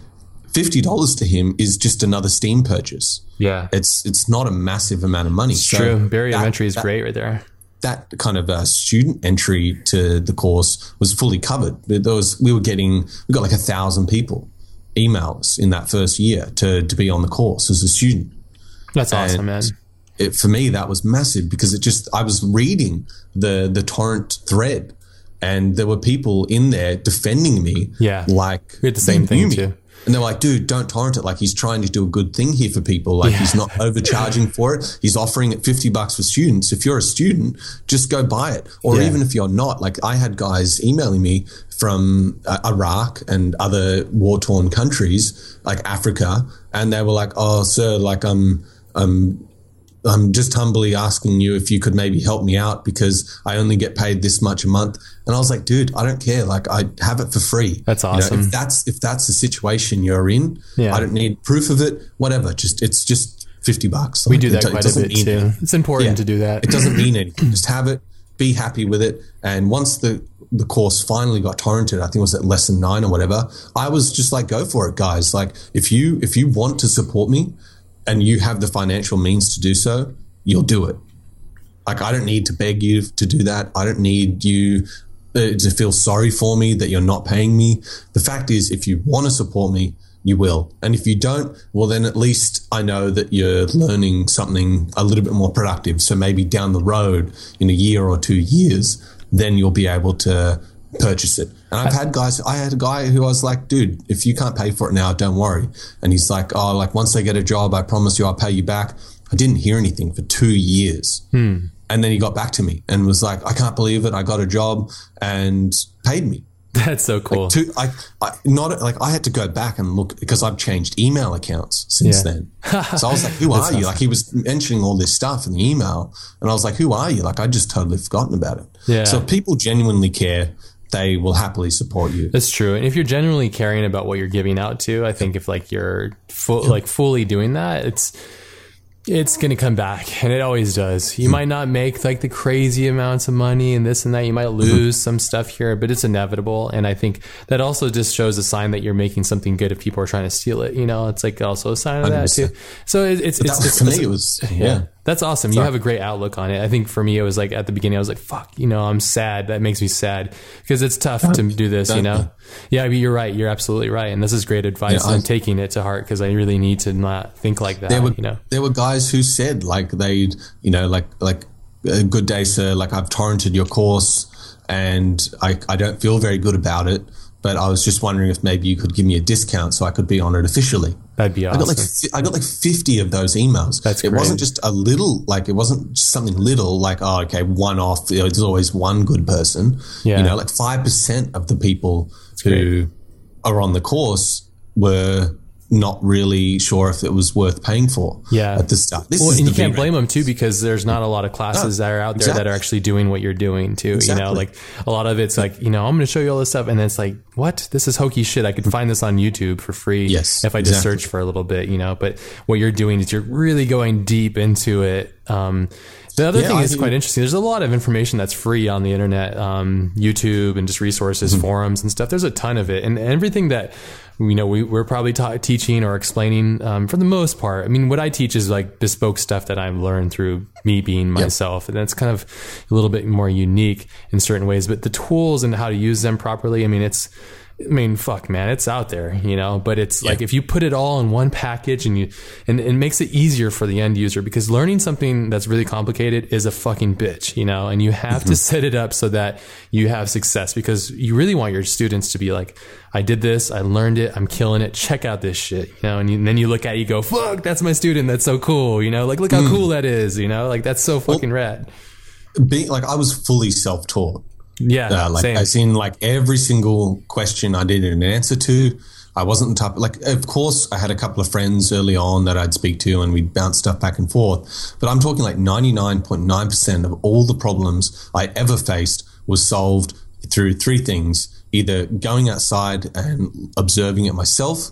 fifty dollars to him is just another Steam purchase. Yeah. It's it's not a massive amount of money. It's so true. Barrier that, entry is that, great right there that kind of uh, student entry to the course was fully covered. There was we were getting we got like a thousand people emails in that first year to to be on the course as a student. That's and awesome, man. It, for me, that was massive because it just I was reading the the torrent thread, and there were people in there defending me. Yeah, like we had the same thing too. And they're like, dude, don't torrent it. Like he's trying to do a good thing here for people. Like yeah. he's not overcharging for it. He's offering it 50 bucks for students. If you're a student, just go buy it. Or yeah. even if you're not, like I had guys emailing me from uh, Iraq and other war torn countries like Africa. And they were like, oh, sir, like I'm, I'm I'm just humbly asking you if you could maybe help me out because I only get paid this much a month. And I was like, dude, I don't care. Like I have it for free. That's awesome. You know, if that's if that's the situation you're in, yeah. I don't need proof of it. Whatever. Just it's just fifty bucks. Like, we do that it, quite it a bit too. Anything. It's important yeah, to do that. It doesn't mean anything. just have it. Be happy with it. And once the the course finally got torrented, I think it was at lesson nine or whatever. I was just like, go for it, guys. Like if you if you want to support me and you have the financial means to do so, you'll do it. Like, I don't need to beg you to do that. I don't need you uh, to feel sorry for me that you're not paying me. The fact is, if you want to support me, you will. And if you don't, well, then at least I know that you're learning something a little bit more productive. So maybe down the road, in a year or two years, then you'll be able to purchase it. And I've had guys, I had a guy who I was like, dude, if you can't pay for it now, don't worry. And he's like, oh, like once I get a job, I promise you I'll pay you back. I didn't hear anything for two years. Hmm. And then he got back to me and was like, I can't believe it. I got a job and paid me. That's so cool. Like two, I, I, not like I had to go back and look because I've changed email accounts since yeah. then. So I was like, "Who are you?" Like he was mentioning all this stuff in the email, and I was like, "Who are you?" Like I just totally forgotten about it. Yeah. So people genuinely care they will happily support you. That's true. And if you're genuinely caring about what you're giving out to, I think if like you're full, like fully doing that, it's it's going to come back and it always does. You hmm. might not make like the crazy amounts of money and this and that. You might hmm. lose some stuff here, but it's inevitable. And I think that also just shows a sign that you're making something good if people are trying to steal it. You know, it's like also a sign of 100%. that too. So it, it's, it's, it's, to me, it was, yeah. yeah. That's awesome. Sorry. You have a great outlook on it. I think for me, it was like at the beginning, I was like, fuck, you know, I'm sad. That makes me sad because it's tough to do this, you know? Yeah, I mean, you're right. You're absolutely right. And this is great advice. Yeah, I'm taking it to heart because I really need to not think like that, there were, you know? There were guys who said like they'd, you know, like, like, a good day, sir. Like I've torrented your course and I, I don't feel very good about it but I was just wondering if maybe you could give me a discount so I could be on it officially. That'd be awesome. I got like I got like fifty of those emails. That's it great. wasn't just a little like it wasn't just something little like oh okay one off. You know, there's always one good person. Yeah. You know, like five percent of the people That's who great. are on the course were not really sure if it was worth paying for. Yeah. At the start. This well, and you can't blame them too because there's not a lot of classes no, that are out there exactly. that are actually doing what you're doing too. Exactly. You know, like a lot of it's like, you know, I'm going to show you all this stuff. And then it's like, what? This is hokey shit. I could find this on YouTube for free. Yes. If I just exactly. search for a little bit, you know, but what you're doing is you're really going deep into it. Um, the other yeah, thing is quite interesting. There's a lot of information that's free on the internet, um, YouTube and just resources, mm-hmm. forums and stuff. There's a ton of it, and everything that you know we, we're probably ta- teaching or explaining um, for the most part. I mean, what I teach is like bespoke stuff that I've learned through me being myself, yep. and that's kind of a little bit more unique in certain ways. But the tools and how to use them properly, I mean, it's I mean, fuck, man, it's out there, you know. But it's yeah. like if you put it all in one package and you and it makes it easier for the end user because learning something that's really complicated is a fucking bitch, you know. And you have mm-hmm. to set it up so that you have success because you really want your students to be like, I did this, I learned it, I'm killing it. Check out this shit, you know. And, you, and then you look at it, you go, fuck, that's my student. That's so cool, you know. Like, look how mm. cool that is, you know. Like that's so fucking well, rad. Being like, I was fully self taught Yeah, Uh, like same. I seen like every single question I did an answer to. I wasn't the type like of course I had a couple of friends early on that I'd speak to and we'd bounce stuff back and forth. But I'm talking like 99.9% of all the problems I ever faced was solved through three things. Either going outside and observing it myself,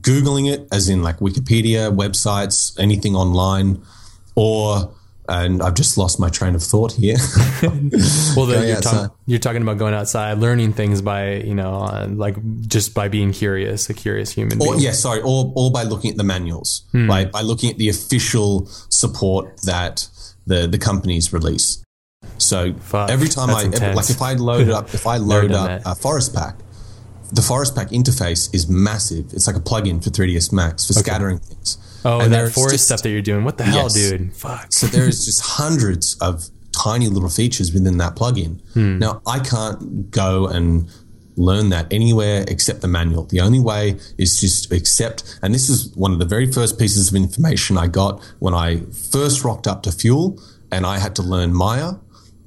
Googling it, as in like Wikipedia, websites, anything online, or and I've just lost my train of thought here. well, the, you're, talk, you're talking about going outside, learning things by you know, uh, like just by being curious, a curious human Or, being. yeah, sorry, or, or by looking at the manuals, by, by looking at the official support that the, the companies release. So Fuck, every time I, like if I load up, if I load up that. a Forest Pack, the Forest Pack interface is massive. It's like a plugin for 3ds Max for scattering things. Oh, And that forest just- stuff that you're doing. What the hell, Yes. dude? Fuck. So there is just hundreds of tiny little features within that plugin. Hmm. Now I can't go and learn that anywhere except the manual. The only way is just to accept, and this is one of the very first pieces of information I got when I first rocked up to Fuel, and I had to learn Maya.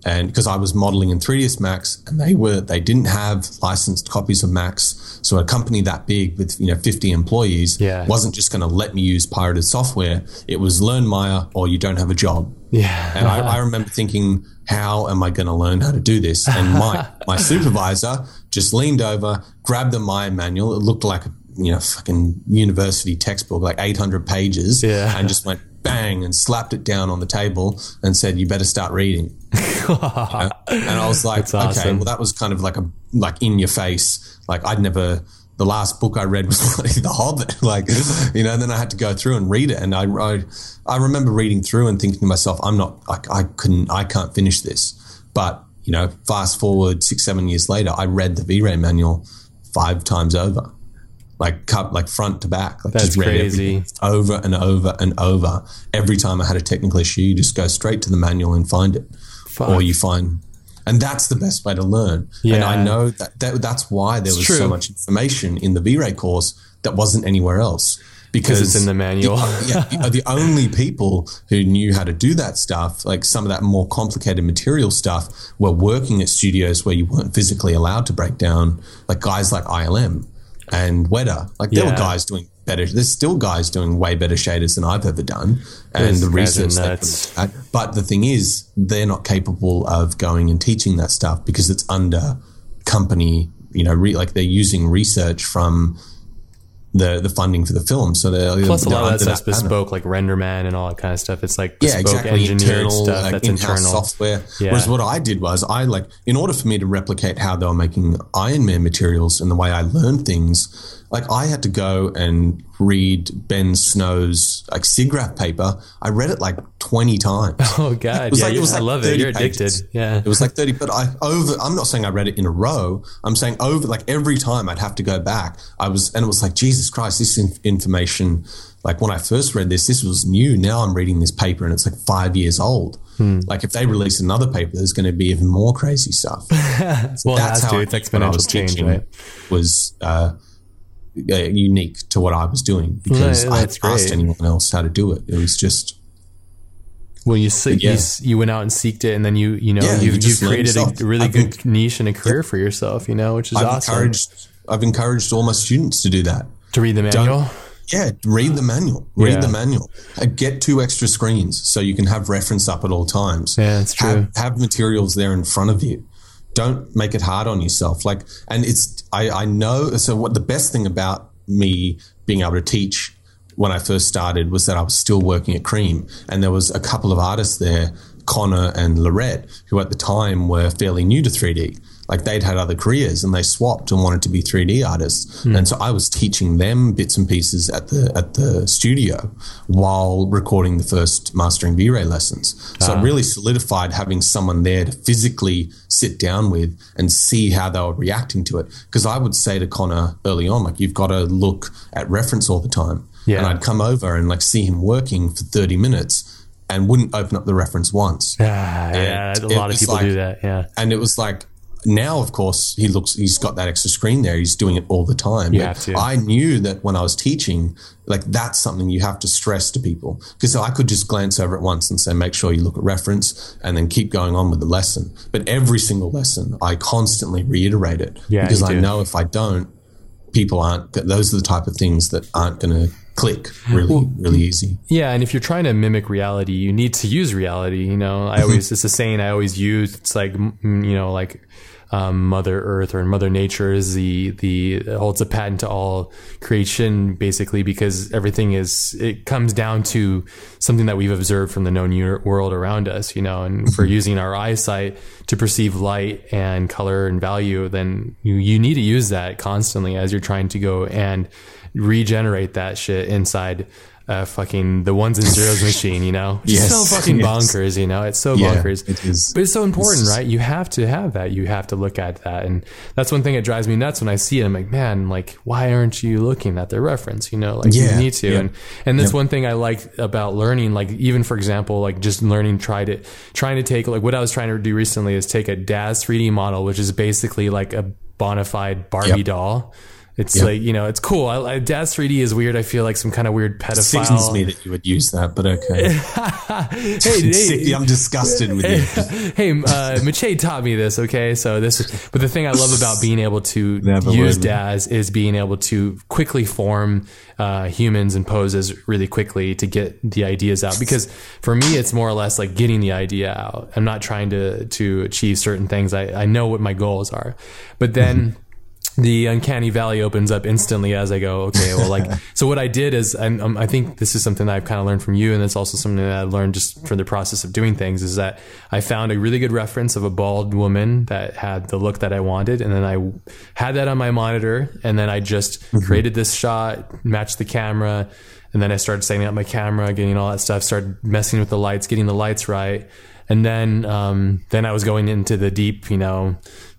And because I was modeling in 3ds Max, and they were they didn't have licensed copies of Max, so a company that big with you know 50 employees Yeah. wasn't just going to let me use pirated software. It was learn Maya or you don't have a job. Yeah. And I, I remember thinking, how am I going to learn how to do this? And my my supervisor just leaned over, grabbed the Maya manual. It looked like a you know fucking university textbook, like 800 pages, Yeah. and just went bang and slapped it down on the table and said, "You better start reading." You know? And I was like, That's okay, well, that was kind of like a like in your face. Like I'd never. The last book I read was The Hobbit, like you know. And then I had to go through and read it, and I, I, I remember reading through and thinking to myself, I'm not like I couldn't, I can't finish this. But you know, fast forward six, seven years later, I read the V-Ray manual five times over, like cut like front to back. Like That's crazy. over and over and over. Every time I had a technical issue, you just go straight to the manual and find it, Fuck. or you find. And that's the best way to learn. And Yeah. I know that, that that's why there was true. so much information in the V-Ray course that wasn't anywhere else because it's in the manual. yeah, the, the only people who knew how to do that stuff, like some of that more complicated material stuff, were working at studios where you weren't physically allowed to break down, like guys like ILM and Weta. Like there Yeah. were guys doing better. There's still guys doing way better shaders than I've ever done, and Those the research. they put. But the thing is, they're not capable of going and teaching that stuff because it's under company. You know, re, like they're using research from the the funding for the film. So they're Plus, a lot of that stuff's banner. bespoke, like RenderMan and all that kind of stuff. It's like Yeah, exactly. engineered Internal, stuff like that's internal. software. Yeah. Whereas what I did was I like, in order for me to replicate how they were making Iron Man materials and the way I learned things, like I had to go and read Ben Snow's like SIGGRAPH paper. I read it like twenty times. Oh god, it was yeah, like- it was I like love it. You're addicted. pages. Yeah, It was like 30, but I over, I'm not saying I read it in a row. I'm saying over, like every time I'd have to go back. I was, and it was like, Jesus Christ, this in, information, like when I first read this, this was new. Now I'm reading this paper and it's like five years old. Hmm. Like if they release another paper, there's going to be even more crazy stuff. well, that's has to. I It's when I was exponential change, teaching right? Was, uh, uh, unique to what I was doing because Right, I hadn't asked anyone else how to do it. It was just, Well, you se- you, Yeah. s- you went out and seeked it, and then you you know Yeah, you you created a really I've good niche and a career for yourself. You know, which is I've awesome. encouraged, I've encouraged all my students to do that. to read the manual. Yeah, read the manual. Read Yeah. the manual. Uh, Get two extra screens so you can have reference up at all times. Yeah, that's true. Have, have materials there in front of you. Don't make it hard on yourself. Like, and it's I, I know. So what the best thing about me being able to teach when I first started was that I was still working at Cream, and there was a couple of artists there, Connor and Lorette, who at the time were fairly new to 3D. Like they'd had other careers and they swapped and wanted to be 3D artists. And so I was teaching them bits and pieces at the at the studio while recording the first mastering V-Ray lessons. So it really solidified having someone there to physically sit down with and see how they were reacting to it. Because I would say to Connor early on, like you've got to look at reference all the time. Yeah. And I'd come over and like see him working for 30 minutes and wouldn't open up the reference once Ah, yeah, a lot of people like- do that. Yeah, and it was like now, of course, he looks. He's got that extra screen there. He's doing it all the time. To. I knew that when I was teaching, like that's something you have to stress to people because I could just glance over it once and say, make sure you look at reference, and then keep going on with the lesson. But every single lesson, I constantly reiterate it Yeah, because I do. know if I don't, people aren't. Those are the type of things that aren't going to click really, really easy. Yeah, and if you're trying to mimic reality, you need to use reality. You know, I mm-hmm. always it's a saying I always use. It's like you know, like um, Mother Earth or Mother Nature is the the holds a patent to all creation, basically, because everything is it comes down to something that we've observed from the known world around us. You know, and for using our eyesight to perceive light and color and value, then you you need to use that constantly as you're trying to go and regenerate that shit inside uh, fucking the ones and zeros machine, you know? It's Yes, so fucking yes. bonkers, you know? It's so Yeah, bonkers. it is. But it's so important, It's- right? You have to have that. You have to look at that. And that's one thing that drives me nuts when I see it. I'm like, man, like, why aren't you looking at their reference? You know, like Yeah, you need to. yeah. And, and that's one thing I like about learning, like even for example, like just learning, try to, trying to take, like what I was trying to do recently is take a DAZ 3D model, which is basically like a bona fide Barbie Yep. doll. It's Yep. like, you know, it's cool. I, I, DAZ 3D is weird. I feel like some kind of weird pedophile. Sickens me that you would use that, but okay. hey, I'm disgusted with you. hey, uh, Maciej taught me this. Okay, so this, is, but the thing I love about being able to Never use. DAZ is being able to quickly form uh, humans and poses really quickly to get the ideas out. Because for me, it's more or less like getting the idea out. I'm not trying to to achieve certain things. I I know what my goals are, but then the uncanny valley opens up instantly as I go, okay, well, like, so what I did is, and um, I think this is something that I've kind of learned from you, and it's also something that I've learned just from the process of doing things, is that I found a really good reference of a bald woman that had the look that I wanted, and then I had that on my monitor, and then I just created this shot, matched the camera, and then I started setting up my camera, getting all that stuff, started messing with the lights, getting the lights right, and then, um, then I was going into the deep, you know,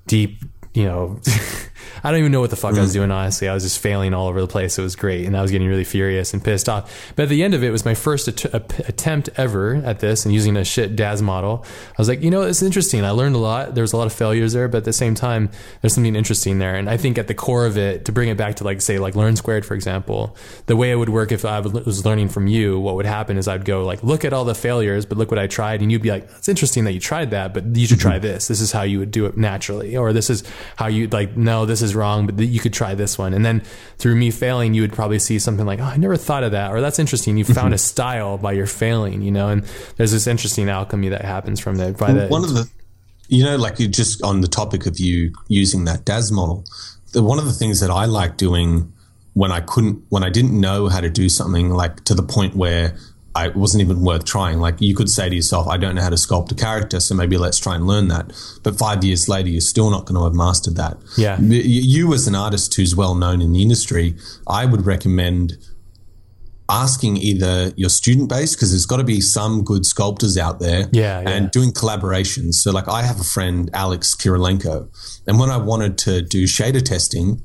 deep, you know, I don't even know what the fuck I was mm. doing, honestly. I was just failing all over the place. It was great. And I was getting really furious and pissed off. But at the end of it, it was my first att- attempt ever at this and using a shit DAZ model. I was like, you know, it's interesting. I learned a lot. There was a lot of failures there, but at the same time, there's something interesting there. And I think at the core of it, to bring it back to like, say, like Learn Squared, for example, the way it would work if I was learning from you, what would happen is I'd go like, look at all the failures, but look what I tried. And you'd be like, it's interesting that you tried that, but you should try mm-hmm. this. This is how you would do it naturally. Or this is how you like, no, this is wrong, but you could try this one. And then through me failing, you would probably see something like, oh, I never thought of that. Or that's interesting. You found a style by your failing, you know, and there's this interesting alchemy that happens from that. By the, one of the you know like you just on the topic of you using that DAZ model the, one of the things that I like doing when I couldn't when I didn't know how to do something like to the point where I it wasn't even worth trying like you could say to yourself I don't know how to sculpt a character so maybe let's try and learn that but 5 years later you're still not going to have mastered that Yeah. You as an artist who's well known in the industry I would recommend asking either your student base because there's got to be some good sculptors out there Yeah, yeah. and doing collaborations so like i have a friend alex kirilenko and when i wanted to do shader testing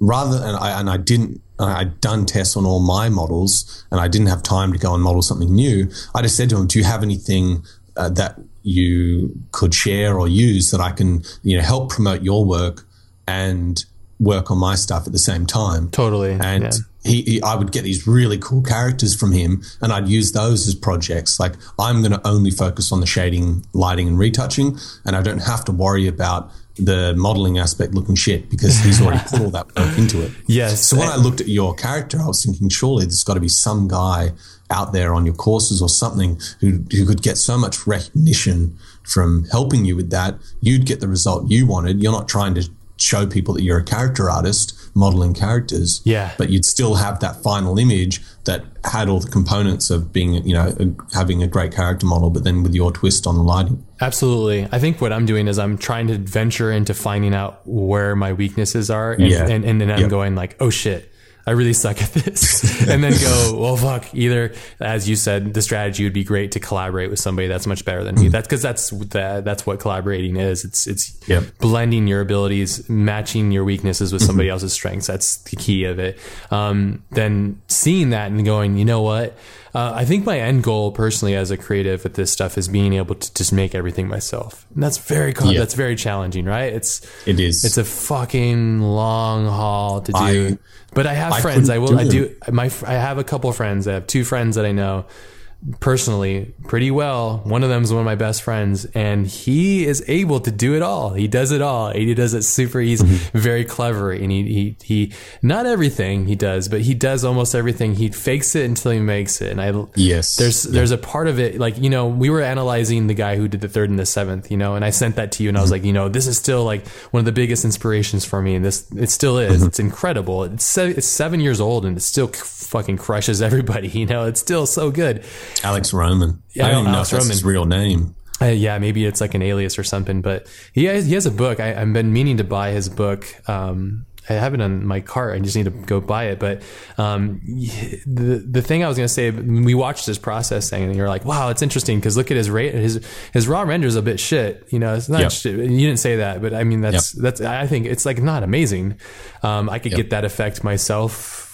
rather and i, and I didn't i'd done tests on all my models and i didn't have time to go and model something new i just said to him do you have anything uh, that you could share or use that i can you know help promote your work and work on my stuff at the same time Totally, and yeah. he, he, I would get these really cool characters from him, and I'd use those as projects. Like I'm going to only focus on the shading, lighting, and retouching, and I don't have to worry about the modeling aspect looking shit because he's already put all that work into it. Yes. So when I looked at your character, I was thinking, surely there's got to be some guy out there on your courses or something who who could get so much recognition from helping you with that. You'd get the result you wanted. You're not trying to show people that you're a character artist modeling characters Yeah. but you'd still have that final image that had all the components of being, you know, having a great character model, but then with your twist on the lighting. Absolutely. I think what I'm doing is I'm trying to venture into finding out where my weaknesses are. And, Yeah. and, and then I'm Yep. going like, oh shit, I really suck at this. and then go, well, fuck, either, as you said, the strategy would be great to collaborate with somebody that's much better than me. That's because that's, the, that's what collaborating is. It's, it's Yep. blending your abilities, matching your weaknesses with somebody else's strengths. That's the key of it. Um, then seeing that and going, you know what? uh, I think my end goal personally as a creative with this stuff is being able to just make everything myself. And that's very con- Yeah. that's very challenging, right? It's It is. it's a fucking long haul to do. I- but I have I friends. I will. do I it. do. My I have a couple of friends. I have two friends that I know personally pretty well. One of them is one of my best friends, and he is able to do it all. He does it all. He does it super. He's Mm-hmm. very clever, and he, he he not everything he does, but he does almost everything. He fakes it until he makes it, and I Yes. There's there's a part of it like you know we were analyzing the guy who did the third and the seventh, you know, and I sent that to you, and I was like, you know, this is still like one of the biggest inspirations for me, and this it still is. It's incredible. It's se- it's seven years old, and it still c- fucking crushes everybody. You know, it's still so good. Alex Roman. Yeah, I don't even know Alex if that's Roman. his real name. Uh, yeah, maybe it's like an alias or something, but he has, he has a book. I, I've been meaning to buy his book. Um, I have it on my cart. I just need to go buy it. But um, the the thing I was going to say, we watched this process thing, and you're like, "Wow, it's interesting." Because look at his rate. His his raw render is a bit shit. You know, it's not. Yep. Shit. You didn't say that, but I mean, that's that's. I think it's like not amazing. Um, I could get that effect myself.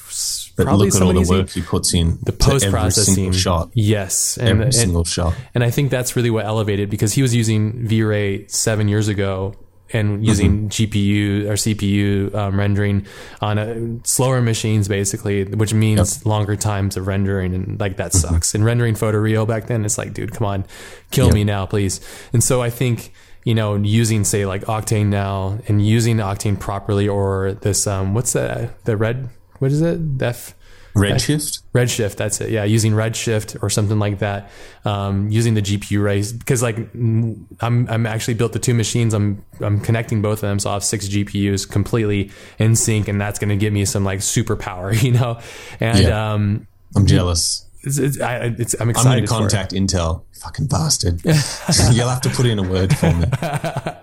But probably look at all the work he puts in. The post processing shot. yes, and, Every and- single shot. and I think that's really what elevated because he was using V-Ray seven years ago and using GPU or CPU um, rendering on a, slower machines, basically, which means longer times of rendering, and like that sucks. And rendering photoreal back then, it's like, dude, come on, kill me now, please. And so I think you know using say like Octane now and using Octane properly, or this um, what's that the red what is it the F Redshift. Redshift, that's it. Yeah, using Redshift or something like that. Um, using the GPU raise because like I'm I'm actually built the two machines. I'm I'm connecting both of them, so I have six GPUs completely in sync, and that's going to give me some like superpower, you know. And Yeah. um, I'm jealous. it's, it's, I, it's I'm I'm going to contact Intel. Fucking bastard. You'll have to put in a word for me.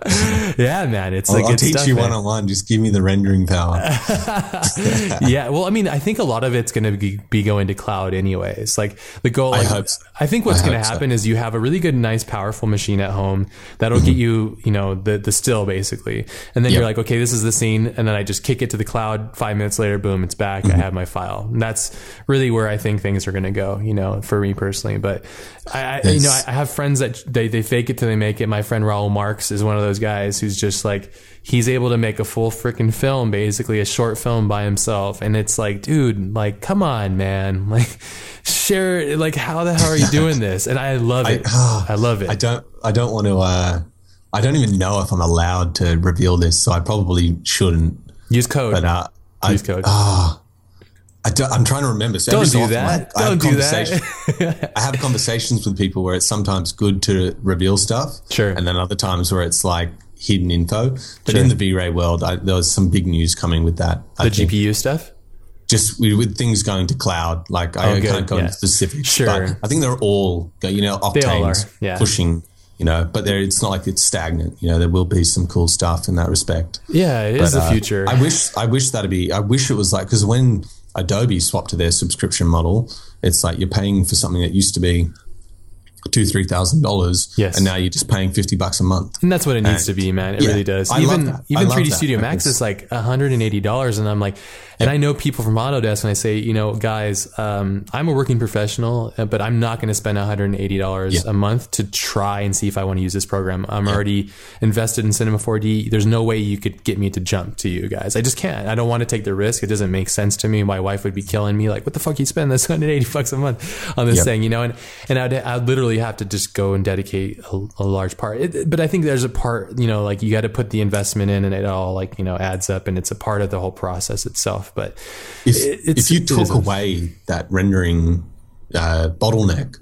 Yeah, man, it's I'll, like I'll teach stuff, you one on one. Just give me the rendering power. yeah, well, I mean, I think a lot of it's going to be, be going to cloud anyways. Like the goal, like, I, hope so. think what's going to hope so. happen is you have a really good, nice, powerful machine at home that'll get you, you know, the the still basically, and then you're like, okay, this is the scene, and then I just kick it to the cloud. Five minutes later, boom, it's back. Mm-hmm. I have my file. And that's really where I think things are going to go. You know, for me personally, but I, I you know, I I have friends that they they fake it till they make it. My friend Raoul Marks is one of those guys who's just like he's able to make a full freaking film, basically a short film by himself, and it's like, dude, like, come on, man, like, share, like, how the hell are you doing this? And I love it. I, love it. I don't. I don't want to. Uh, I don't even know if I'm allowed to reveal this, so I probably shouldn't. Use code. But uh, I, Use code. I I'm trying to remember. So Don't do that. I, I have Don't do that. I have conversations with people where it's sometimes good to reveal stuff, Sure. and then other times where it's like hidden info. But Sure. in the V-Ray world, I, there was some big news coming with that. I the. GPU stuff. just with, with things going to cloud, like I Oh, can't go Yeah. into specifics. Sure. but I think they're all, you know, octanes yeah. pushing, you know, but there, it's not like it's stagnant. You know, there will be some cool stuff in that respect. Yeah, it is But, the uh, future. I wish, I wish that'd be, I wish it was like, because when Adobe swapped to their subscription model, it's like you're paying for something that used to be two, three thousand dollars, Yes. and now you're just paying fifty bucks a month. and that's what it needs And- to be, man. It yeah, really does. I even. Even love 3D that. Studio Max is like $180 and I'm like and I know people from Autodesk and I say, you know, guys, um, I'm a working professional, uh, but I'm not going to spend $180 Yeah. a month to try and see if I want to use this program. I'm already invested in Cinema 4D. There's no way you could get me to jump to you guys. I just can't. I don't want to take the risk. It doesn't make sense to me. My wife would be killing me like, what the fuck you spend this 180 bucks a month on this thing, you know? And and I'd, I'd literally have to just go and dedicate a, a large part. It, but I think there's a part, you know, like you got to put the investment in, and it all like you know adds up, and it's a part of the whole process itself. But If, it- if you took away that rendering uh, bottleneck,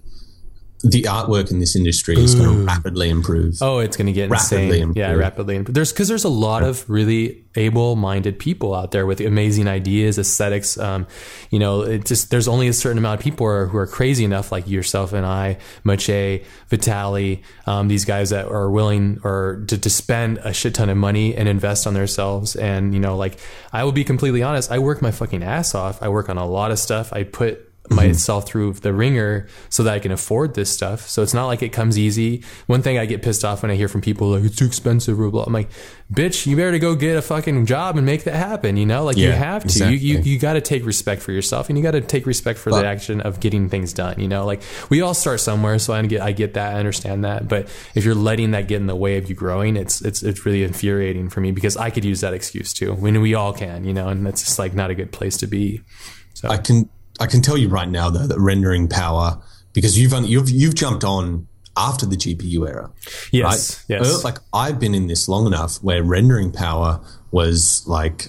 the artwork in this industry is going to rapidly improve. Oh, it's going to get Rapidly insane. Yeah, rapidly. improve. There's because there's a lot of really able-minded people out there with amazing ideas, aesthetics. Um, you know, it just there's only a certain amount of people who are, who are crazy enough, like yourself and I, Maciej, Vitaly, um, these guys that are willing or to, to spend a shit ton of money and invest on themselves. And you know, like I will be completely honest, I work my fucking ass off. I work on a lot of stuff. I put myself mm-hmm. through the ringer so that I can afford this stuff. So it's not like it comes easy. One thing I get pissed off when I hear from people like it's too expensive or blah. I'm like, bitch, you better go get a fucking job and make that happen. You know, like you have to. exactly. You you, you got to take respect for yourself and you got to take respect for But- the action of getting things done. You know, like we all start somewhere, so I get I get that, I understand that. But if you're letting that get in the way of you growing, it's it's it's really infuriating for me because I could use that excuse too. When we all can, you know, and that's just like not a good place to be. So I can I can tell you right now though that rendering power because you've only, you've you've jumped on after the GPU era. Yes, right? yes. Uh, Like I've been in this long enough where rendering power was like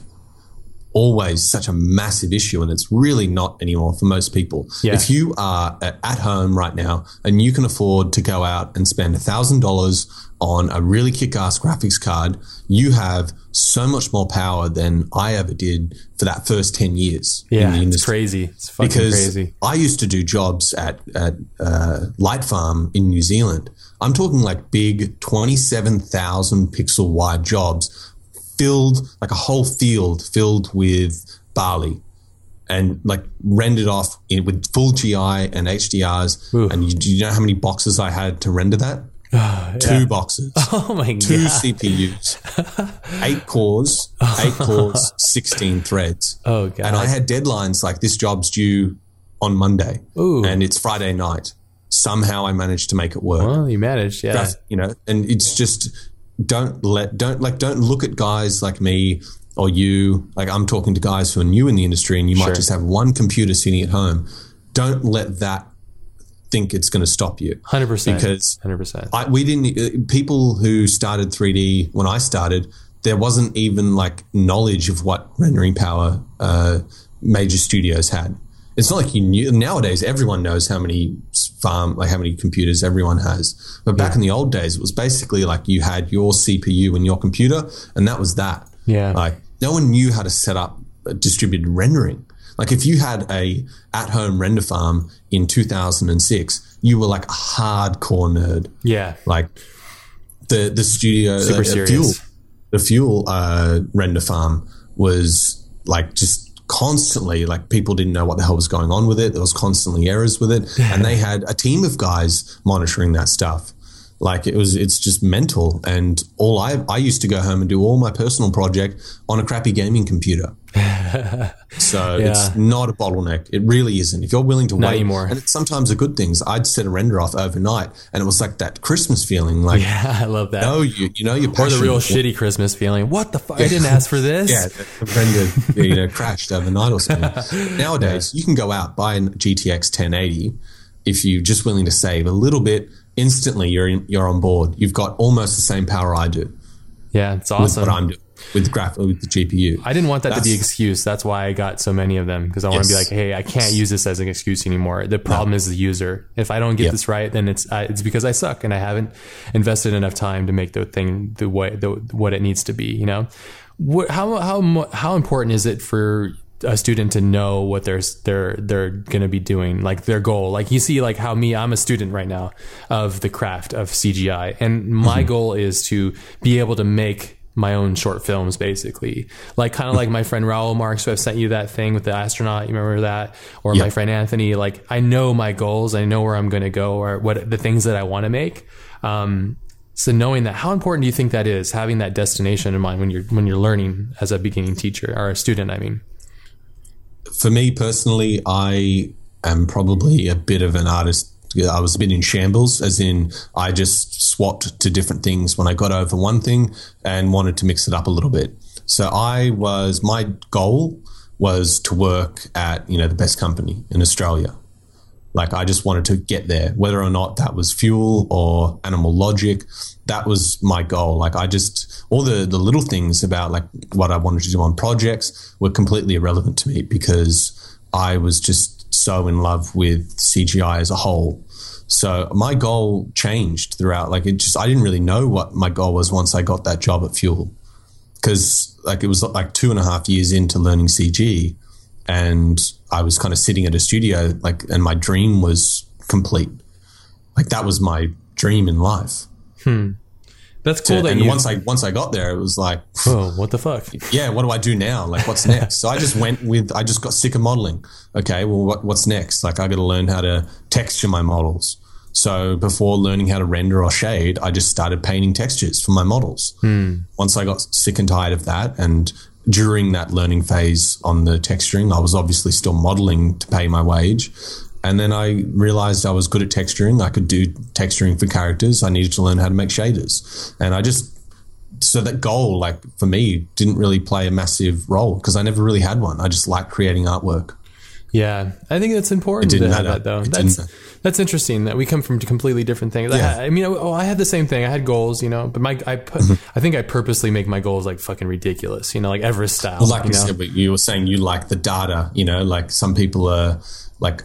always such a massive issue and it's really not anymore for most people. Yeah. If you are at home right now and you can afford to go out and spend $1,000 on a really kick-ass graphics card, you have so much more power than I ever did for that first 10 years in Yeah, the it's crazy. It's fucking because crazy. I used to do jobs at at uh, Light Farm in New Zealand. I'm talking like big, twenty-seven thousand pixel wide jobs, filled like a whole field filled with barley, and like rendered off in, with full GI and HDRs. Oof. And you, do you know how many boxes I had to render that? Two boxes Oh my two god. CPUs, eight cores, eight cores, 16 threads. Oh, God. And I had deadlines like this job's due on Monday Ooh. and it's Friday night. Somehow I managed to make it work. Well, you managed, yeah. That's- you know, and it's just don't let don't like don't look at guys like me or you. Like I'm talking to guys who are new in the industry and you Sure. might just have one computer sitting at home. Don't let that think it's going to stop you. Hundred percent. Because hundred percent. I, we didn't. uh, People who started 3D when I started, there wasn't even like knowledge of what rendering power uh, major studios had. It's not like you knew. Nowadays, everyone knows how many farm, like how many computers everyone has. But back in the old days, it was basically like you had your CPU and your computer, and that was that. Yeah. Like no one knew how to set up distributed rendering. Like if you had a at-home render farm in 2006, you were like a hardcore nerd Yeah. like the the studio Super uh, serious. fuel the fuel uh, render farm was like just constantly like people didn't know what the hell was going on with it. There was constantly errors with it. And they had a team of guys monitoring that stuff like it was it's just mental and all i i used to go home and do all my personal project on a crappy gaming computer so it's not a bottleneck it really isn't if you're willing to wait anymore. and it's sometimes a good things i'd set a render off overnight and it was like that christmas feeling like Yeah, I love that. know you you know you're or the real shitty Christmas feeling. What the fuck? I didn't ask for this. yeah the render you know crashed overnight or something nowadays you can go out buy a GTX 1080 if you're just willing to save a little bit instantly you're in, you're on board you've got almost the same power I do Yeah, it's with awesome. what I'm doing with graph with the GPU I didn't want that to be That's- excuse. That's why I got so many of them because I want to be like, hey, I can't use this as an excuse anymore. The problem is the user. If I don't get Yeah. this right, then it's uh, it's because I suck and I haven't invested enough time to make the thing the way the what it needs to be. You know, what, how how how important is it for a student to know what they're they're they're going to be doing like their goal. Like you see like how me I'm a student right now of the craft of CGI and my goal is to be able to make my own short films basically. Like kind of like my friend Raoul Marks who I've sent you that thing with the astronaut you remember that? Or Yeah. my friend Anthony like I know my goals. I know where I'm going to go or what the things that I want to make. Um so knowing that how important do you think that is having that destination in mind when you're when you're learning as a beginning teacher or a student I mean for me personally, I am probably a bit of an artist. I was a bit in shambles, as in I just swapped to different things when I got over one thing and wanted to mix it up a little bit. So I was my goal was to work at you know the best company in Australia. Like I just wanted to get there, whether or not that was fuel or animal logic. That was my goal. Like I just all the the little things about like what I wanted to do on projects were completely irrelevant to me because I was just so in love with CGI as a whole. So my goal changed throughout. Like it just I didn't really know what my goal was once I got that job at Fuel because like it was like two and a half years into learning CG, and I was kind of sitting at a studio like, and my dream was complete. Like that was my dream in life. Hmm. That's cool. to- that and you, once I once I got there, it was like, oh, what the fuck? yeah, what do I do now? Like, what's next? so I just went with, I just got sick of modeling. Okay, well, what, what's next? Like, I got to learn how to texture my models. So before learning how to render or shade, I just started painting textures for my models. Hmm. Once I got sick and tired of that, and during that learning phase on the texturing, I was obviously still modeling to pay my wage. And then I realized I was good at texturing. I could do texturing for characters. I needed to learn how to make shaders. And I just so that goal, like for me, didn't really play a massive role because I never really had one. I just liked creating artwork. Yeah, I think that's important to have that though. That's that's interesting that we come from completely different things. Yeah. I, I mean, oh, I had the same thing. I had goals, you know, but my I put Mm-hmm. I think I purposely make my goals like fucking ridiculous, you know, like Everest style. Well, like you know? said, but you were saying you like the data. You know, like some people are like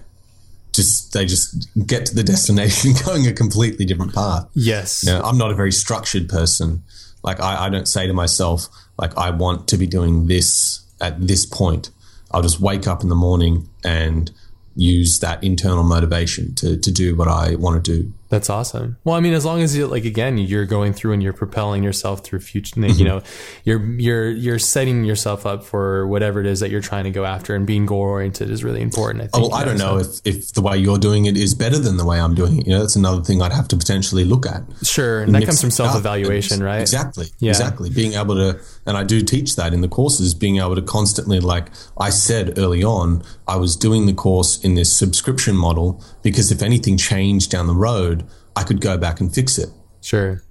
just they just get to the destination going a completely different path. yes, You know, I'm not a very structured person. Like I, I don't say to myself like I want to be doing this at this point. I'll just wake up in the morning and use that internal motivation to, to do what I want to do. That's awesome. Well, I mean, as long as you like again, you're going through and you're propelling yourself through future. Mm-hmm. You know, you're you're you're setting yourself up for whatever it is that you're trying to go after, and being goal oriented is really important. I think. Well, I don't know so- if, if the way you're doing it is better than the way I'm doing it. You know, that's another thing I'd have to potentially look at. Sure, and that comes from self evaluation, right? Exactly. Yeah. Exactly. Being able to, and I do teach that in the courses, being able to constantly, like I said early on, I was doing the course in this subscription model because if anything changed down the road, I could go back and fix it. Sure.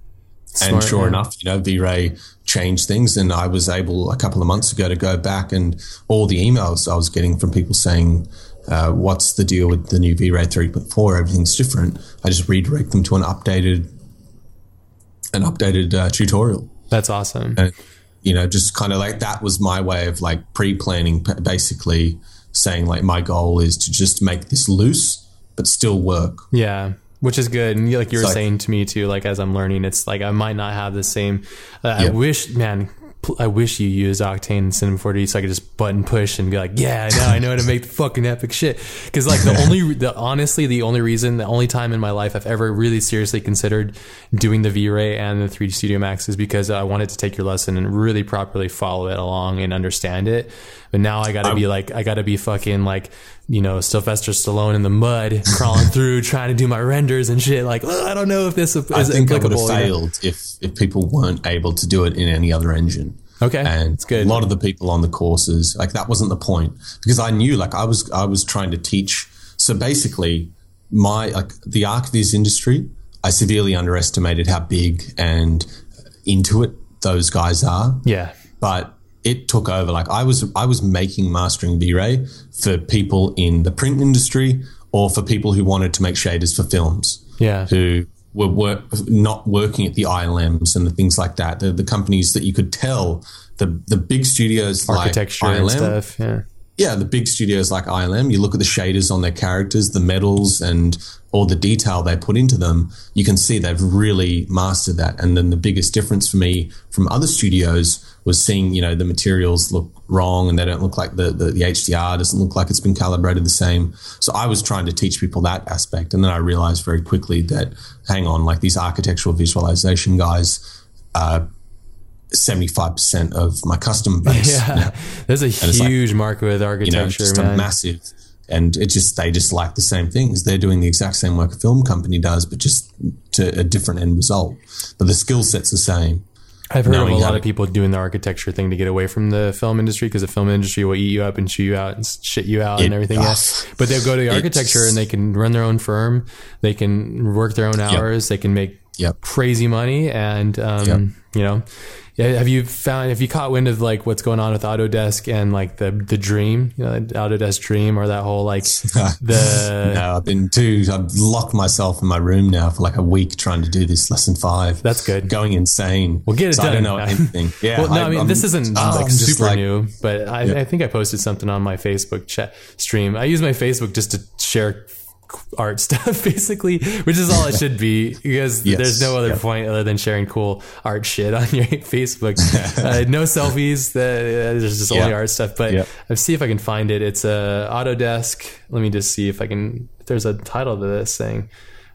and sure yeah. enough, you know, V-Ray changed things, and I was able a couple of months ago to go back and all the emails I was getting from people saying, uh, "What's the deal with the new V-Ray 3.4? Everything's different." I just redirect them to an updated, an updated uh, tutorial. That's awesome. And, you know, just kind of like that was my way of like pre-planning, basically saying like my goal is to just make this loose but still work. Yeah, which is good. And you- like you were saying to me too, like as I'm learning, it's like I might not have the same. Uh, I wish, man. I wish you used Octane and Cinema 4D so I could just button push and be like, yeah, now I know how to make the fucking epic shit. Because like the only, the honestly, the only reason, the only time in my life I've ever really seriously considered doing the V-Ray and the 3D Studio Max is because I wanted to take your lesson and really properly follow it along and understand it. But now I gotta be like, I gotta be fucking like, you know, Sylvester Stallone in the mud, crawling through, trying to do my renders and shit. Like, I don't know if this is I think I would have failed if if people weren't able to do it in any other engine. Okay, and that's good. a lot of the people on the courses like that wasn't the point because i knew like i was i was trying to teach so basically my like the archviz industry i severely underestimated how big and into it those guys are yeah, but it took over like i was i was making mastering v-ray for people in the print industry or for people who wanted to make shaders for films yeah, who were work, not working at the ILMs and the things like that. The, the companies that you could tell, the the big studios architecture like and stuff. Yeah, yeah, the big studios like ILM, you look at the shaders on their characters, the metals, and all the detail they put into them. You can see they've really mastered that. And then the biggest difference for me from other studios was seeing, you know, the materials look wrong and they don't look like the, the, the HDR doesn't look like it's been calibrated the same. So I was trying to teach people that aspect. And then I realized very quickly that, hang on, like these architectural visualization guys, uh, 75% of my customer base. yeah. now There's a like, huge market with you know, architecture, just man. a massive. And it just they just like the same things. They're doing the exact same work a film company does, but just to a different end result. But the skill set's the same. I've heard of a lot of people doing the architecture thing to get away from the film industry because the film industry will eat you up and chew you out and shit you out and everything else. But they'll go to the architecture and they can run their own firm. They can work their own hours. They can make Yep. crazy money. And, um, Yep. you know, yeah, have you found, have you caught wind of like what's going on with Autodesk and like the, the dream, you know, Autodesk dream or that whole like the, No, I've been too. I've locked myself in my room now for like a week trying to do this lesson five. That's good. Going insane. Well, get it So done. I don't know anything. Yeah. well, no, I, mean, I'm- this isn't oh, like super like- new, but I, I think I posted something on my Facebook chat stream. I use my Facebook just to share art stuff, basically, which is all it should be because Yes. there's no other Yep. point other than sharing cool art shit on your Facebook. uh, no selfies. Uh, there's just only Yeah. art stuff. But Yep. let's see if I can find it. It's a Autodesk. Let me just see if I can. If there's a title to this thing.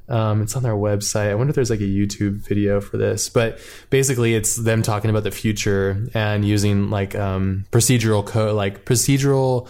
Um, it's on their website. I wonder if there's like a YouTube video for this, but basically it's them talking about the future and using like um, procedural code, like procedural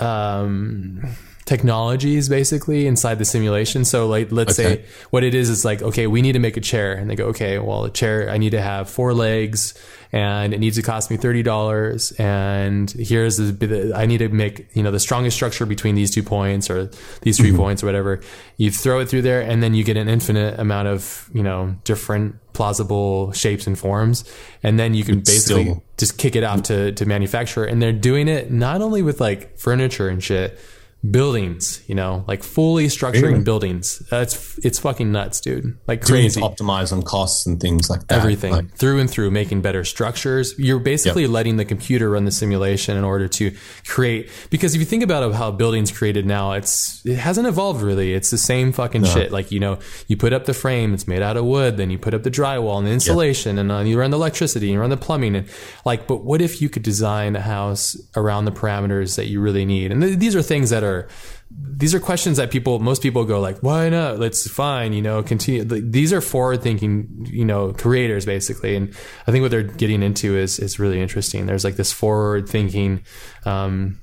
um, technologies basically inside the simulation. So like let's Okay. say what it is is like okay, we need to make a chair and they go okay, well a chair I need to have four legs and it needs to cost me $30 and here's the, I need to make, you know, the strongest structure between these two points or these 3 mm-hmm. points or whatever. You throw it through there and then you get an infinite amount of, you know, different plausible shapes and forms and then you can basically still- just kick it off to, to manufacture. And they're doing it not only with like furniture and shit, buildings, you know, like fully structuring Really? buildings. That's it's fucking nuts, dude. Like crazy. to optimize on costs and things like that. Everything Like, through and through, making better structures. You're basically letting the computer run the simulation in order to create. Because if you think about how buildings created now, it's it hasn't evolved really. It's the same fucking shit. Like you know, you put up the frame, it's made out of wood. Then you put up the drywall and the insulation, and uh, you run the electricity, and you run the plumbing, and like. But what if you could design a house around the parameters that you really need? And th- these are things that are these are questions that people most people go like why not? Let's fine you know continue. These are forward thinking you know creators basically. And i think what they're getting into is is really interesting. There's like this forward thinking um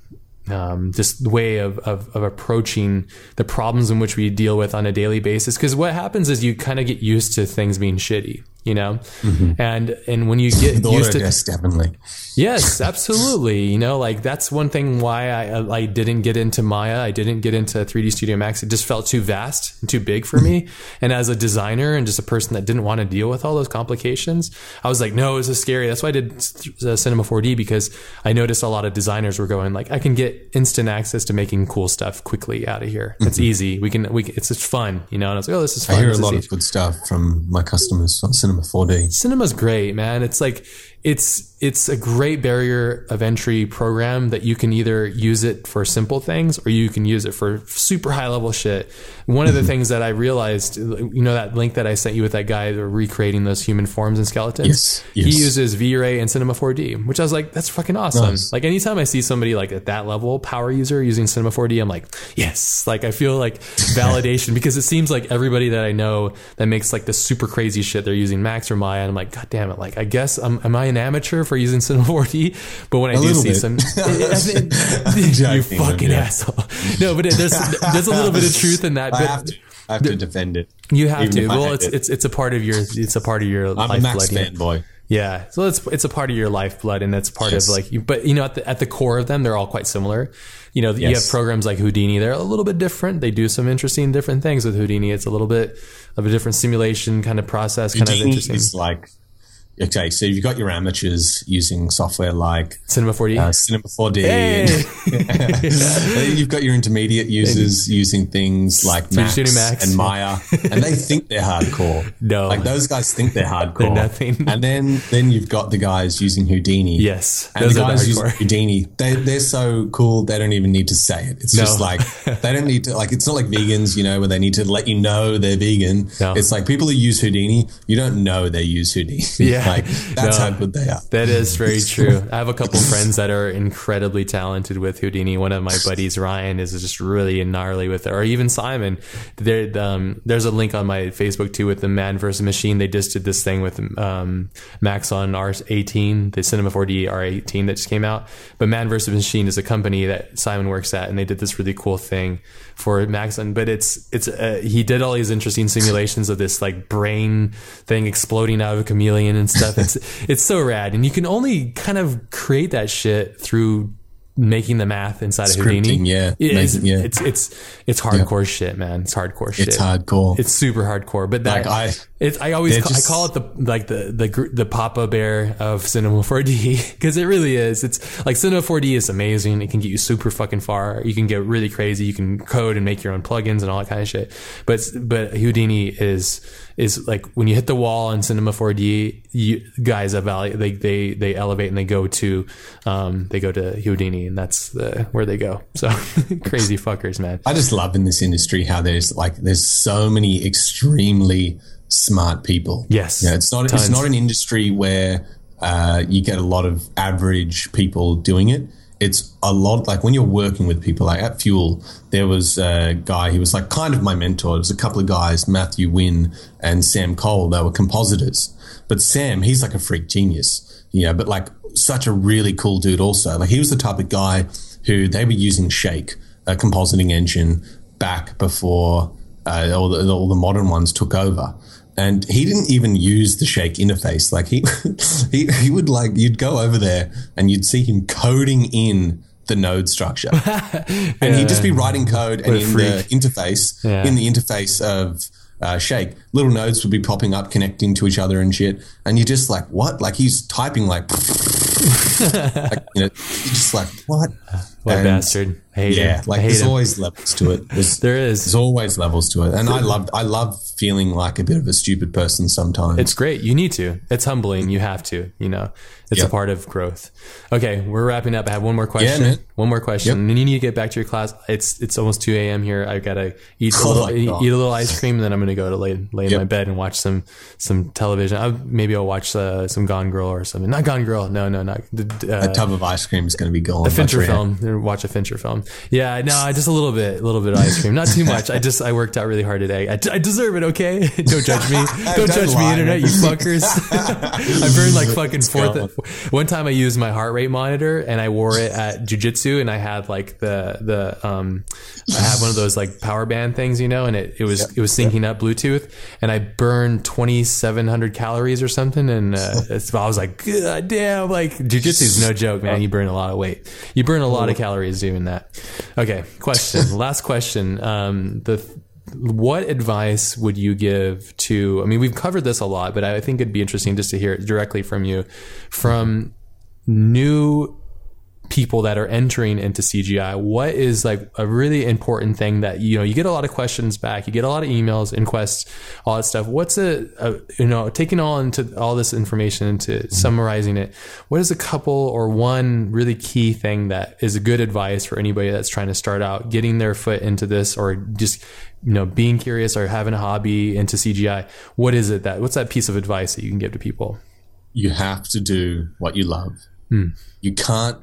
um, just way of, of, of approaching the problems in which we deal with on a daily basis. Because what happens is you kind of get used to things being shitty, you know, mm-hmm. and and when you get the used to Autodesk, definitely. Yes, absolutely. You know, like that's one thing why I uh, I didn't get into Maya. I didn't get into 3D Studio Max. It just felt too vast and too big for me. Mm-hmm. and as a designer and just a person that didn't want to deal with all those complications, I was like, no, this is scary. That's why I did uh, Cinema 4D because I noticed a lot of designers were going like, I can get instant access to making cool stuff quickly out of here. It's mm-hmm. easy. We can we can- it's just fun, you know. And I was like, oh, this is fun. I hear a This is lot easy. of good stuff from my customers on Cinema 4D. Cinema's great, man. It's like it's it's a great barrier of entry program that you can either use it for simple things or you can use it for super high level shit. One of the things that I realized, you know, that link that I sent you with that guy recreating those human forms and skeletons. Yes, He uses V-Ray and Cinema 4D, which I was like, that's fucking awesome. Nice. Like anytime I see somebody like at that level, power user using Cinema 4D, I'm like, yes. Like I feel like validation because it seems like everybody that I know that makes like the super crazy shit, they're using Max or Maya. And I'm like, God damn it. Like, I guess, um, am I an amateur for using Cinema 4D? But when I do see bit. some, you joking, fucking yeah. asshole. No, but it, there's, there's a little bit of truth in that. I have to, I have to defend it. you have to. Well, it's, it. it's, it's a part of your, it's a part of your I'm a lifeblood. Max fanboy. Yeah, so it's it's a part of your lifeblood, and that's part Yes. of like you. But you know, at the at the core of them, they're all quite similar. You know, you have programs like Houdini; they're a little bit different. They do some interesting, different things with Houdini. It's a little bit of a different simulation kind of process, kind of Houdini interesting. is like, okay, so you've got your amateurs using software like Cinema 4D. uh, Cinema 4D. Hey! and you've got your intermediate users using things like 3D Max, Max. and Maya, and they think they're hardcore. No. like those guys think they're hardcore. They're nothing. And then then you've got the guys using Houdini. yes, And those the guys using. Houdini, they, they're so cool, they don't even need to say it. It's No. just like, they don't need to, like, it's not like vegans, you know, where they need to let you know they're vegan. No. It's like people who use Houdini, you don't know they use Houdini. Yeah. like, that's No. how good they are. That is very true. I have a couple friends that are incredibly talented with Houdini. One of my buddies, Ryan, is just really gnarly with it, or even Simon. There, um, there's a link on my Facebook too with the Man vs Machine. They just did this thing with um, Maxon R18, the Cinema 4D R18 that just came out. But Man vs Machine is a company that Simon works at, and they did this really cool thing for Max. on- But it's it's uh, he did all these interesting simulations of this like brain thing exploding out of a chameleon and stuff. It's it's so rad, and you can only kind of create that shit through making the math inside of Houdini. Yeah. It is- yeah. It's it's it's hardcore shit, man. It's hardcore shit. It's hardcore. It's super hardcore. But that Like, I- it's I always call, just- I call it the like the the the Papa Bear of Cinema 4D because it really is. It's like Cinema 4D is amazing. It can get you super fucking far. You can get really crazy. You can code and make your own plugins and all that kind of shit. But but Houdini is is like when you hit the wall in Cinema 4D, you guys evaluate they they they elevate and they go to um they go to Houdini and that's the where they go. So crazy fuckers, man. I just love in this industry how there's like there's so many extremely smart people. Yes. yeah. It's not Tons. it's not an industry where uh, you get a lot of average people doing it. it's a lot like when you're working with people like at Fuel, there was a guy, he was like kind of my mentor. There was a couple of guys, Matthew Wynn and Sam Cole, they were compositors. But Sam, he's like a freak genius, you know, but like such a really cool dude also. Like he was the type of guy who they were using Shake, a compositing engine, back before uh, all, the, all the modern ones took over and he didn't even use the shake interface. Like he he, he would like you'd go over there and you'd see him coding in the node structure. And he'd just be writing code and in freak. the interface yeah. in the interface of uh, shake. Little nodes would be popping up connecting to each other and shit. And you're just like what? Like he's typing like, like you know just like what what and bastard hate yeah like there's him. always levels to it there's, there is there's always levels to it and i love i love feeling like a bit of a stupid person sometimes. It's great. You need to. It's humbling. You have to, you know, it's yep. a part of growth. Okay. We're wrapping up. I have one more question. Yeah, one more question. Yep. And you need to get back to your class. It's, it's almost 2 a.m. here. I've got to eat, a little, eat, eat, a little ice cream and then I'm going to go to lay, lay yep. in my bed and watch some, some television. I, maybe I'll watch uh, some Gone Girl or something. Not Gone Girl. No, no, not uh, a tub of ice cream is going to be gone. A Fincher film. Watch a Fincher film. Yeah. No, just a little bit, a little bit of ice cream. Not too much. I just, I worked out really hard today. I, I deserve it. Okay. Don't judge me. Don't, judge lie. me, internet, you fuckers. I burned like fucking fourth. One time I used my heart rate monitor and I wore it at jujitsu and I had like the, the, um, I had one of those like power band things, you know, and it, it was, yep. it was syncing yep. up Bluetooth and I burned 2,700 calories or something. And, uh, I was like, God damn, like jujitsu is no joke, man. You burn a lot of weight. You burn a lot of calories doing that. Okay. Question. Last question. Um, the, what advice would you give to i mean we've covered this a lot but i think it'd be interesting just to hear it directly from you from new people that are entering into CGI, what is like a really important thing that you know you get a lot of questions back, you get a lot of emails, inquests, all that stuff. What's a, a you know taking all into all this information into mm-hmm. summarizing it? What is a couple or one really key thing that is a good advice for anybody that's trying to start out, getting their foot into this, or just you know being curious or having a hobby into CGI? What is it that what's that piece of advice that you can give to people? You have to do what you love. Hmm. You can't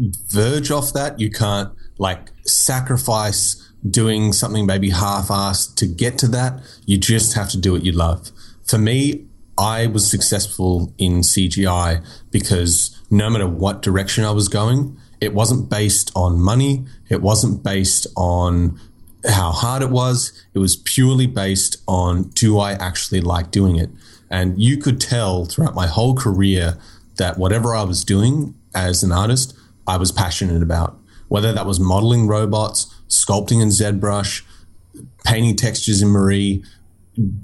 verge off that. You can't like sacrifice doing something maybe half-assed to get to that. You just have to do what you love. For me, I was successful in CGI because no matter what direction I was going, it wasn't based on money. It wasn't based on how hard it was. It was purely based on do I actually like doing it? And you could tell throughout my whole career that whatever I was doing as an artist, I was passionate about. Whether that was modeling robots, sculpting in ZBrush, painting textures in Mari,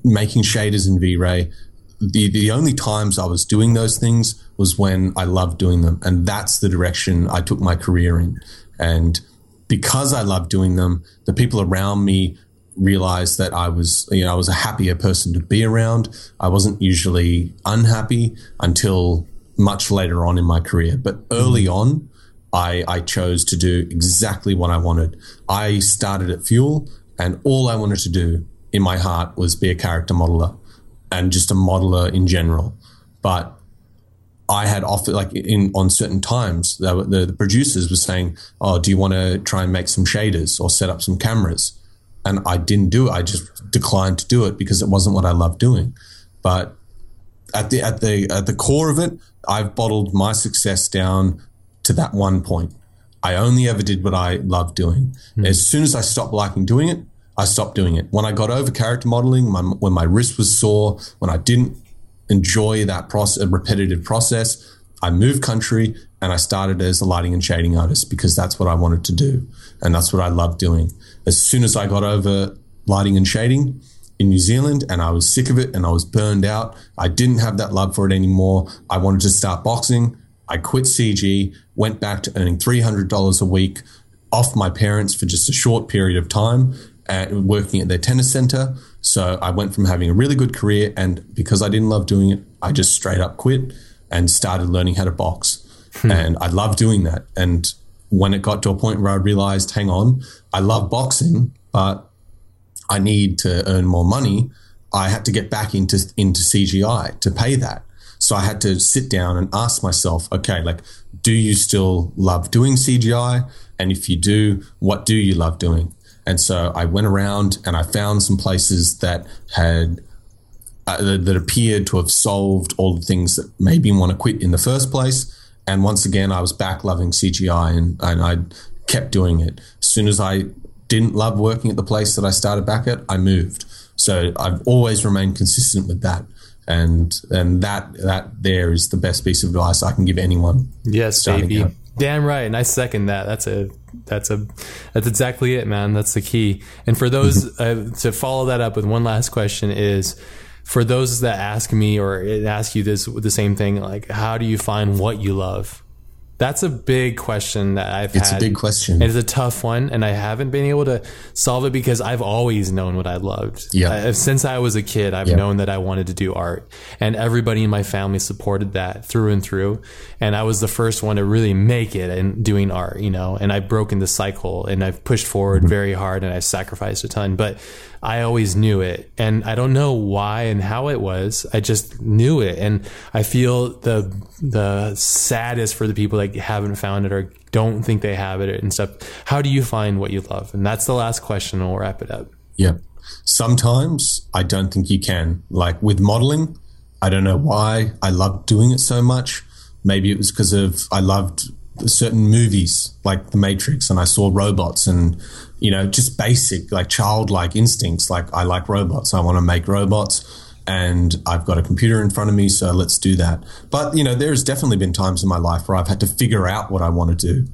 making shaders in V-Ray. The, the only times I was doing those things was when I loved doing them. And that's the direction I took my career in. And because I loved doing them, the people around me realized that I was, you know, I was a happier person to be around. I wasn't usually unhappy until much later on in my career. But early mm-hmm. on, I, I chose to do exactly what I wanted. I started at Fuel, and all I wanted to do in my heart was be a character modeler and just a modeler in general. But I had offered, like in on certain times, the, the, the producers were saying, "Oh, do you want to try and make some shaders or set up some cameras?" And I didn't do it. I just declined to do it because it wasn't what I loved doing. But at the at the at the core of it, I've bottled my success down to that one point. I only ever did what I loved doing. Mm. As soon as I stopped liking doing it, I stopped doing it. When I got over character modeling, my, when my wrist was sore, when I didn't enjoy that process, a repetitive process, I moved country and I started as a lighting and shading artist because that's what I wanted to do. And that's what I loved doing. As soon as I got over lighting and shading in New Zealand and I was sick of it and I was burned out, I didn't have that love for it anymore. I wanted to start boxing. I quit CG, went back to earning $300 a week off my parents for just a short period of time and working at their tennis center. So I went from having a really good career and because I didn't love doing it, I just straight up quit and started learning how to box. Hmm. And I love doing that. And when it got to a point where I realized, hang on, I love boxing, but I need to earn more money, I had to get back into into CGI to pay that. So I had to sit down and ask myself, okay, like, do you still love doing CGI? And if you do, what do you love doing? And so I went around and I found some places that had uh, that appeared to have solved all the things that made me want to quit in the first place. And once again, I was back loving CGI and, and I kept doing it. As soon as I didn't love working at the place that I started back at, I moved. So I've always remained consistent with that. And and that that there is the best piece of advice I can give anyone. Yes, baby. Out. Damn right. And I second that. That's a that's a that's exactly it, man. That's the key. And for those uh, to follow that up with one last question is for those that ask me or ask you this the same thing like how do you find what you love that's a big question that I've it's had. a big question. It is a tough one, and I haven't been able to solve it because I've always known what I loved. Yeah. Uh, since I was a kid, I've yeah. known that I wanted to do art, and everybody in my family supported that through and through. And I was the first one to really make it in doing art, you know. And I've broken the cycle, and I've pushed forward mm-hmm. very hard, and I sacrificed a ton. But I always knew it. And I don't know why and how it was. I just knew it. And I feel the the saddest for the people that haven't found it or don't think they have it and stuff. How do you find what you love? And that's the last question and we'll wrap it up. Yeah. Sometimes I don't think you can. Like with modeling, I don't know why I loved doing it so much. Maybe it was because of I loved certain movies like The Matrix and I saw robots and you know, just basic, like childlike instincts. Like, I like robots. I want to make robots. And I've got a computer in front of me, so let's do that. But, you know, there's definitely been times in my life where I've had to figure out what I want to do.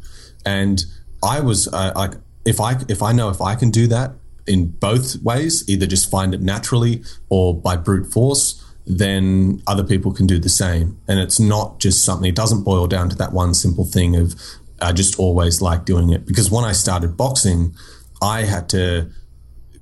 And I was uh, like, if I, if I know if I can do that in both ways, either just find it naturally or by brute force, then other people can do the same. And it's not just something, it doesn't boil down to that one simple thing of, I just always liked doing it because when I started boxing, I had to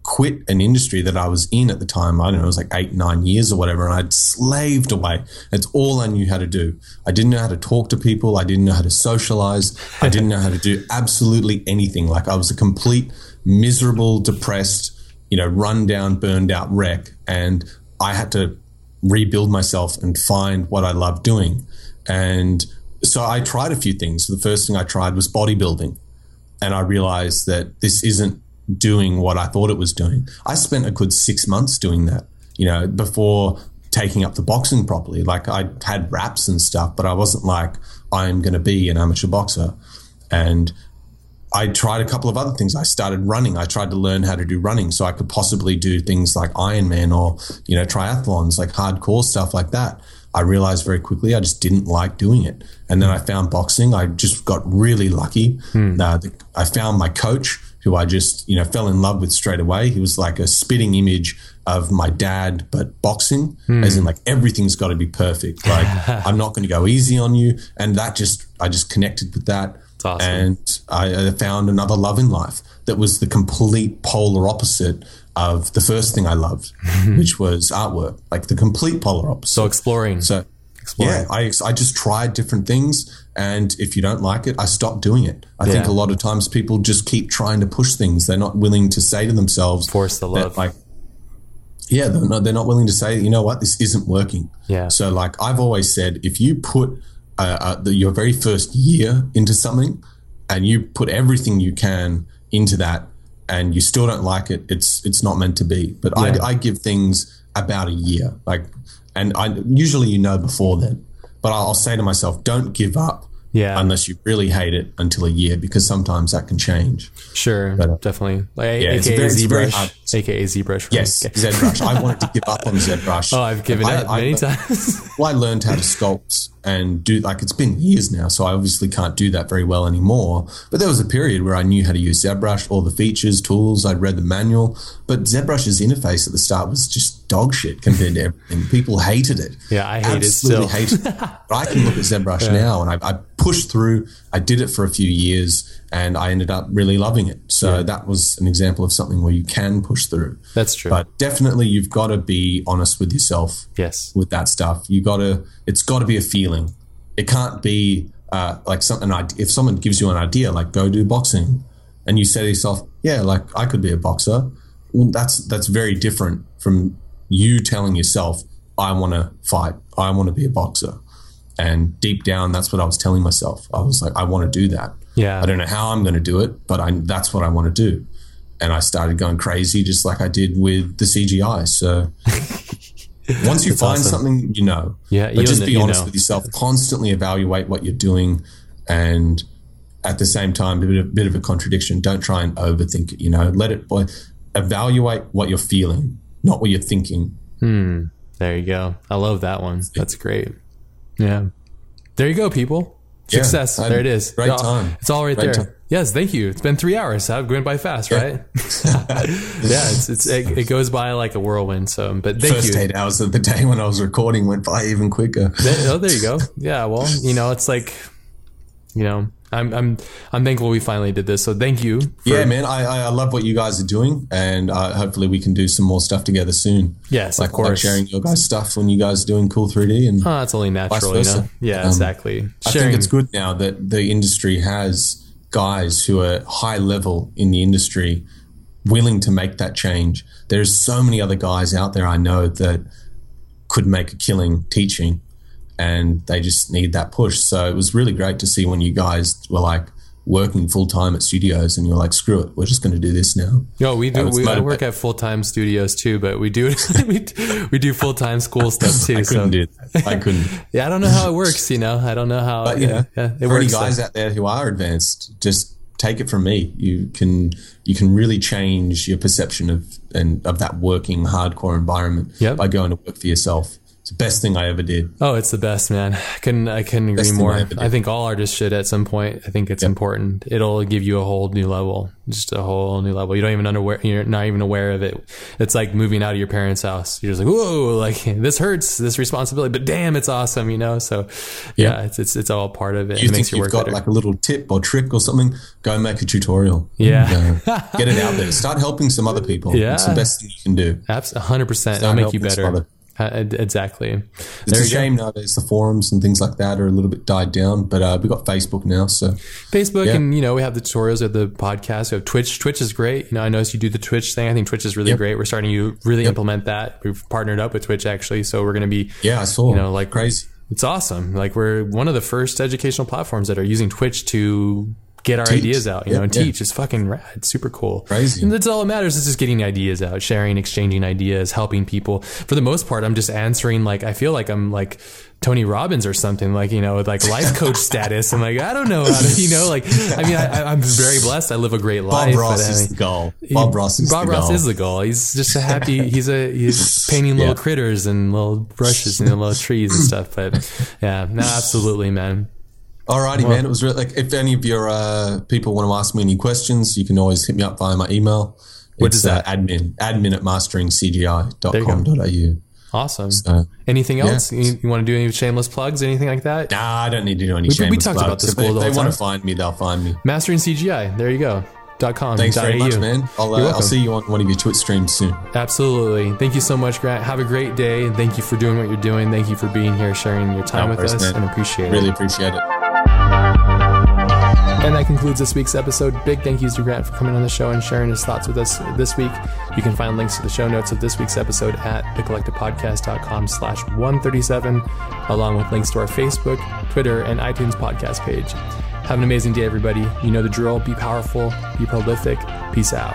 quit an industry that I was in at the time. I don't know, it was like eight, nine years or whatever. And I'd slaved away. It's all I knew how to do. I didn't know how to talk to people. I didn't know how to socialize. I didn't know how to do absolutely anything. Like I was a complete miserable, depressed, you know, run down, burned out wreck. And I had to rebuild myself and find what I loved doing. And so I tried a few things. The first thing I tried was bodybuilding. And I realized that this isn't doing what I thought it was doing. I spent a good six months doing that, you know, before taking up the boxing properly. Like I had wraps and stuff, but I wasn't like, I'm going to be an amateur boxer. And I tried a couple of other things. I started running. I tried to learn how to do running so I could possibly do things like Ironman or, you know, triathlons, like hardcore stuff like that. I realized very quickly I just didn't like doing it. And then I found boxing. I just got really lucky. Hmm. Uh, the, I found my coach who I just, you know, fell in love with straight away. He was like a spitting image of my dad, but boxing, hmm. as in like everything's got to be perfect. Like I'm not going to go easy on you. And that just, I just connected with that. Awesome. And I, I found another love in life that was the complete polar opposite of the first thing I loved, which was artwork, like the complete polar opposite. So exploring. So exploring. yeah, I, I just tried different things. And if you don't like it, I stopped doing it. I yeah. think a lot of times people just keep trying to push things. They're not willing to say to themselves, force the love. Like, yeah, they're not, they're not willing to say, you know what, this isn't working. Yeah. So, like I've always said, if you put uh, uh, the, your very first year into something and you put everything you can into that and you still don't like it, it's it's not meant to be. But yeah. I, I give things about a year, like, and I usually you know before then. But I'll say to myself, don't give up yeah. Unless you really hate it until a year, because sometimes that can change. Sure. But, uh, definitely. Like, yeah, AKA very, ZBrush. AKA ZBrush. Yes. Okay. ZBrush. I wanted to give up on ZBrush. Oh, I've given up many I, times. well, I learned how to sculpt and do like it's been years now, so I obviously can't do that very well anymore. But there was a period where I knew how to use ZBrush, all the features, tools. I'd read the manual, but ZBrush's interface at the start was just dog shit compared to everything. People hated it. Yeah, I hate Absolutely it still. hate it. But I can look at ZBrush yeah. now, and I, I, pushed through. I did it for a few years, and I ended up really loving it. So yeah. that was an example of something where you can push through. That's true. But definitely, you've got to be honest with yourself. Yes. With that stuff, you got to. It's got to be a feeling. It can't be uh, like something. If someone gives you an idea, like go do boxing, and you say to yourself, "Yeah, like I could be a boxer," well, that's that's very different from you telling yourself, I want to fight. I want to be a boxer. And deep down, that's what I was telling myself. I was like, I want to do that. Yeah. I don't know how I'm going to do it, but I, that's what I want to do. And I started going crazy, just like I did with the CGI. So once you find awesome. something, you know. Yeah. But just be honest know. with yourself. Constantly evaluate what you're doing, and at the same time, a bit, of, a bit of a contradiction. Don't try and overthink it. You know, let it. Boy, evaluate what you're feeling, not what you're thinking. Hmm. There you go. I love that one. That's great. Yeah. There you go, people. Success. Yeah, there it is. Right time. It's all right there. Time. Yes, thank you. It's been three hours. It went by fast, right? yeah, it's, it's it, it, goes by like a whirlwind. So, but thank First you. eight hours of the day when I was recording went by even quicker. There, oh, there you go. Yeah, well, you know, it's like, you know, I'm I'm I'm thankful we finally did this. So thank you. yeah, man, I I love what you guys are doing, and uh, hopefully we can do some more stuff together soon. Yes, like, of course. Like sharing your guys' stuff when you guys are doing cool 3D, and oh, that's only natural, you know? Yeah, um, exactly. I think it's good now that the industry has guys who are high level in the industry willing to make that change. There's so many other guys out there I know that could make a killing teaching and they just need that push. So it was really great to see when you guys were like working full time at studios and you're like, screw it, we're just going to do this now. No, we do. We, I work at full time studios too, but we do we, we do full time school stuff too. I couldn't so. do it. I couldn't. yeah, I don't know how it works. You know, I don't know how. But yeah, yeah, it for works. any guys out there who are advanced, just take it from me. You can you can really change your perception of and of that working hardcore environment yep. by going to work for yourself. It's the best thing I ever did. Oh, it's the best, man. I couldn't I couldn't agree more. I, I, think all artists should at some point. I think it's yep. important. It'll give you a whole new level, just a whole new level. You don't even underwear. You're not even aware of it. It's like moving out of your parents' house. You're just like, whoa, like this hurts, this responsibility, but damn, it's awesome, you know. So yeah, it's it's it's all part of it. You it think you've got better. like a little tip or trick or something? Go make a tutorial. Yeah, get it out there. Start helping some other people. Yeah, it's the best thing you can do. Absolutely, hundred percent. It'll make you better. Uh, exactly. It's there a shame go. nowadays the forums and things like that are a little bit died down, but uh, we've got Facebook now. So Facebook, yeah. and you know, we have the tutorials of the podcast. We have Twitch. Twitch is great. You know, I noticed you do the Twitch thing. I think Twitch is really yep. great. We're starting to really yep. implement that. We've partnered up with Twitch actually, so we're going to be yeah, I saw you know like crazy. It's awesome. Like we're one of the first educational platforms that are using Twitch to get our teach. ideas out, you yep, know, and teach. It's fucking rad. It's super cool. Crazy. And that's all that matters is just getting ideas out, sharing, exchanging ideas, helping people. For the most part, I'm just answering like I feel like I'm like Tony Robbins or something, like, you know, with like life coach status. I'm like, I don't know how to, you know, like, I mean, I, am very blessed. I live a great life. Bob Ross is the goal. Bob Ross is Bob the Ross goal. is the goal. He's just a happy, he's a, he's painting little yeah. critters and little brushes and little trees and stuff. But yeah, no, absolutely, man. Alrighty, well, man. It was really like if any of your uh, people want to ask me any questions, you can always hit me up via my email. What is that? Uh, admin, admin at masteringcgi.com.au. Awesome. So, anything else? Yeah. You, you, want to do any shameless plugs, anything like that? Nah, I don't need to do any we, shameless We talked plugs. about the school. If they, they want to find me, they'll find me. Mastering CGI. There you go. Dot com. Thanks very much, man. I'll, uh, I'll see you on one of your Twitch streams soon. Absolutely. Thank you so much, Grant. Have a great day. Thank you for doing what you're doing. Thank you for being here, sharing your time no with us, man. and appreciate really it. Really appreciate it. And that concludes this week's episode. Big thank yous to Grant for coming on the show and sharing his thoughts with us this week. You can find links to the show notes of this week's episode at thecollectivepodcast.com slash 137, along with links to our Facebook, Twitter, and iTunes podcast page. Have an amazing day, everybody. You know the drill. Be powerful, be prolific. Peace out.